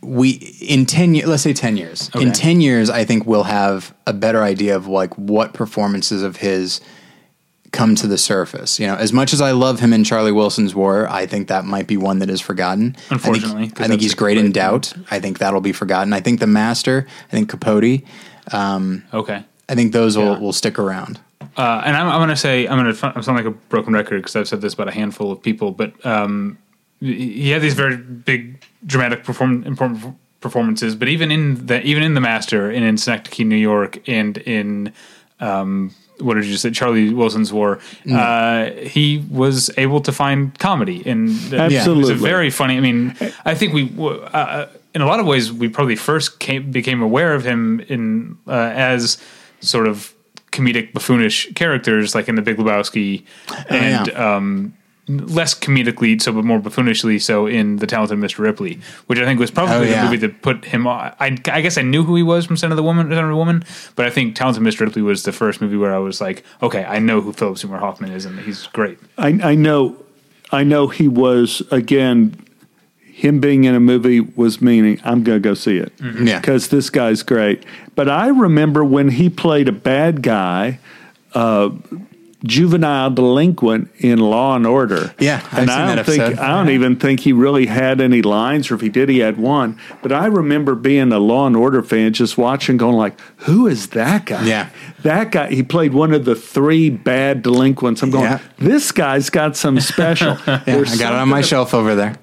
we in 10 years let's say 10 years. In 10 years i think we'll have a better idea of like what performances of his come to the surface. You know as much as i love him in charlie wilson's war i think that might be one that is forgotten. Unfortunately, i think, I think he's a great in great doubt. I think that'll be forgotten. I think the master i think capote um, okay. i think those will, will stick around Uh, and I'm, I'm going to say I'm going to sound like a broken record because I've said this about a handful of people, but um, he had these very big dramatic perform important performances. But even in the even in the Master and in Synecdoche, New York, and in um, what did you say, Charlie Wilson's War, uh, he was able to find comedy and it Absolutely. very funny. I mean, I think we. Uh, in a lot of ways, we probably first came, became aware of him in uh, as sort of comedic buffoonish characters like in the Big Lebowski and yeah. um, less comedically so but more buffoonishly so in the talented Mr. Ripley which I think was probably Oh, the movie that put him on I, I guess I knew who he was from Scent of the Woman Scent of the Woman but I think talented Mr. Ripley was the first movie where I was like okay I know who Philip Seymour Hoffman is and he's great I, I know, I know he was again. Him being in a movie was meaning I'm going to go see it Yeah. because this guy's great. But I remember when he played a bad guy, uh, juvenile delinquent in Law and Order. Yeah, I've and seen I that don't think episode. I don't even think he really had any lines, or if he did, he had one. But I remember being a Law and Order fan, just watching, going like, "Who is that guy?" Yeah. that guy. He played one of the three bad delinquents. I'm going, Yeah. this guy's got some special. yeah, i got it on my shelf over there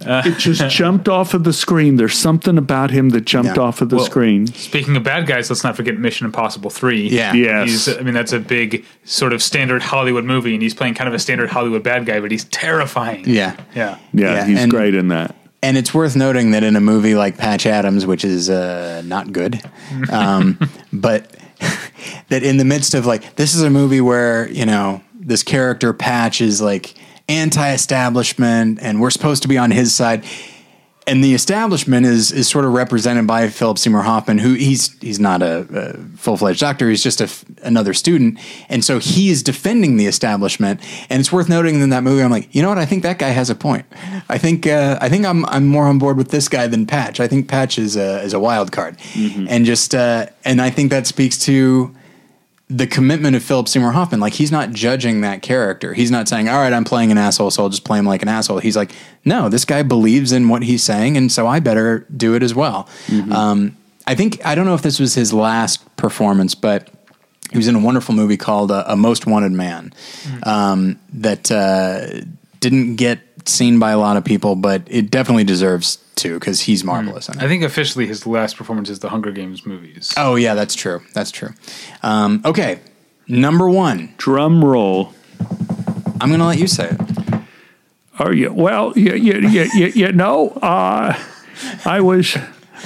It just jumped off of the screen. There's something about him that jumped Yeah. off of the Well, screen. Speaking of bad guys, let's not forget Mission Impossible Three. Yeah. Yes. he's, I mean that's a big sort of standard Hollywood movie, and he's playing kind of a standard Hollywood bad guy, but he's terrifying. yeah yeah. Yeah, Yeah, he's and- great in that. And it's worth noting that in a movie like Patch Adams, which is uh, not good, um, but that in the midst of like, this is a movie where, you know, this character Patch is like anti establishment and we're supposed to be on his side. And the establishment is is sort of represented by Philip Seymour Hoffman, who he's he's not a, a full fledged doctor; he's just a another student, and so he is defending the establishment. And it's worth noting in that movie, I'm like, you know what? I think that guy has a point. I think uh, I think I'm I'm more on board with this guy than Patch. I think Patch is a is a wild card, and just uh, and I think that speaks to the commitment of Philip Seymour Hoffman. Like he's not judging that character. He's not saying, "All right, I'm playing an asshole, so I'll just play him like an asshole." He's like, "No, this guy believes in what he's saying, and so I better do it as well." Um, I think I don't know if this was his last performance, but he was in a wonderful movie called uh, "A Most Wanted Man" um, that uh, didn't get seen by a lot of people, but it definitely deserves to because he's marvelous. in it. I think officially his last performance is the Hunger Games movies. Oh yeah, that's true. That's true. Um, okay, number one. Drum roll. I'm going to let you say it. Are you? Well, you, you, you, you, you know, uh, I was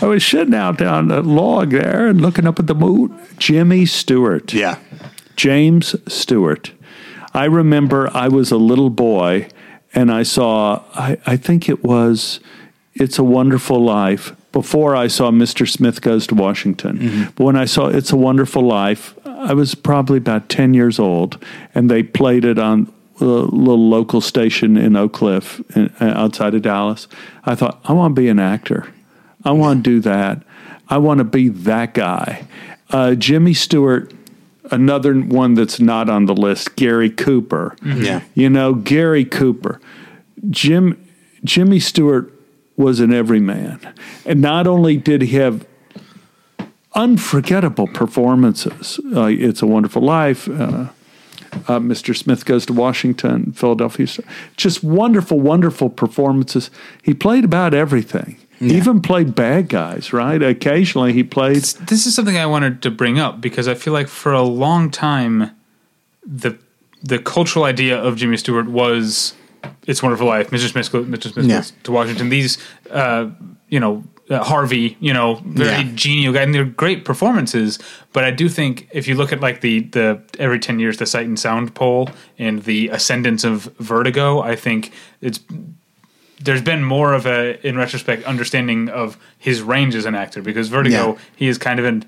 I was sitting out on the log there and looking up at the moon. Jimmy Stewart. Yeah. James Stewart. I remember I was a little boy and I saw, I, I think it was It's a Wonderful Life before I saw Mr. Smith Goes to Washington. But when I saw It's a Wonderful Life, I was probably about 10 years old and they played it on a little local station in Oak Cliff in, uh, outside of Dallas. I thought, I want to be an actor. I want to do that. I want to be that guy. Uh, Jimmy Stewart, another one that's not on the list, Gary Cooper. Yeah. You know, Gary Cooper. Jim Jimmy Stewart was an everyman. And not only did he have unforgettable performances, uh, It's a Wonderful Life, uh, uh, Mr. Smith Goes to Washington, Philadelphia, just wonderful, wonderful performances. He played about everything. He even played bad guys, right? Occasionally he played. This is something I wanted to bring up because I feel like for a long time, the the cultural idea of Jimmy Stewart was It's Wonderful Life, Mr. Smith, Mr. Yeah. To Washington. These, uh, you know, uh, Harvey, you know, very Yeah. genial guy, and they're great performances. But I do think if you look at like the the every ten years the Sight and Sound poll and the ascendance of Vertigo, I think it's there's been more of a in retrospect understanding of his range as an actor because Vertigo Yeah. he is kind of an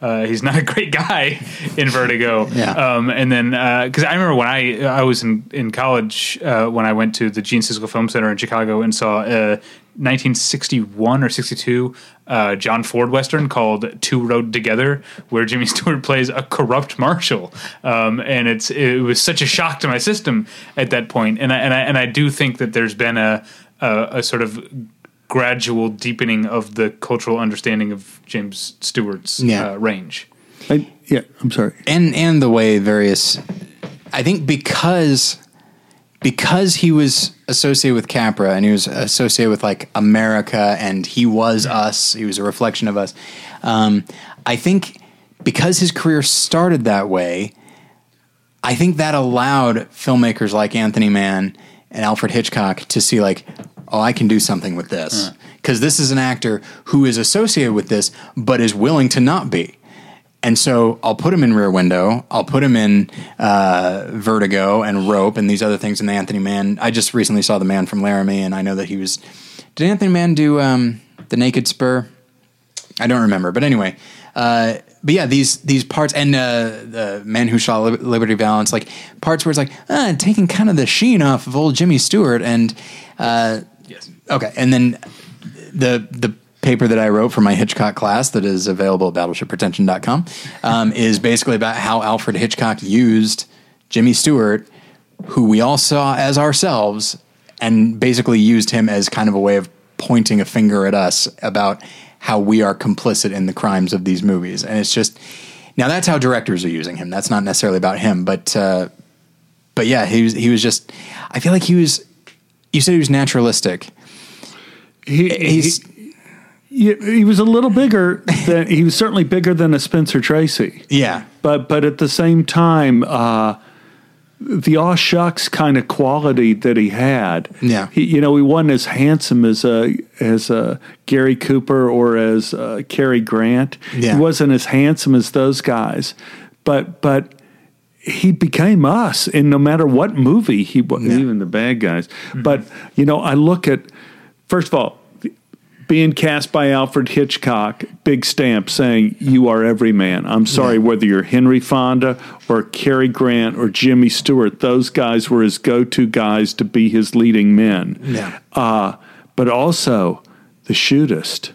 uh, he's not a great guy in Vertigo. Yeah. Um, and then because I remember when I I was in in college uh, when I went to the Gene Siskel Film Center in Chicago and saw a 1961 or 62 uh, John Ford Western called Two Rode Together, where Jimmy Stewart plays a corrupt marshal, um, and it's it was such a shock to my system at that point. And I and I and I do think that there's been a a, a sort of gradual deepening of the cultural understanding of James Stewart's Yeah. uh, range. I, yeah, I'm sorry. and and the way various i think because because he was associated with capra and he was associated with like america and he was us he was a reflection of us um, i think because his career started that way i think that allowed filmmakers like anthony mann and alfred hitchcock to see like oh i can do something with this because this is an actor who is associated with this but is willing to not be and so I'll put him in Rear Window. I'll put him in uh, Vertigo and Rope and these other things in the Anthony Mann. I just recently saw the Man from Laramie, and I know that he was. Did Anthony Mann do um, the Naked Spur? I don't remember, but anyway. Uh, but yeah, these these parts and uh, the Man Who Shot Lib- Liberty Valance, like parts where it's like uh, taking kind of the sheen off of old Jimmy Stewart, and uh, Yes. Okay, and then the the paper that I wrote for my Hitchcock class that is available at battleshippretension.com um, is basically about how Alfred Hitchcock used Jimmy Stewart, who we all saw as ourselves, and basically used him as kind of a way of pointing a finger at us about how we are complicit in the crimes of these movies. And it's just now that's how directors are using him. That's not necessarily about him, but uh, but yeah, he was he was just. I feel like he was. You said he was naturalistic. He, He's he, he, was a little bigger than he was certainly bigger than a Spencer Tracy. yeah. but but at the same time, uh, the aw shucks kind of quality that he had. Yeah. he, you know, he wasn't as handsome as a as a Gary Cooper or as uh, Cary Grant. Yeah. He wasn't as handsome as those guys, but but he became us in no matter what movie he was, Yeah. even the bad guys. But you know, I look at first of all being cast by Alfred Hitchcock, big stamp saying you are every man. I'm sorry Yeah. whether you're Henry Fonda or Cary Grant or Jimmy Stewart. Those guys were his go-to guys to be his leading men. Yeah. Uh, but also the shootist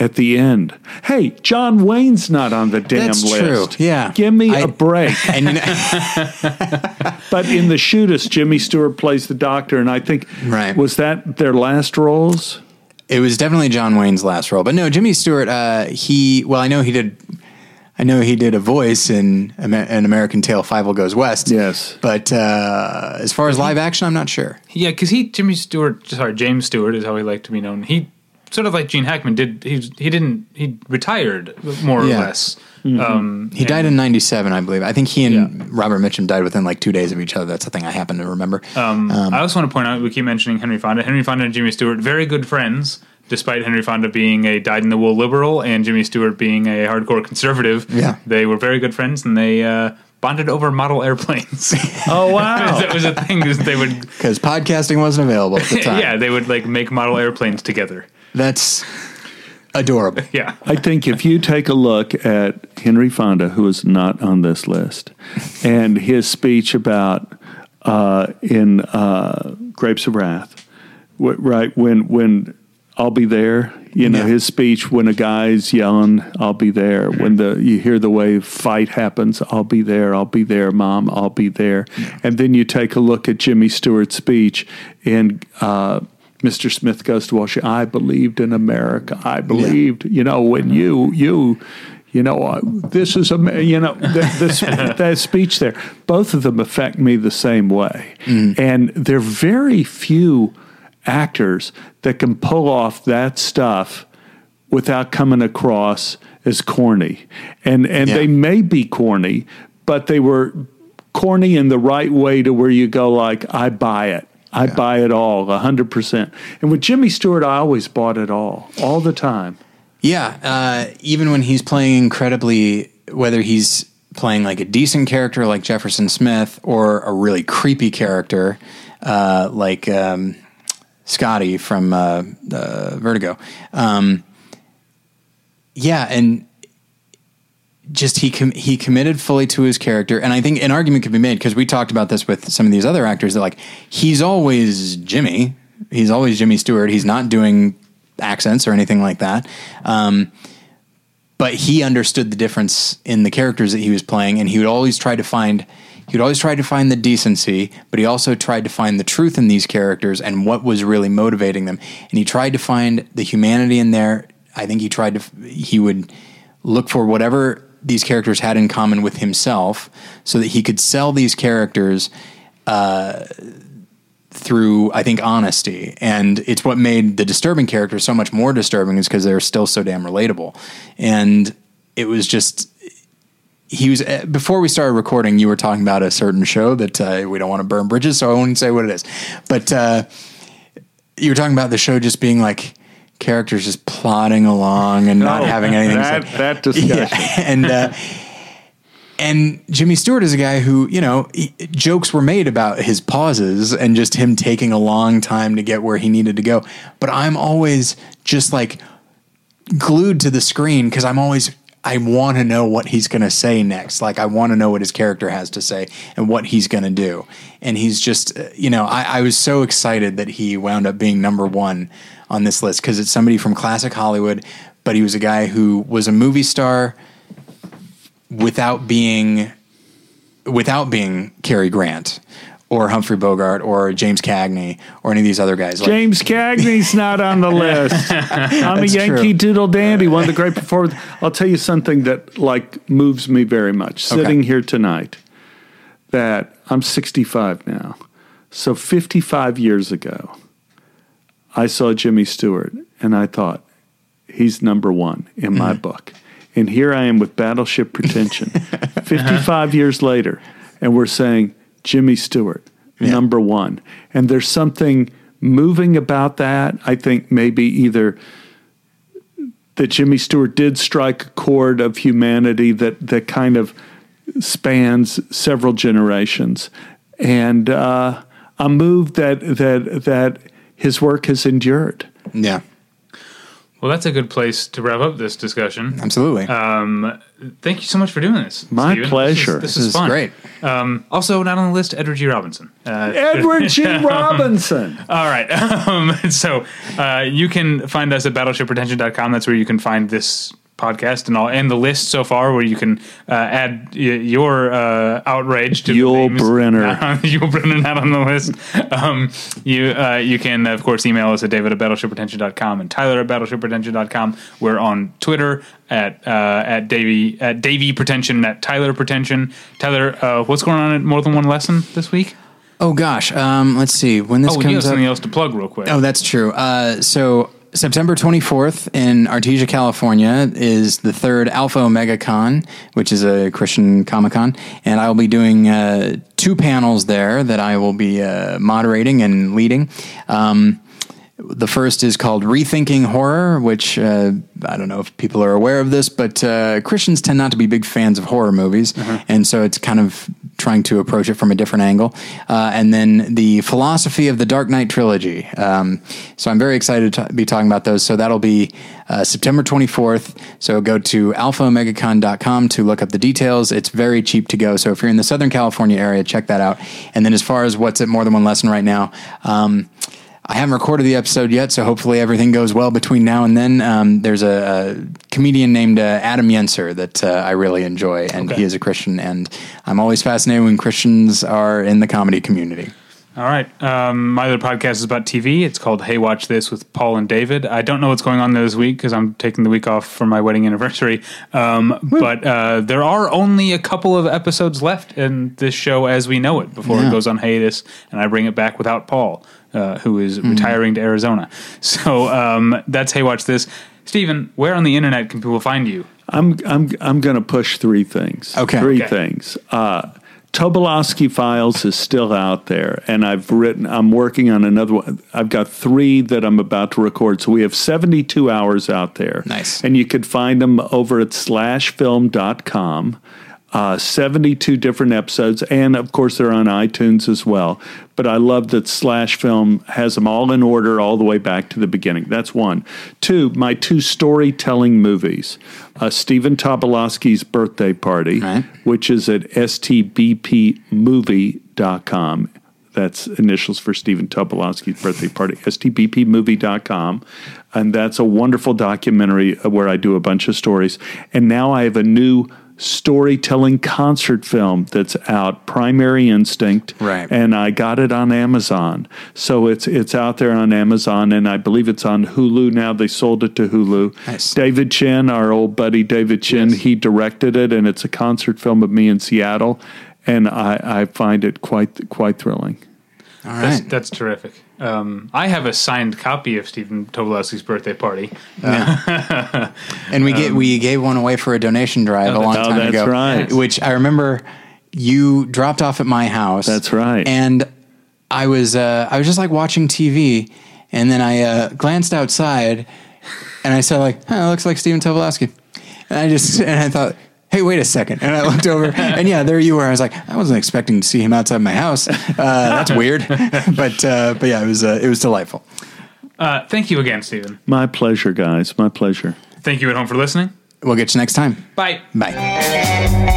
at the end. Hey, John Wayne's not on the damn That's list. true. Yeah. Give me I- a break. And you know, but in the shootist, Jimmy Stewart plays the doctor, and I think Right. was that their last roles? it was definitely John Wayne's last role, but no, Jimmy Stewart. Uh, he well, I know he did. I know he did a voice in an American Tale: Fievel Goes West. Yes. but uh, as far as live action, I'm not sure. Yeah, because he Jimmy Stewart, sorry James Stewart is how he liked to be known. He sort of like Gene Hackman did. He he didn't he retired more Yeah. or less. Um, He died in '97, I believe. I think he and Yeah. Robert Mitchum died within like two days of each other. That's the thing I happen to remember. Um, I also want to point out we keep mentioning Henry Fonda. Henry Fonda and Jimmy Stewart, very good friends, despite Henry Fonda being a dyed in the wool liberal and Jimmy Stewart being a hardcore conservative. Yeah. they were very good friends, and they uh, bonded over model airplanes. Oh wow! that was a thing. They would, Because podcasting wasn't available at the time. yeah, they would like make model airplanes together. That's adorable. Yeah, I think if you take a look at Henry Fonda, who is not on this list, and his speech about uh, in uh, Grapes of Wrath, wh- right when when I'll be there, you know Yeah. his speech when a guy's yelling, "I'll be there." When the you hear the way fight happens, "I'll be there, I'll be there, Mom, I'll be there," and then you take a look at Jimmy Stewart's speech in. Uh, Mr. Smith goes to Washington. I believed in America. I believed, you know, when you you you know uh, this is a you know the, this, that speech there. Both of them affect me the same way, and there are very few actors that can pull off that stuff without coming across as corny. And and Yeah. they may be corny, but they were corny in the right way to where you go like, I buy it. I buy it all, hundred percent. And with Jimmy Stewart, I always bought it all, all the time. Yeah, uh, even when he's playing incredibly, whether he's playing like a decent character like Jefferson Smith or a really creepy character uh, like um, Scotty from uh, uh, Vertigo. Um, yeah, and just he com- he committed fully to his character, and I think an argument could be made because we talked about this with some of these other actors that like he's always Jimmy, he's always Jimmy Stewart. He's not doing accents or anything like that. Um, but he understood the difference in the characters that he was playing, and he would always try to find he would always try to find the decency, but he also tried to find the truth in these characters and what was really motivating them. And he tried to find the humanity in there. I think he tried to he would look for whatever these characters had in common with himself, so that he could sell these characters uh, through I think honesty, and it's what made the disturbing characters so much more disturbing is because they're still so damn relatable, and it was just he was uh, before we started recording. You were talking about a certain show that uh, we don't want to burn bridges, so I won't say what it is, but uh, you were talking about the show just being like characters just plodding along and not Oh, having anything that, to say. that discussion. Yeah, and uh, and Jimmy Stewart is a guy who you know he, jokes were made about his pauses and just him taking a long time to get where he needed to go. But I'm always just like glued to the screen because I'm always I want to know what he's going to say next. Like I want to know what his character has to say and what he's going to do. And he's just uh, you know I, I was so excited that he wound up being number one on this list because it's somebody from classic Hollywood, but he was a guy who was a movie star without being without being Cary Grant or Humphrey Bogart or James Cagney or any of these other guys. Like, James Cagney's not on the list. I'm a Yankee true. Doodle Dandy, one of the great performers. I'll tell you something that like moves me very much. Sitting here tonight, that I'm 65 now. So 55 years ago, I saw Jimmy Stewart and I thought, he's number one in my Mm-hmm. book. And here I am with Battleship Pretension, 55 years later, and we're saying Jimmy Stewart, Yeah. number one. And there's something moving about that. I think maybe either that Jimmy Stewart did strike a chord of humanity that, that kind of spans several generations. And uh, I'm moved that, that, that his work has endured. yeah, Well, that's a good place to wrap up this discussion. absolutely. Um, thank you so much for doing this. My Stephen. pleasure. This is, this this is is fun. great. Um, also, not on the list, Edward G. Robinson. Uh, Edward G. Robinson. All right. Um, so uh, you can find us at battleshippretension.com. That's where you can find this podcast and all, and the list so far, where you can uh, add y- your uh, outrage to Yul the names. Brynner. Not on- Yul Brynner not on the list. Um, you uh, you can of course email us at david at battleshippretension.com and tyler at battleshippretension.com. We're on Twitter at uh, at Davy at Davy Pretension at Tyler Pretension. Tyler, uh, what's going on at More Than One Lesson this week? oh gosh, um, let's see when this Oh, you have comes up. something else to plug real quick. Oh, that's true. Uh, so September 24th in Artesia, California is the third Alpha Omega Con, which is a Christian Comic Con. And I will be doing uh, two panels there that I will be uh, moderating and leading. Um, the first is called Rethinking Horror, which uh, I don't know if people are aware of this, but uh, Christians tend not to be big fans of horror movies. And so it's kind of trying to approach it from a different angle. Uh, and then the philosophy of the Dark Knight trilogy. Um, so I'm very excited to be talking about those. So that'll be uh, September 24th. So go to alphaomegacon.com to look up the details. It's very cheap to go. So if you're in the Southern California area, check that out. And then as far as what's at More Than One Lesson right now, um, I haven't recorded the episode yet, so hopefully everything goes well between now and then. Um, there's a, a comedian named uh, Adam Yenser that uh, I really enjoy, and he is a Christian, and I'm always fascinated when Christians are in the comedy community. All right. Um, my other podcast is about TV. It's called Hey Watch This with Paul and David. I don't know what's going on this week because I'm taking the week off for my wedding anniversary. Um, but uh, there are only a couple of episodes left in this show as we know it before Yeah. it goes on hiatus, and I bring it back without Paul, uh, who is retiring to Arizona. So um, that's Hey Watch This. Stephen, where on the internet can people find you? I'm I'm I'm going to push three things. Okay. three Okay. things. Uh, Tobolowsky Files is still out there, and I've written. I'm working on another one. I've got three that I'm about to record, so we have 72 hours out there. Nice. and you could find them over at slashfilm.com. Uh, 72 different episodes, and of course they're on iTunes as well. But I love that Slash Film has them all in order, all the way back to the beginning. That's one. Two, my two storytelling movies: uh, Stephen Tobolowsky's Birthday Party, Right. which is at stbpmovie.com. That's initials for Stephen Tobolowsky's birthday party, stbpmovie.com. And that's a wonderful documentary where I do a bunch of stories. And now I have a new storytelling concert film that's out, Primary Instinct. Right. And I got it on Amazon. So it's it's out there on Amazon and I believe it's on Hulu now. They sold it to Hulu. Nice. David Chin, our old buddy David Chin, he directed it and it's a concert film of me in Seattle. And I, I find it quite quite thrilling. All That's, that's terrific. Um, I have a signed copy of Stephen Tobolowsky's birthday party. and we get we gave one away for a donation drive a long oh, time that's ago. right. Which I remember you dropped off at my house. That's right. And I was uh, I was just like watching TV, and then I uh, glanced outside, and I said like, oh, it looks like Stephen Tobolowsky, and I just and I thought. Hey, wait a second! And I looked over, and yeah, there you were. I was like, I wasn't expecting to see him outside my house. Uh, that's weird, but uh, but yeah, it was uh, it was delightful. Uh, thank you again, Stephen. My pleasure, guys. My pleasure. Thank you at home for listening. We'll get you next time. Bye. Bye.